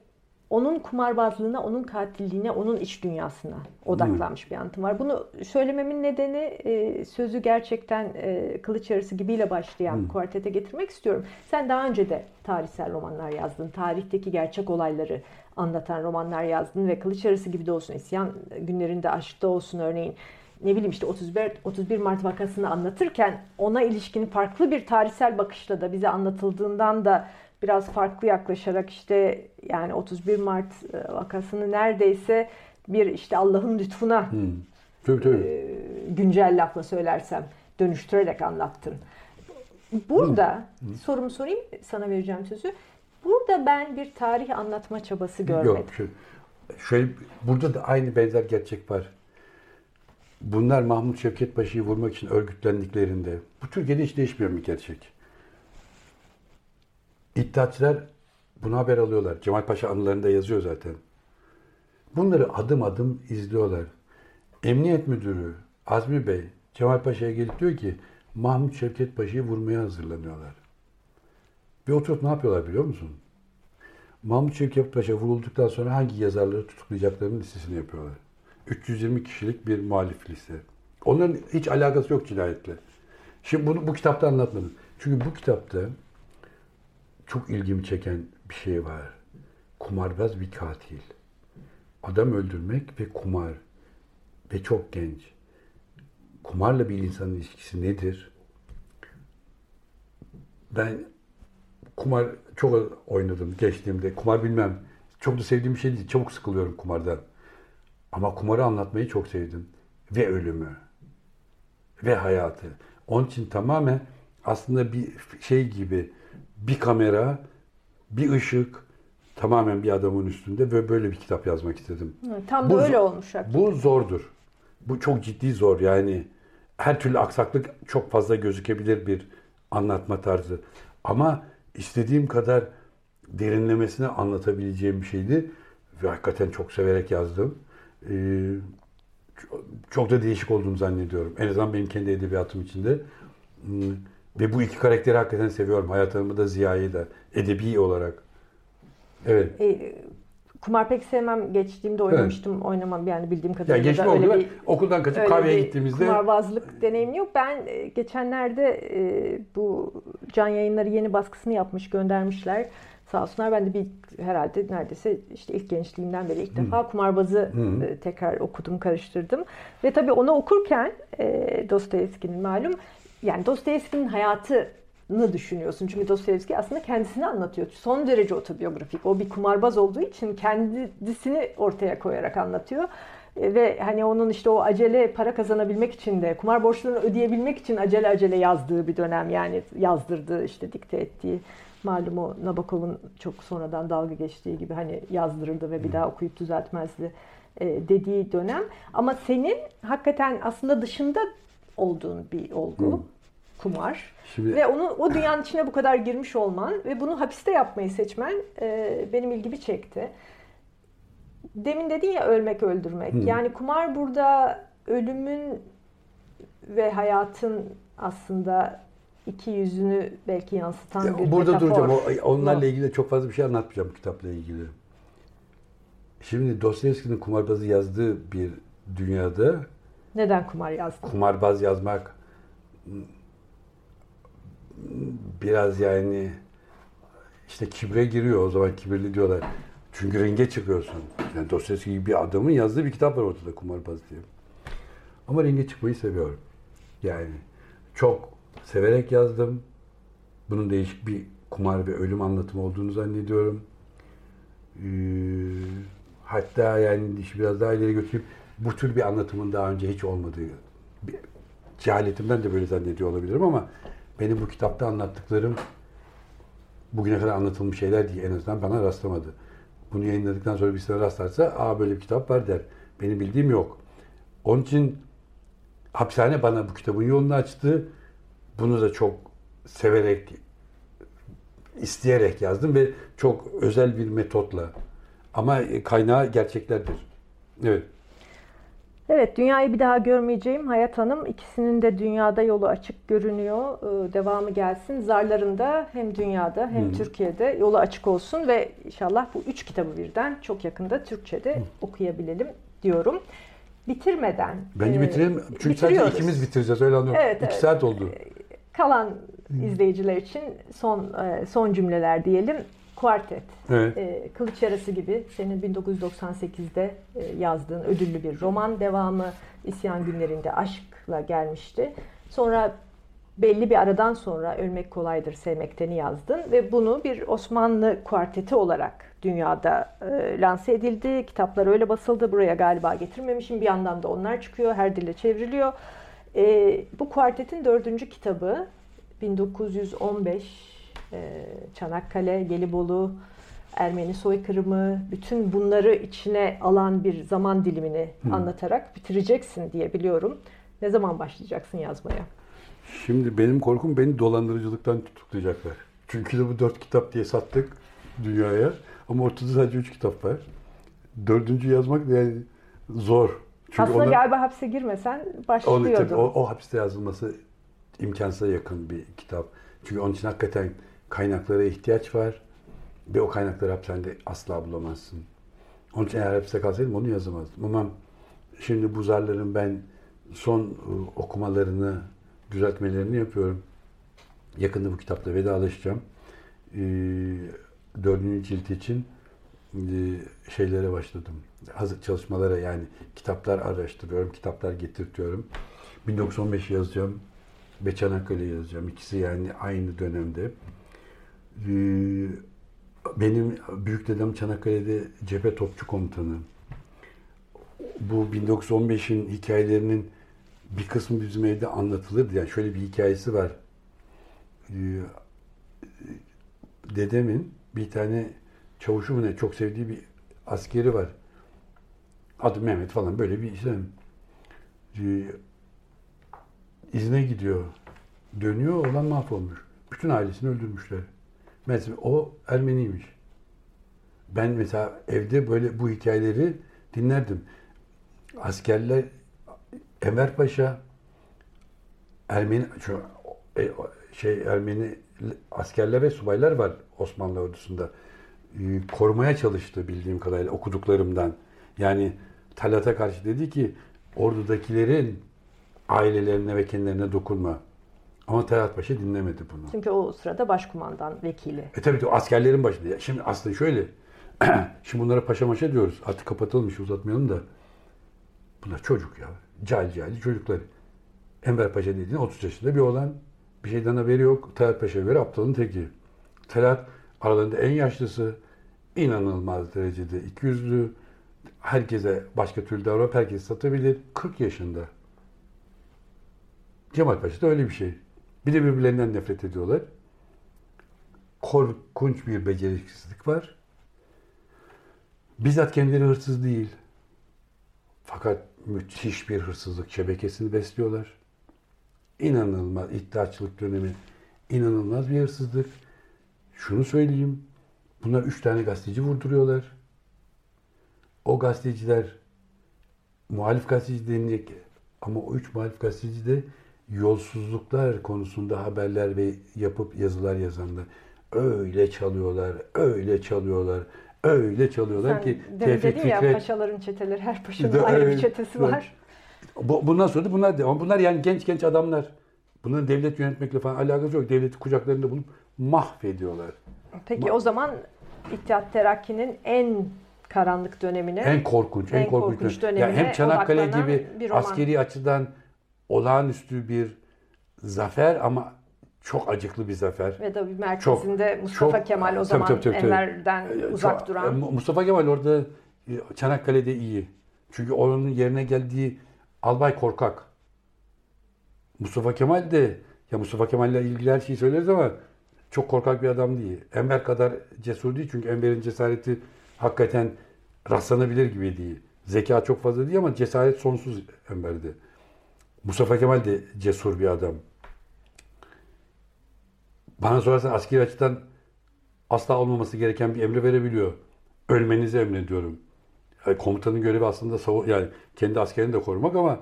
[SPEAKER 1] onun kumarbazlığına, onun katilliğine, onun iç dünyasına odaklanmış bir anlatım var. Bunu söylememin nedeni e, sözü gerçekten e, kılıç yarısı gibiyle başlayan hmm. kuartete getirmek istiyorum. Sen daha önce de tarihsel romanlar yazdın. Tarihteki gerçek olayları anlatan romanlar yazdın ve kılıç yarısı gibi de olsun, isyan günlerinde aşkta olsun örneğin ne bileyim işte 31 31 Mart vakasını anlatırken ona ilişkin farklı bir tarihsel bakışla da bize anlatıldığından da biraz farklı yaklaşarak işte yani 31 Mart e, vakasını neredeyse bir işte Allah'ın lütfuna hmm.
[SPEAKER 2] tabii, tabii.
[SPEAKER 1] E, güncel lafla söylersem dönüştürerek anlattın. Burada hmm. hmm. sorumu sorayım sana vereceğim sözü. Burada ben bir tarih anlatma çabası görmedim. Yok,
[SPEAKER 2] şöyle, şöyle burada da aynı benzer gerçek var. Bunlar Mahmut Şevket Paşa'yı vurmak için örgütlendiklerinde bu Türkiye'de hiç değişmiyor bir gerçek. İttihatçılar bunu haber alıyorlar. Cemal Paşa anılarında yazıyor zaten. Bunları adım adım izliyorlar. Emniyet Müdürü Azmi Bey Cemal Paşa'ya gelip diyor ki Mahmut Şevket Paşa'yı vurmaya hazırlanıyorlar. Ve oturup ne yapıyorlar biliyor musun? Mahmut Şevket Paşa vurulduktan sonra hangi yazarları tutuklayacaklarının listesini yapıyorlar. 320 kişilik bir muhalif liste. Onların hiç alakası yok cinayetle. Şimdi bunu bu kitapta anlatmadım. Çünkü bu kitapta çok ilgimi çeken bir şey var. Kumarbaz bir katil. Adam öldürmek ve kumar ve çok genç. Kumarla bir insanın ilişkisi nedir? Ben kumar çok oynadım geçtiğimde. Kumar bilmem. Çok da sevdiğim bir şey değil. Çabuk sıkılıyorum kumardan. Ama kumarı anlatmayı çok sevdim. Ve ölümü. Ve hayatı. Onun için tamamen aslında bir şey gibi bir kamera, bir ışık tamamen bir adamın üstünde ve böyle bir kitap yazmak istedim.
[SPEAKER 1] Tam da bu, öyle olmuş.
[SPEAKER 2] Hakikaten. Bu zordur. Bu çok ciddi zor yani. Her türlü aksaklık çok fazla gözükebilir bir anlatma tarzı. Ama istediğim kadar derinlemesine anlatabileceğim bir şeydi. Ve hakikaten çok severek yazdım. Ee, çok da değişik olduğunu zannediyorum. En azından benim kendi edebiyatım içinde. Hmm, ve bu iki karakteri hakikaten seviyorum. Hayatımda da Ziya'yı da edebi olarak. Evet. E,
[SPEAKER 1] kumar pek sevmem. Geçtiğimde oynamıştım. Evet. Oynamam yani bildiğim kadarıyla.
[SPEAKER 2] Ya geçme oldu. Bir, okuldan kaçıp kahveye gittiğimizde.
[SPEAKER 1] Kumarbazlık deneyimi yok. Ben e, geçenlerde e, bu can yayınları yeni baskısını yapmış, göndermişler. Sağ olsunlar ben de bir herhalde neredeyse işte ilk gençliğimden beri ilk defa kumarbazı Hı. tekrar okudum, karıştırdım. Ve tabii onu okurken e, Dostoyevski'nin malum yani Dostoyevski'nin hayatını düşünüyorsun. Çünkü Dostoyevski aslında kendisini anlatıyor. Son derece otobiyografik. O bir kumarbaz olduğu için kendisini ortaya koyarak anlatıyor. E, ve hani onun işte o acele para kazanabilmek için de kumar borçlarını ödeyebilmek için acele acele yazdığı bir dönem yani yazdırdığı işte dikte ettiği malum o Nabokov'un çok sonradan dalga geçtiği gibi hani yazdırırdı ve bir daha okuyup düzeltmezdi e, dediği dönem. Ama senin hakikaten aslında dışında olduğun bir olgu. Hı. Kumar. Şimdi... Ve onu o dünyanın içine bu kadar girmiş olman ve bunu hapiste yapmayı seçmen e, benim ilgimi çekti. Demin dedin ya ölmek öldürmek. Hı. Yani kumar burada ölümün ve hayatın aslında iki yüzünü belki yansıtan ya, bir
[SPEAKER 2] Burada metafor. duracağım. onlarla ilgili çok fazla bir şey anlatmayacağım kitapla ilgili. Şimdi Dostoyevski'nin kumarbazı yazdığı bir dünyada
[SPEAKER 1] neden kumar yazdın?
[SPEAKER 2] Kumarbaz yazmak biraz yani işte kibre giriyor o zaman kibirli diyorlar. Çünkü renge çıkıyorsun. Yani Dostoyevski gibi bir adamın yazdığı bir kitap var ortada kumarbaz diye. Ama renge çıkmayı seviyorum. Yani çok severek yazdım. Bunun değişik bir kumar ve ölüm anlatımı olduğunu zannediyorum. Ee, hatta yani işi biraz daha ileri götürüp bu tür bir anlatımın daha önce hiç olmadığı bir, cehaletimden de böyle zannediyor olabilirim ama benim bu kitapta anlattıklarım bugüne kadar anlatılmış şeyler değil. En azından bana rastlamadı. Bunu yayınladıktan sonra bir sene rastlarsa aa böyle bir kitap var der. Benim bildiğim yok. Onun için hapishane bana bu kitabın yolunu açtı. Bunu da çok severek, isteyerek yazdım ve çok özel bir metotla. Ama kaynağı gerçeklerdir. Evet.
[SPEAKER 1] Evet, dünyayı bir daha görmeyeceğim Hayat Hanım. ikisinin de dünyada yolu açık görünüyor. Ee, devamı gelsin. Zarların da hem dünyada hem
[SPEAKER 2] Hı.
[SPEAKER 1] Türkiye'de yolu açık olsun ve inşallah bu üç kitabı birden çok yakında Türkçe'de okuyabilelim diyorum. Bitirmeden
[SPEAKER 2] Bence
[SPEAKER 1] e,
[SPEAKER 2] bitirelim. Çünkü sadece ikimiz bitireceğiz öyle anlıyorum.
[SPEAKER 1] Evet,
[SPEAKER 2] İki
[SPEAKER 1] evet.
[SPEAKER 2] saat oldu.
[SPEAKER 1] Kalan izleyiciler için son e, son cümleler diyelim. Kuartet.
[SPEAKER 2] Evet.
[SPEAKER 1] E, Kılıç Yarası gibi senin 1998'de e, yazdığın ödüllü bir roman devamı İsyan Günlerinde Aşk'la gelmişti. Sonra belli bir aradan sonra Ölmek Kolaydır Sevmekten'i yazdın ve bunu bir Osmanlı kuarteti olarak dünyada e, lanse edildi. Kitaplar öyle basıldı. Buraya galiba getirmemişim. Bir yandan da onlar çıkıyor. Her dile çevriliyor. E, bu kuartetin dördüncü kitabı 1915 e, Çanakkale, Gelibolu, Ermeni soykırımı, bütün bunları içine alan bir zaman dilimini anlatarak bitireceksin diye biliyorum. Ne zaman başlayacaksın yazmaya?
[SPEAKER 2] Şimdi benim korkum beni dolandırıcılıktan tutuklayacaklar. Çünkü de bu dört kitap diye sattık dünyaya. Ama ortada sadece üç kitap var. Dördüncü yazmak da yani zor. Çünkü
[SPEAKER 1] Aslında
[SPEAKER 2] ona-
[SPEAKER 1] galiba hapse girmesen
[SPEAKER 2] Onu tabii,
[SPEAKER 1] başlıyordun.
[SPEAKER 2] o, o hapiste yazılması imkansıza yakın bir kitap. Çünkü onun için hakikaten kaynaklara ihtiyaç var. Ve o kaynakları hapishanede asla bulamazsın. Onun için eğer hapiste kalsaydım onu yazamazdım. Ama şimdi bu zarların ben son e, okumalarını, düzeltmelerini yapıyorum. Yakında bu kitapla vedalaşacağım. Ee, dördüncü cilt için e, şeylere başladım. Hazır çalışmalara yani kitaplar araştırıyorum, kitaplar getirtiyorum. 1915 yazacağım ve Çanakkale yazacağım. İkisi yani aynı dönemde. Ee, benim büyük dedem Çanakkale'de cephe topçu komutanı. Bu 1915'in hikayelerinin bir kısmı bizim evde anlatılırdı. Yani şöyle bir hikayesi var. Ee, dedemin bir tane çavuşu mu ne çok sevdiği bir askeri var. Adı Mehmet falan böyle bir işte. Ee, izne gidiyor. Dönüyor olan mahvolmuş. Bütün ailesini öldürmüşler. Mesela o Ermeniymiş. Ben mesela evde böyle bu hikayeleri dinlerdim. Askerler Enver Paşa Ermeni şu e, şey Ermeni askerler ve subaylar var Osmanlı ordusunda. Ee, korumaya çalıştı bildiğim kadarıyla okuduklarımdan. Yani Talat'a karşı dedi ki ordudakilerin ailelerine ve kendilerine dokunma. Ama Talat Paşa dinlemedi bunu.
[SPEAKER 1] Çünkü o sırada başkumandan vekili.
[SPEAKER 2] E tabii o askerlerin başında. Şimdi aslında şöyle. Şimdi bunlara paşa maşa diyoruz. Artık kapatalım işi uzatmayalım da. Bunlar çocuk ya. Cahil cahil çocuklar. Enver Paşa dediğin 30 yaşında bir oğlan. Bir şeyden haberi yok. Talat Paşa'ya göre aptalın teki. Talat aralarında en yaşlısı. inanılmaz derecede ikiyüzlü. Herkese başka türlü davranıp herkesi satabilir. 40 yaşında. Cemal Paşa da öyle bir şey. Bir de birbirlerinden nefret ediyorlar korkunç bir beceriksizlik var. Bizzat kendileri hırsız değil. Fakat müthiş bir hırsızlık şebekesini besliyorlar. İnanılmaz iddiaçılık dönemi. inanılmaz bir hırsızlık. Şunu söyleyeyim. Buna üç tane gazeteci vurduruyorlar. O gazeteciler muhalif gazeteci denilecek ama o üç muhalif gazeteci de yolsuzluklar konusunda haberler ve yapıp yazılar yazanlar. Öyle çalıyorlar, öyle çalıyorlar, öyle çalıyorlar
[SPEAKER 1] Sen
[SPEAKER 2] ki
[SPEAKER 1] demin dedin ya paşaların çeteleri, her paşanın
[SPEAKER 2] De-
[SPEAKER 1] ayrı bir çetesi
[SPEAKER 2] evet.
[SPEAKER 1] var.
[SPEAKER 2] Bu, bundan sonra da bunlar devam. Bunlar yani genç genç adamlar. Bunların devlet yönetmekle falan alakası yok. Devleti kucaklarında bulup mahvediyorlar.
[SPEAKER 1] Peki o zaman İttihat Terakki'nin en karanlık dönemine
[SPEAKER 2] En korkunç, en,
[SPEAKER 1] En
[SPEAKER 2] korkunç.
[SPEAKER 1] korkunç
[SPEAKER 2] dönem.
[SPEAKER 1] dönemine
[SPEAKER 2] Yani hem Çanakkale gibi askeri açıdan olağanüstü bir zafer ama çok acıklı bir zafer.
[SPEAKER 1] ve tabii merkezinde
[SPEAKER 2] Çok,
[SPEAKER 1] Mustafa
[SPEAKER 2] çok-
[SPEAKER 1] Kemal o zaman
[SPEAKER 2] tabii, tabii, tabii.
[SPEAKER 1] Enver'den uzak
[SPEAKER 2] çok-
[SPEAKER 1] duran.
[SPEAKER 2] e, Mustafa Kemal orada e, Çanakkale'de iyi. Çünkü onun yerine geldiği albay korkak. Mustafa Kemal de ya Mustafa Kemal'le ilgili her şeyi söyleriz ama çok korkak bir adam değil. Enver kadar cesur değil çünkü Enver'in cesareti hakikaten rastlanabilir gibi değil. Zeka çok fazla değil ama cesaret sonsuz Enver'de. Mustafa Kemal de cesur bir adam. Bana sorarsan askeri açıdan asla olmaması gereken bir emri verebiliyor. Ölmenizi emrediyorum. Yani komutanın görevi aslında yani kendi askerini de korumak ama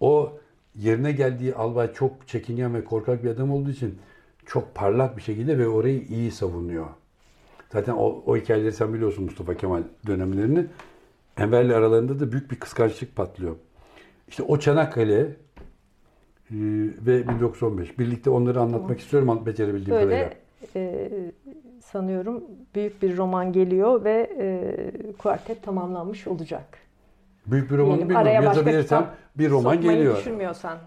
[SPEAKER 2] o yerine geldiği albay çok çekingen ve korkak bir adam olduğu için çok parlak bir şekilde ve orayı iyi savunuyor. Zaten o, o hikayeleri sen biliyorsun Mustafa Kemal dönemlerini. Enver'le aralarında da büyük bir kıskançlık patlıyor. İşte o Çanakkale e, ve 1915. Birlikte onları anlatmak istiyorum an- becerebildiğim kadarıyla.
[SPEAKER 1] Böyle e, sanıyorum büyük bir roman geliyor ve e, kuartet tamamlanmış olacak.
[SPEAKER 2] Büyük bir romanı
[SPEAKER 1] Diyelim,
[SPEAKER 2] bilmiyorum. Yazabilirsem bir roman geliyor.
[SPEAKER 1] düşünmüyorsan.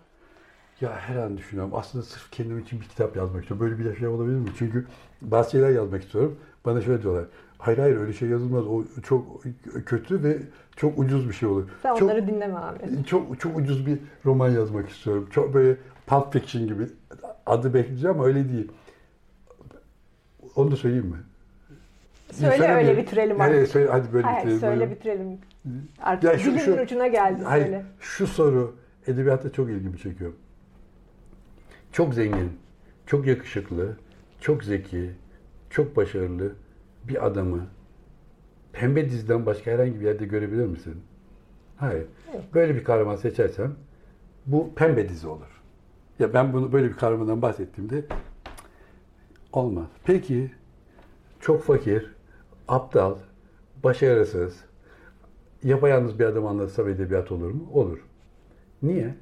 [SPEAKER 2] Ya her an düşünüyorum. Aslında sırf kendim için bir kitap yazmak istiyorum. Böyle bir şey olabilir mi? Çünkü bazı şeyler yazmak istiyorum. Bana şöyle diyorlar. Hayır hayır öyle şey yazılmaz. O çok kötü ve çok ucuz bir şey olur.
[SPEAKER 1] Sen
[SPEAKER 2] çok,
[SPEAKER 1] onları dinleme Ahmet.
[SPEAKER 2] çok çok ucuz bir roman yazmak istiyorum. Çok böyle Pulp Fiction gibi. Adı bekleyeceğim ama öyle değil. Onu da söyleyeyim mi?
[SPEAKER 1] Söyle
[SPEAKER 2] İnsana
[SPEAKER 1] öyle
[SPEAKER 2] bir-
[SPEAKER 1] bitirelim
[SPEAKER 2] Evet,
[SPEAKER 1] artık.
[SPEAKER 2] söyle, hadi böyle
[SPEAKER 1] Hayır,
[SPEAKER 2] bitirelim.
[SPEAKER 1] söyle
[SPEAKER 2] Buyurun.
[SPEAKER 1] bitirelim. Artık
[SPEAKER 2] Ya şu-
[SPEAKER 1] dilimin
[SPEAKER 2] şu-
[SPEAKER 1] ucuna geldi
[SPEAKER 2] Hayır,
[SPEAKER 1] söyle.
[SPEAKER 2] şu soru edebiyatta çok ilgimi çekiyor. Çok zengin, çok yakışıklı, çok zeki, çok başarılı bir adamı pembe diziden başka herhangi bir yerde görebilir misin? Hayır.
[SPEAKER 1] Yok.
[SPEAKER 2] Böyle bir kahraman seçersem bu pembe dizi olur. Ya ben bunu böyle bir kahramandan bahsettiğimde olmaz. Peki çok fakir, aptal, başarısız, yapayalnız bir adam anlatsam edebiyat olur mu? Olur. Niye?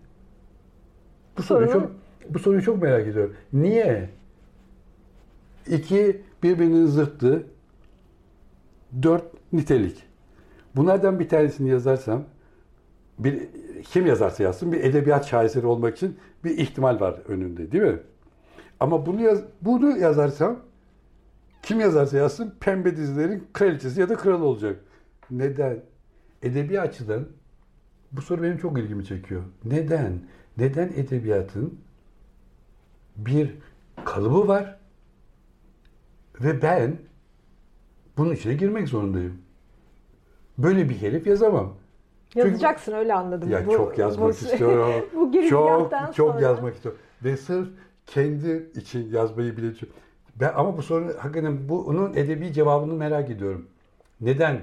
[SPEAKER 2] Bu soruyu çok bu soruyu çok merak ediyorum. Niye? İki birbirinin zıttı, dört nitelik. Bunlardan bir tanesini yazarsam bir kim yazarsa yazsın bir edebiyat şaheseri olmak için bir ihtimal var önünde değil mi? Ama bunu yaz, bunu yazarsam kim yazarsa yazsın pembe dizilerin kraliçesi ya da kralı olacak. Neden? Edebi açıdan bu soru benim çok ilgimi çekiyor. Neden? Neden edebiyatın bir kalıbı var ve ben bunun içine girmek zorundayım. Böyle bir herif yazamam. Çünkü-
[SPEAKER 1] Yazacaksın öyle anladım.
[SPEAKER 2] Ya
[SPEAKER 1] Bu-
[SPEAKER 2] çok yazmak
[SPEAKER 1] bu-
[SPEAKER 2] istiyorum.
[SPEAKER 1] bu
[SPEAKER 2] çok çok
[SPEAKER 1] sonra-
[SPEAKER 2] yazmak istiyorum. Ve sırf kendi için yazmayı bile ben ama bu sorunun hakikaten bunun edebi cevabını merak ediyorum. Neden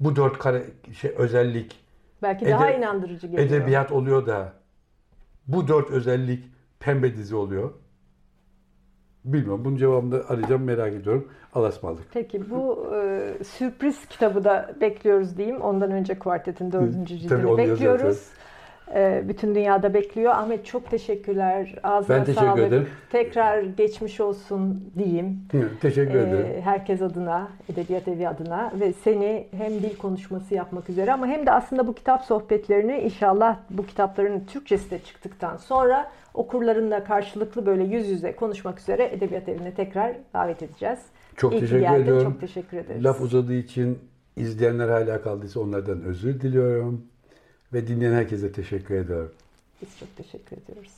[SPEAKER 2] bu dört kare şey özellik
[SPEAKER 1] Belki daha
[SPEAKER 2] Ede-
[SPEAKER 1] inandırıcı geliyor.
[SPEAKER 2] edebiyat oluyor da bu dört özellik pembe dizi oluyor? Bilmiyorum. Bunun cevabını da arayacağım merak ediyorum. Allah'a ısmarladık.
[SPEAKER 1] Peki bu e, sürpriz kitabı da bekliyoruz diyeyim. Ondan önce kuartetin dördüncü cildini bekliyoruz.
[SPEAKER 2] yazacağız.
[SPEAKER 1] E, bütün dünyada bekliyor. Ahmet çok teşekkürler. Ağzına
[SPEAKER 2] Ben teşekkür
[SPEAKER 1] sağlık.
[SPEAKER 2] ederim.
[SPEAKER 1] Tekrar geçmiş olsun diyeyim.
[SPEAKER 2] Hı, teşekkür
[SPEAKER 1] E,
[SPEAKER 2] ederim.
[SPEAKER 1] herkes adına, Edebiyat Evi adına ve seni hem dil konuşması yapmak üzere ama hem de aslında bu kitap sohbetlerini inşallah bu kitapların Türkçesi de çıktıktan sonra okurlarınla karşılıklı böyle yüz yüze konuşmak üzere Edebiyat Evi'ne tekrar davet edeceğiz.
[SPEAKER 2] Çok
[SPEAKER 1] İyi
[SPEAKER 2] teşekkür
[SPEAKER 1] geldin,
[SPEAKER 2] ediyorum.
[SPEAKER 1] Çok teşekkür ederiz.
[SPEAKER 2] Laf uzadığı için izleyenler hala kaldıysa onlardan özür diliyorum. Ve dinleyen herkese teşekkür ediyorum.
[SPEAKER 1] Biz çok teşekkür ediyoruz.